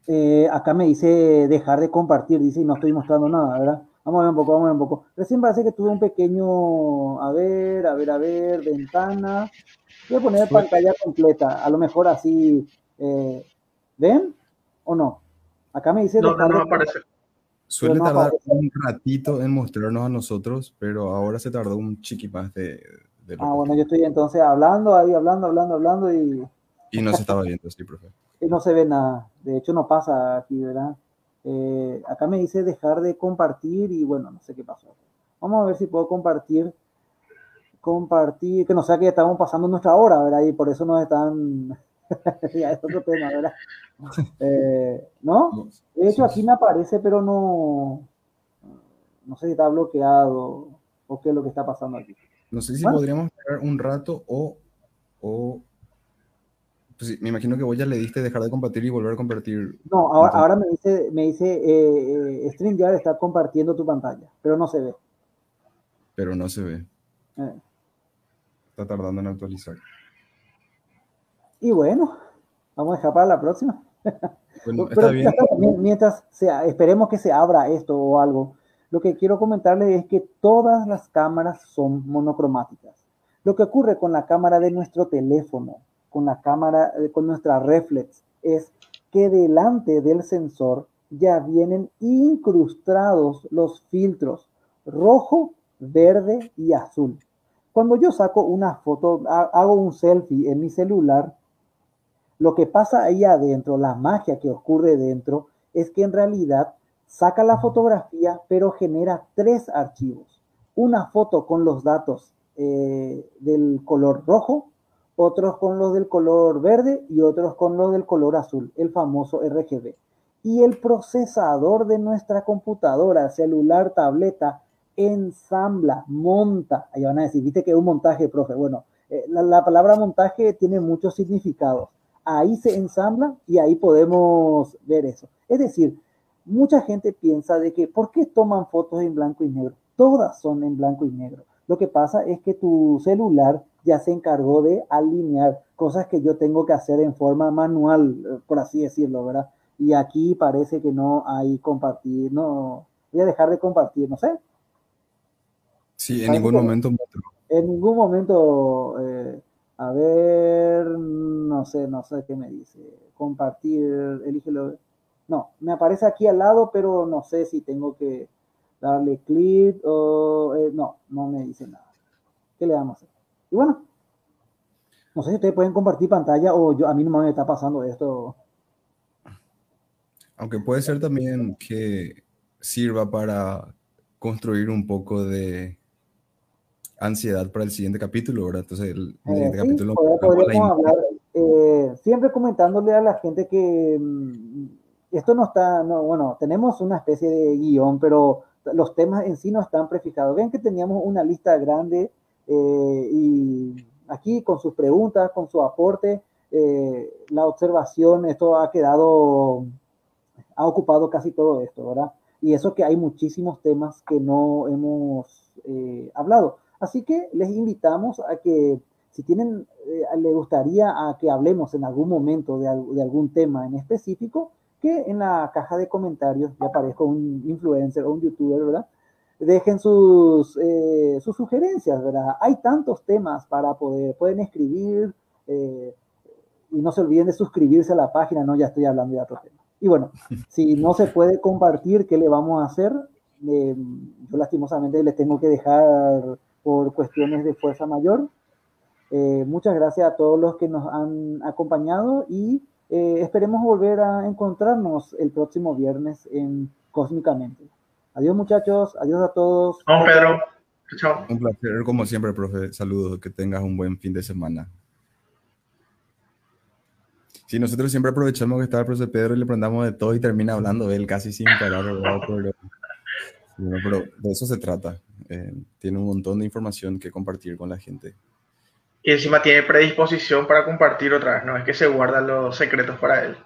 Eh, acá me dice dejar de compartir, dice, y no estoy mostrando nada, ¿verdad? Vamos a ver un poco, vamos a ver un poco. Recién parece que tuve un pequeño, a ver, a ver, a ver, ventana. Voy a poner pantalla completa, a lo mejor así, eh, ¿ven o no? Acá me dice... No, no, no aparece. Suele tardar un ratito en mostrarnos a nosotros, pero ahora se tardó un chiqui más de, ah, bueno, yo estoy entonces hablando ahí, hablando, hablando, hablando y... Y no se estaba viendo, sí, profe. Y no se ve nada. De hecho, no pasa aquí, ¿verdad? Eh, acá me dice dejar de compartir y bueno, no sé qué pasó. Vamos a ver si puedo compartir. Compartir, que no sea que ya estamos pasando nuestra hora, ¿verdad? Y por eso nos están... ya es otro tema, ¿verdad? Eh, ¿No? De hecho, aquí me aparece, pero no... No sé si está bloqueado o qué es lo que está pasando aquí. No sé si podríamos esperar un rato o, o pues me imagino que vos ya le diste dejar de compartir y volver a compartir. No, ahora, ahora me dice, me dice eh, eh StreamYard está compartiendo tu pantalla, pero no se ve. Pero no se ve. Eh. Está tardando en actualizar. Y bueno, vamos a dejar para la próxima. Bueno, está bien. Mientras sea, esperemos que se abra esto o algo lo que quiero comentarles es que todas las cámaras son monocromáticas. Lo que ocurre con la cámara de nuestro teléfono, con la cámara, eh, con nuestra reflex, es que delante del sensor ya vienen incrustados los filtros rojo, verde y azul. Cuando yo saco una foto, hago un selfie en mi celular, lo que pasa ahí adentro, la magia que ocurre dentro, es que en realidad saca la fotografía, pero genera tres archivos. Una foto con los datos eh, del color rojo, otros con los del color verde y otros con los del color azul, el famoso RGB. y el procesador de nuestra computadora, celular, tableta, ensambla, monta. Ahí van a decir, viste que es un montaje, profe. Bueno, eh, la, palabra montaje tiene muchos significados. Ahí se ensambla y ahí podemos ver eso. Es decir, mucha gente piensa de que, ¿por qué toman fotos en blanco y negro? Todas son en blanco y negro. Lo que pasa es que tu celular ya se encargó de alinear cosas que yo tengo que hacer en forma manual, eh, por así decirlo, ¿verdad? Y aquí parece que no hay compartir, no, voy a dejar de compartir, no sé. Sí, en ningún momento. En ningún momento, eh, a ver, no sé, no sé qué me dice. Compartir, elígelo. No, me aparece aquí al lado, pero no sé si tengo que darle clic o... Eh, no, no me dice nada. ¿Qué le vamos a hacer? Y bueno, no sé si ustedes pueden compartir pantalla o yo a mí no me está pasando esto. Aunque puede ser también que sirva para construir un poco de ansiedad para el siguiente capítulo, ¿verdad? Entonces, el, eh, siguiente capítulo. podríamos hablar, eh, siempre comentándole a la gente que mm, esto no está, no, bueno, tenemos una especie de guion, pero los temas en sí no están prefijados. Ven que teníamos una lista grande eh, y aquí con sus preguntas, con su aporte, la observación, esto ha quedado, ha ocupado casi todo esto, ¿verdad? Y eso que hay muchísimos temas que no hemos hablado. Así que les invitamos a que si tienen, eh, le gustaría a que hablemos en algún momento de, algún tema en específico, que en la caja de comentarios ya aparezca un influencer o un youtuber, ¿verdad? Dejen sus, eh, sus sugerencias, ¿verdad? Hay tantos temas para poder, pueden escribir eh, y no se olviden de suscribirse a la página, no, ya estoy hablando de otro tema. Y bueno, si no se puede compartir, ¿qué le vamos a hacer? yo lastimosamente les tengo que dejar por cuestiones de fuerza mayor. Eh, muchas gracias a todos los que nos han acompañado y eh, esperemos volver a encontrarnos el próximo viernes en Cósmicamente. Adiós muchachos, adiós a todos. Vamos Pedro. Chao. Un placer, como siempre, profe. Saludos, que tengas un buen fin de semana. Sí, nosotros siempre aprovechamos que está el profesor Pedro y le preguntamos de todo y termina hablando de él casi sin parar, pero de eso se trata. Eh, tiene un montón de información que compartir con la gente. Y encima tiene predisposición para compartir otra vez, no es que se guardan los secretos para él.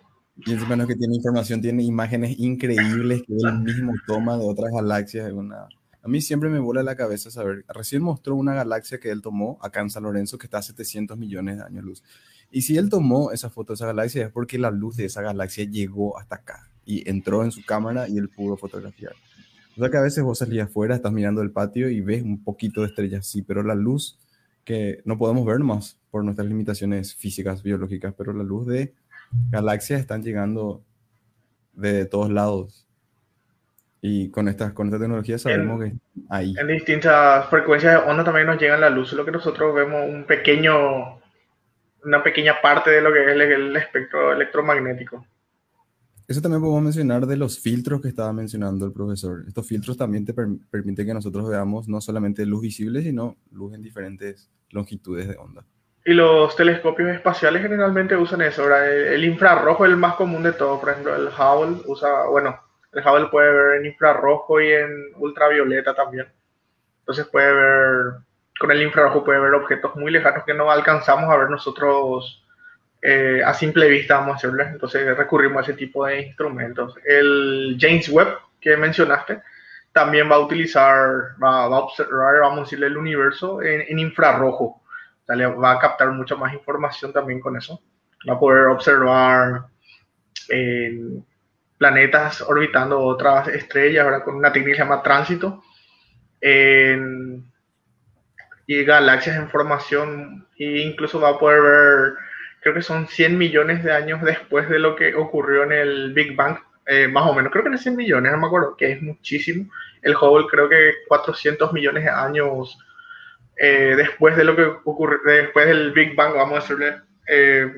Y encima no es que tiene información, tiene imágenes increíbles que él mismo toma de otras galaxias. Una... A mí siempre me vuela la cabeza saber, recién mostró una galaxia que él tomó acá en San Lorenzo que está a 700 millones de años luz. Y si él tomó esa foto de esa galaxia es porque la luz de esa galaxia llegó hasta acá y entró en su cámara y él pudo fotografiar. O sea que a veces vos salís afuera, estás mirando el patio y ves un poquito de estrellas, sí, pero la luz que no podemos ver más por nuestras limitaciones físicas, biológicas, pero la luz de galaxias están llegando de todos lados. Y con, estas, con esta tecnología sabemos que ahí. En distintas frecuencias de onda también nos llega la luz, lo que nosotros vemos un pequeño, una pequeña parte de lo que es el espectro electromagnético. Eso también podemos mencionar de los filtros que estaba mencionando el profesor. Estos filtros también te permiten que nosotros veamos no solamente luz visible, sino luz en diferentes longitudes de onda. Y los telescopios espaciales generalmente usan eso. El infrarrojo es el más común de todo. Por ejemplo, el Hubble usa, bueno, el Hubble puede ver en infrarrojo y en ultravioleta también. Entonces puede ver, con el infrarrojo puede ver objetos muy lejanos que no alcanzamos a ver nosotros eh, a simple vista, vamos a hacerlo. Entonces recurrimos a ese tipo de instrumentos. El James Webb que mencionaste también va a utilizar, va, a observar, vamos a decirle, el universo en, infrarrojo. O sea, va a captar mucha más información también con eso. Va a poder observar eh, planetas orbitando otras estrellas, ahora con una técnica que se llama tránsito. y galaxias en formación e incluso va a poder ver creo que son 100 millones de años después de lo que ocurrió en el Big Bang, eh, más o menos, creo que en 100 millones, no me acuerdo, que es muchísimo. El Hubble creo que 400 millones de años eh, después de lo que ocurrió, después del Big Bang, vamos a decirle, eh,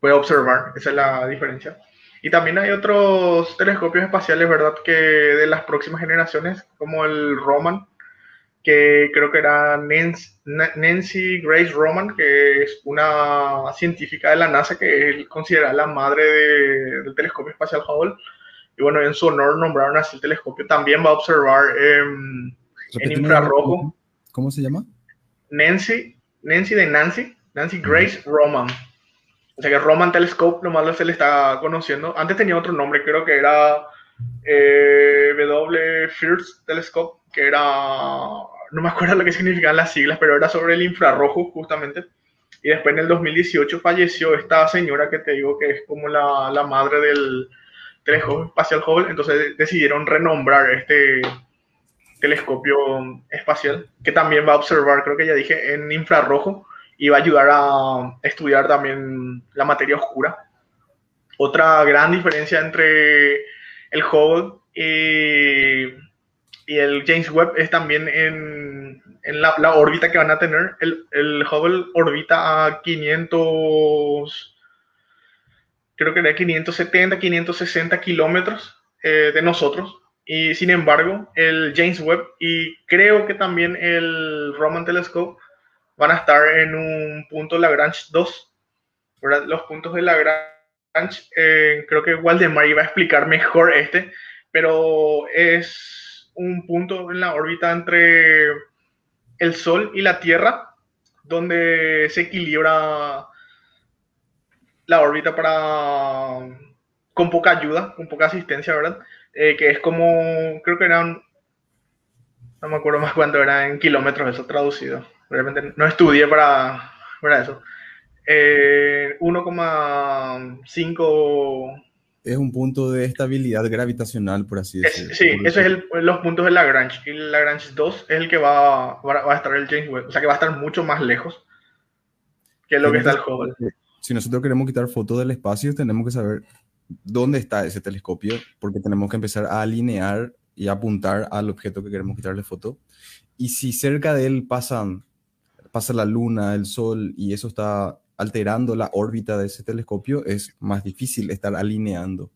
puede observar, esa es la diferencia. Y también hay otros telescopios espaciales, ¿verdad? Que de las próximas generaciones, como el Roman, que creo que era Nancy, Grace Roman, que es una científica de la NASA que es considerada la madre del telescopio espacial Hubble. Y bueno, en su honor nombraron así el telescopio. También va a observar en infrarrojo. ¿Cómo se llama? Nancy, Nancy de Nancy, Nancy Grace Roman. O sea que Roman Telescope nomás se le está conociendo. Antes tenía otro nombre, creo que era eh, W First Telescope, que era, no me acuerdo lo que significaban las siglas, pero era sobre el infrarrojo justamente. Y después en el 2018 falleció esta señora que te digo que es como la, la madre del telescopio espacial Hubble, entonces decidieron renombrar este telescopio espacial que también va a observar, creo que ya dije, en infrarrojo y va a ayudar a estudiar también la materia oscura. Otra gran diferencia entre el Hubble y, el James Webb es también en, la, órbita que van a tener. El, el, Hubble orbita a 500, creo que era 570, 560 kilómetros eh, de nosotros. Y sin embargo, el James Webb y creo que también el Roman Telescope van a estar en un punto Lagrange 2. Los puntos de Lagrange, eh, creo que Waldemar iba a explicar mejor este, pero es un punto en la órbita entre el Sol y la Tierra, donde se equilibra la órbita para con poca ayuda, con poca asistencia, ¿verdad? Eh, que es como, creo que eran, no me acuerdo más cuánto era en kilómetros eso traducido realmente no estudié para, para eso. 1,5 eh, es un punto de estabilidad gravitacional, por así decirlo. sí, esos son los puntos de Lagrange. Y Lagrange 2 es el que va, va, a estar el James Webb. O sea que va a estar mucho más lejos que lo que está el Hubble. Si nosotros queremos quitar fotos del espacio, tenemos que saber dónde está ese telescopio, porque tenemos que empezar a alinear y apuntar al objeto que queremos quitarle foto. Y si cerca de él pasan pasa la luna, el sol y eso está alterando la órbita de ese telescopio, es más difícil estar alineando.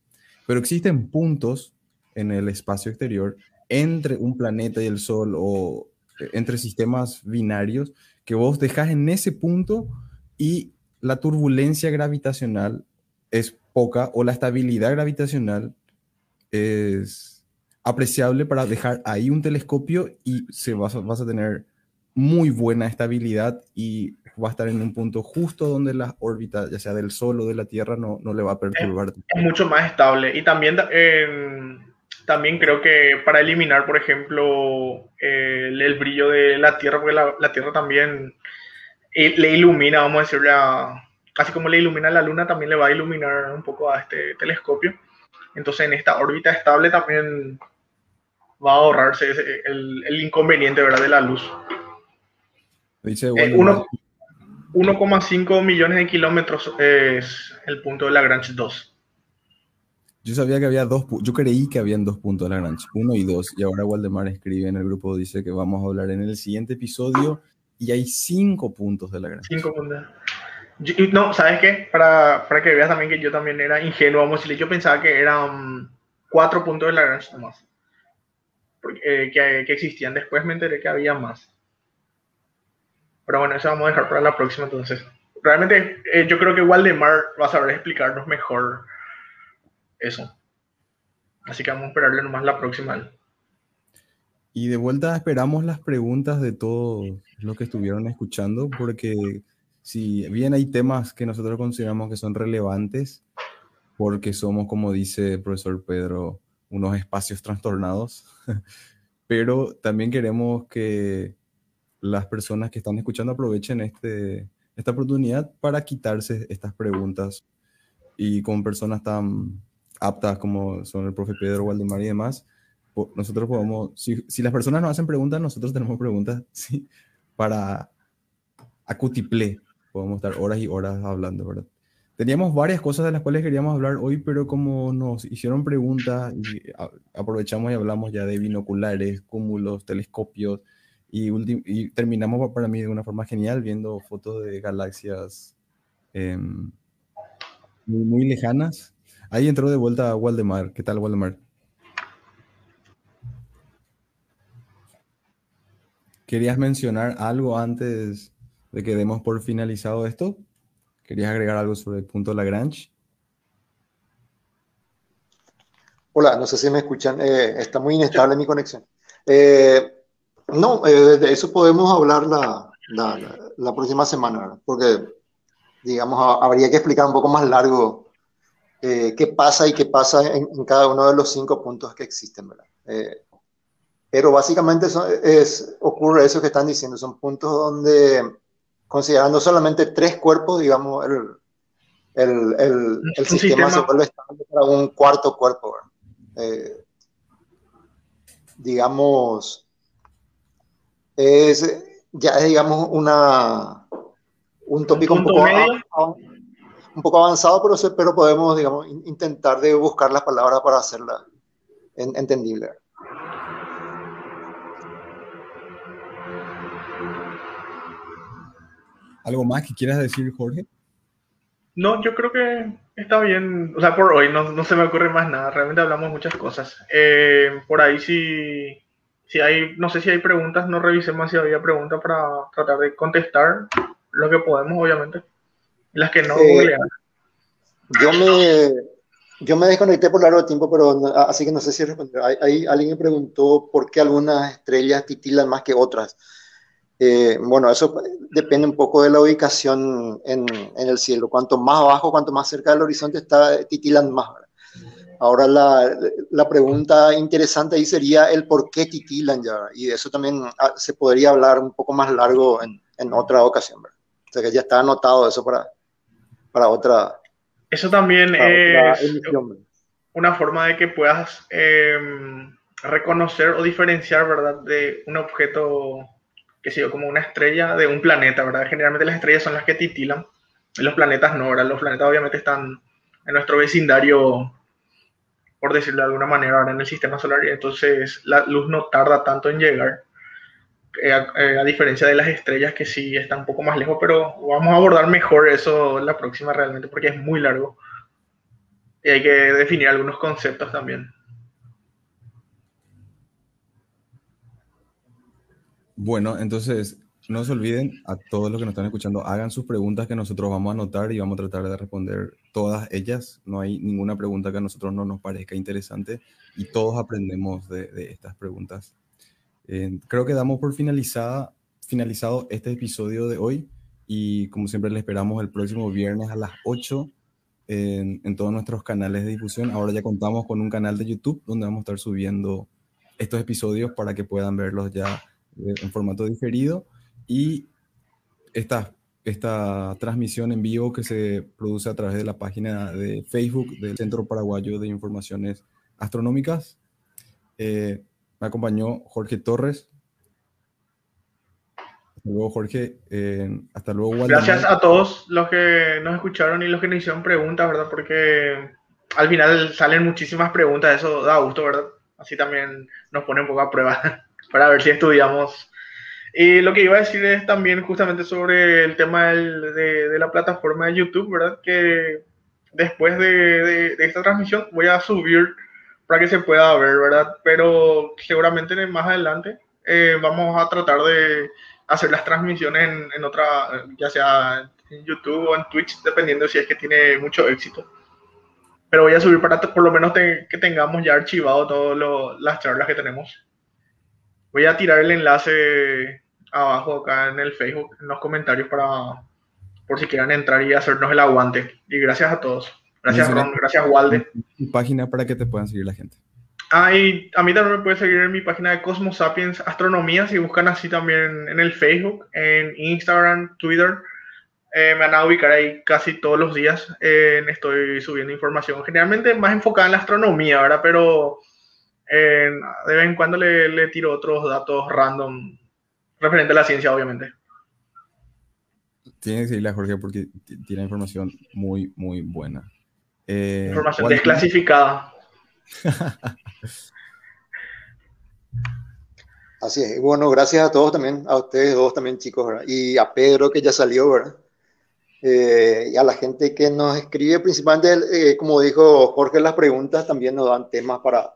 Pero existen puntos en el espacio exterior entre un planeta y el sol o entre sistemas binarios que vos dejas en ese punto y la turbulencia gravitacional es poca o la estabilidad gravitacional es apreciable para dejar ahí un telescopio y se vas, vas a tener muy buena estabilidad y va a estar en un punto justo donde la órbita, ya sea del Sol o de la Tierra, no, no le va a perturbar. Es, mucho más estable. Y también, también creo que para eliminar, por ejemplo, el, brillo de la Tierra, porque la, Tierra también le ilumina, vamos a decirle, a, casi como le ilumina la Luna, también le va a iluminar un poco a este telescopio. Entonces, en esta órbita estable también va a ahorrarse el, el inconveniente ¿verdad? de la luz. Dice 1,5 eh, millones de kilómetros es el punto de Lagrange 2. Yo sabía que había dos, yo creí que habían dos puntos de Lagrange, uno y dos, y ahora Waldemar escribe en el grupo, dice que vamos a hablar en el siguiente episodio y hay cinco puntos de Lagrange. Cinco puntos. no, ¿sabes qué? Para, para, que veas también que yo también era ingenuo, vamos a decirle, yo pensaba que eran cuatro puntos de Lagrange nomás, eh, que, que existían, después me enteré que había más. Pero bueno, eso vamos a dejar para la próxima entonces. Realmente eh, yo creo que Waldemar va a saber explicarnos mejor eso. Así que vamos a esperarle nomás la próxima. Y de vuelta esperamos las preguntas de todos los que estuvieron escuchando, porque si bien hay temas que nosotros consideramos que son relevantes, porque somos, como dice el profesor Pedro, unos espacios trastornados, pero también queremos que las personas que están escuchando aprovechen este, esta oportunidad para quitarse estas preguntas y con personas tan aptas como son el profe Pedro Waldemar y demás, nosotros podemos, si, si, las personas nos hacen preguntas, nosotros tenemos preguntas para acutiple, podemos estar horas y horas hablando, ¿verdad? Teníamos varias cosas de las cuales queríamos hablar hoy, pero como nos hicieron preguntas aprovechamos y hablamos ya de binoculares, cúmulos, telescopios, y, terminamos para mí de una forma genial viendo fotos de galaxias em, muy, lejanas. Ahí entró de vuelta Waldemar. ¿Qué tal, Waldemar? ¿Querías mencionar algo antes de que demos por finalizado esto? ¿Querías agregar algo sobre el punto Lagrange? Hola, no sé si me escuchan. Eh, está muy inestable mi conexión. Eh, no, eh, de eso podemos hablar la, la, próxima semana, porque, digamos, habría que explicar un poco más largo qué pasa y qué pasa en, cada uno de los cinco puntos que existen, ¿verdad? pero básicamente es, ocurre eso que están diciendo, son puntos donde, considerando solamente tres cuerpos, digamos, el, el, el, el sistema, se vuelve estable para un cuarto cuerpo. Eh, digamos, es ya es, digamos, una, un tópico un, poco, un poco, avanzado, pero, pero podemos, digamos, intentar de buscar las palabras para hacerla entendible. ¿Algo más que quieras decir, Jorge? No, yo creo que está bien. O sea, por hoy no, no se me ocurre más nada. Realmente hablamos muchas cosas. Eh, por ahí si, si hay, no sé si hay preguntas, no revisemos si había preguntas para tratar de contestar lo que podemos, obviamente. Las que no, eh, Yo me, yo me desconecté por largo tiempo, pero así que no sé si responder. Hay, alguien me preguntó por qué algunas estrellas titilan más que otras. Eh, bueno, eso depende un poco de la ubicación en, el cielo. Cuanto más abajo, cuanto más cerca del horizonte está, titilan más. Ahora la, pregunta interesante ahí sería el por qué titilan ya. Y de eso también ah, se podría hablar un poco más largo en, otra ocasión. O sea que ya está anotado eso para, para otra. Eso también es una forma de que puedas em, reconocer o diferenciar, ¿verdad?, de un objeto que sea como una estrella de un planeta, ¿verdad? Generalmente las estrellas son las que titilan, los planetas no, ¿verdad? Los planetas obviamente están en nuestro vecindario, por decirlo de alguna manera, ahora en el sistema solar, y entonces la luz no tarda tanto en llegar, eh, eh, a, diferencia de las estrellas que sí están un poco más lejos, pero vamos a abordar mejor eso la próxima realmente, porque es muy largo. Y hay que definir algunos conceptos también. Bueno, entonces no se olviden a todos los que nos están escuchando, hagan sus preguntas que nosotros vamos a anotar y vamos a tratar de responder todas ellas. No hay ninguna pregunta que a nosotros no nos parezca interesante y todos aprendemos de, estas preguntas. Eh, creo que damos por finalizada, finalizado este episodio de hoy y como siempre le esperamos el próximo viernes a las 8 en, en todos nuestros canales de difusión. Ahora ya contamos con un canal de YouTube donde vamos a estar subiendo estos episodios para que puedan verlos ya en formato diferido y esta, esta transmisión en vivo que se produce a través de la página de Facebook del Centro Paraguayo de Informaciones Astronómicas. Eh, me acompañó Jorge Torres. Hasta luego, Jorge. Eh, hasta luego, Gracias a todos los que nos escucharon y los que nos hicieron preguntas, ¿verdad? Porque al final salen muchísimas preguntas, eso da gusto, ¿verdad? Así también nos pone un poco a prueba. para ver si estudiamos. Y lo que iba a decir es también justamente sobre el tema de, la plataforma de YouTube, ¿verdad? Que después de, esta transmisión voy a subir para que se pueda ver, ¿verdad? Pero seguramente más adelante eh, vamos a tratar de hacer las transmisiones en, otra, ya sea en YouTube o en Twitch, dependiendo si es que tiene mucho éxito. Pero voy a subir para por lo menos que tengamos ya archivado todas las charlas que tenemos. Voy a tirar el enlace abajo acá en el Facebook, en los comentarios para por si quieran entrar y hacernos el aguante. Y gracias a todos. Gracias Ron, gracias Walde. Página para que te puedan seguir la gente. Ah, y a mí también me pueden seguir en mi página de Cosmos Sapiens Astronomía, si buscan así también en el Facebook, en Instagram, Twitter. Eh, me van a ubicar ahí casi todos los días. Eh, estoy subiendo información, generalmente más enfocada en la astronomía, ¿verdad? Pero de vez en cuando le, tiro otros datos random referente a la ciencia, obviamente. Tiene que seguirle a Jorge porque tiene información muy, muy buena. Eh, información desclasificada. Así es. Bueno, gracias a todos también, a ustedes dos también, chicos, y a Pedro que ya salió, ¿verdad? Eh, y a la gente que nos escribe, principalmente, eh, como dijo Jorge, las preguntas también nos dan temas para,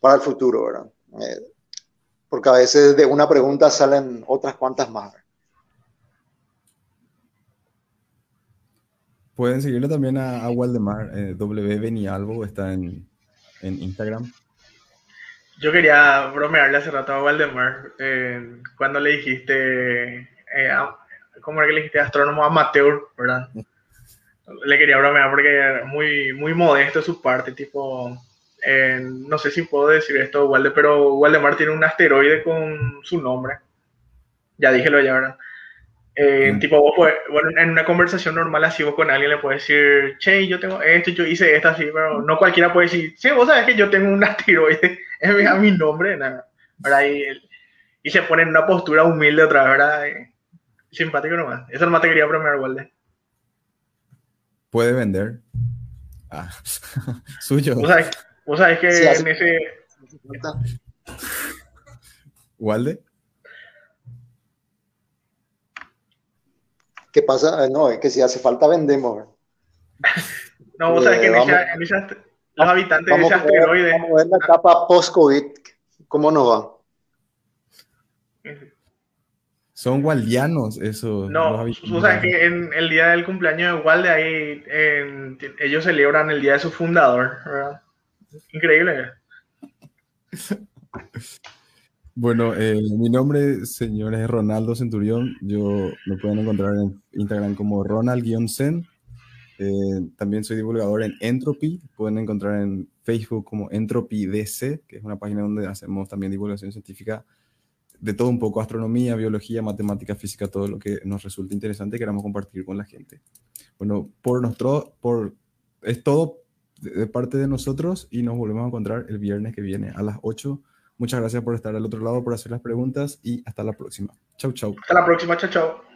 para el futuro, ¿verdad? Porque a veces de una pregunta salen otras cuantas más. Pueden seguirle también a, Waldemar, eh, W Benialvo, está en, en, Instagram. Yo quería bromearle hace rato a Waldemar eh, cuando le dijiste, eh, ¿cómo era que le dijiste? Astrónomo amateur, ¿verdad? Le quería bromear porque muy, muy modesto su parte, tipo, no sé si puedo decir esto, Walde, pero Waldemar tiene un asteroide con su nombre. Ya dije lo ya, ¿verdad? Eh, mm. Tipo, vos bueno, en una conversación normal así vos con alguien le puedes decir, che, yo tengo esto, yo hice esto así, pero no cualquiera puede decir, sí, vos sabes que yo tengo un asteroide, es a mi nombre, nada, ¿verdad? Y, se pone en una postura humilde otra vez, ¿verdad? simpático nomás. Eso nomás te quería bromear, Walde. Puede vender. Ah, suyo. Vos sabés, vos sabés que en ese... ¿Walde? ¿Qué pasa? Eh, no, es que si hace falta vendemos. no, o sea, que en, esa, los habitantes de ese asteroide. Vamos a ver la etapa post-COVID, ¿cómo nos va? Son waldianos esos. No, o sea, que en el día del cumpleaños de Walde, ahí ellos celebran el día de su fundador, ¿verdad? Increíble. Bueno, eh, mi nombre, señores, es Ronaldo Centurión. Yo me pueden encontrar en Instagram como Ronald-Zen. Eh, también soy divulgador en Entropy. Pueden encontrar en Facebook como Entropy DC, que es una página donde hacemos también divulgación científica de todo un poco, astronomía, biología, matemática, física, todo lo que nos resulte interesante y queramos compartir con la gente. Bueno, por nuestro, por, es todo de parte de nosotros y nos volvemos a encontrar el viernes que viene a las 8 Muchas gracias por estar al otro lado, por hacer las preguntas y hasta la próxima. Chau, chau. Hasta la próxima, chau, chau.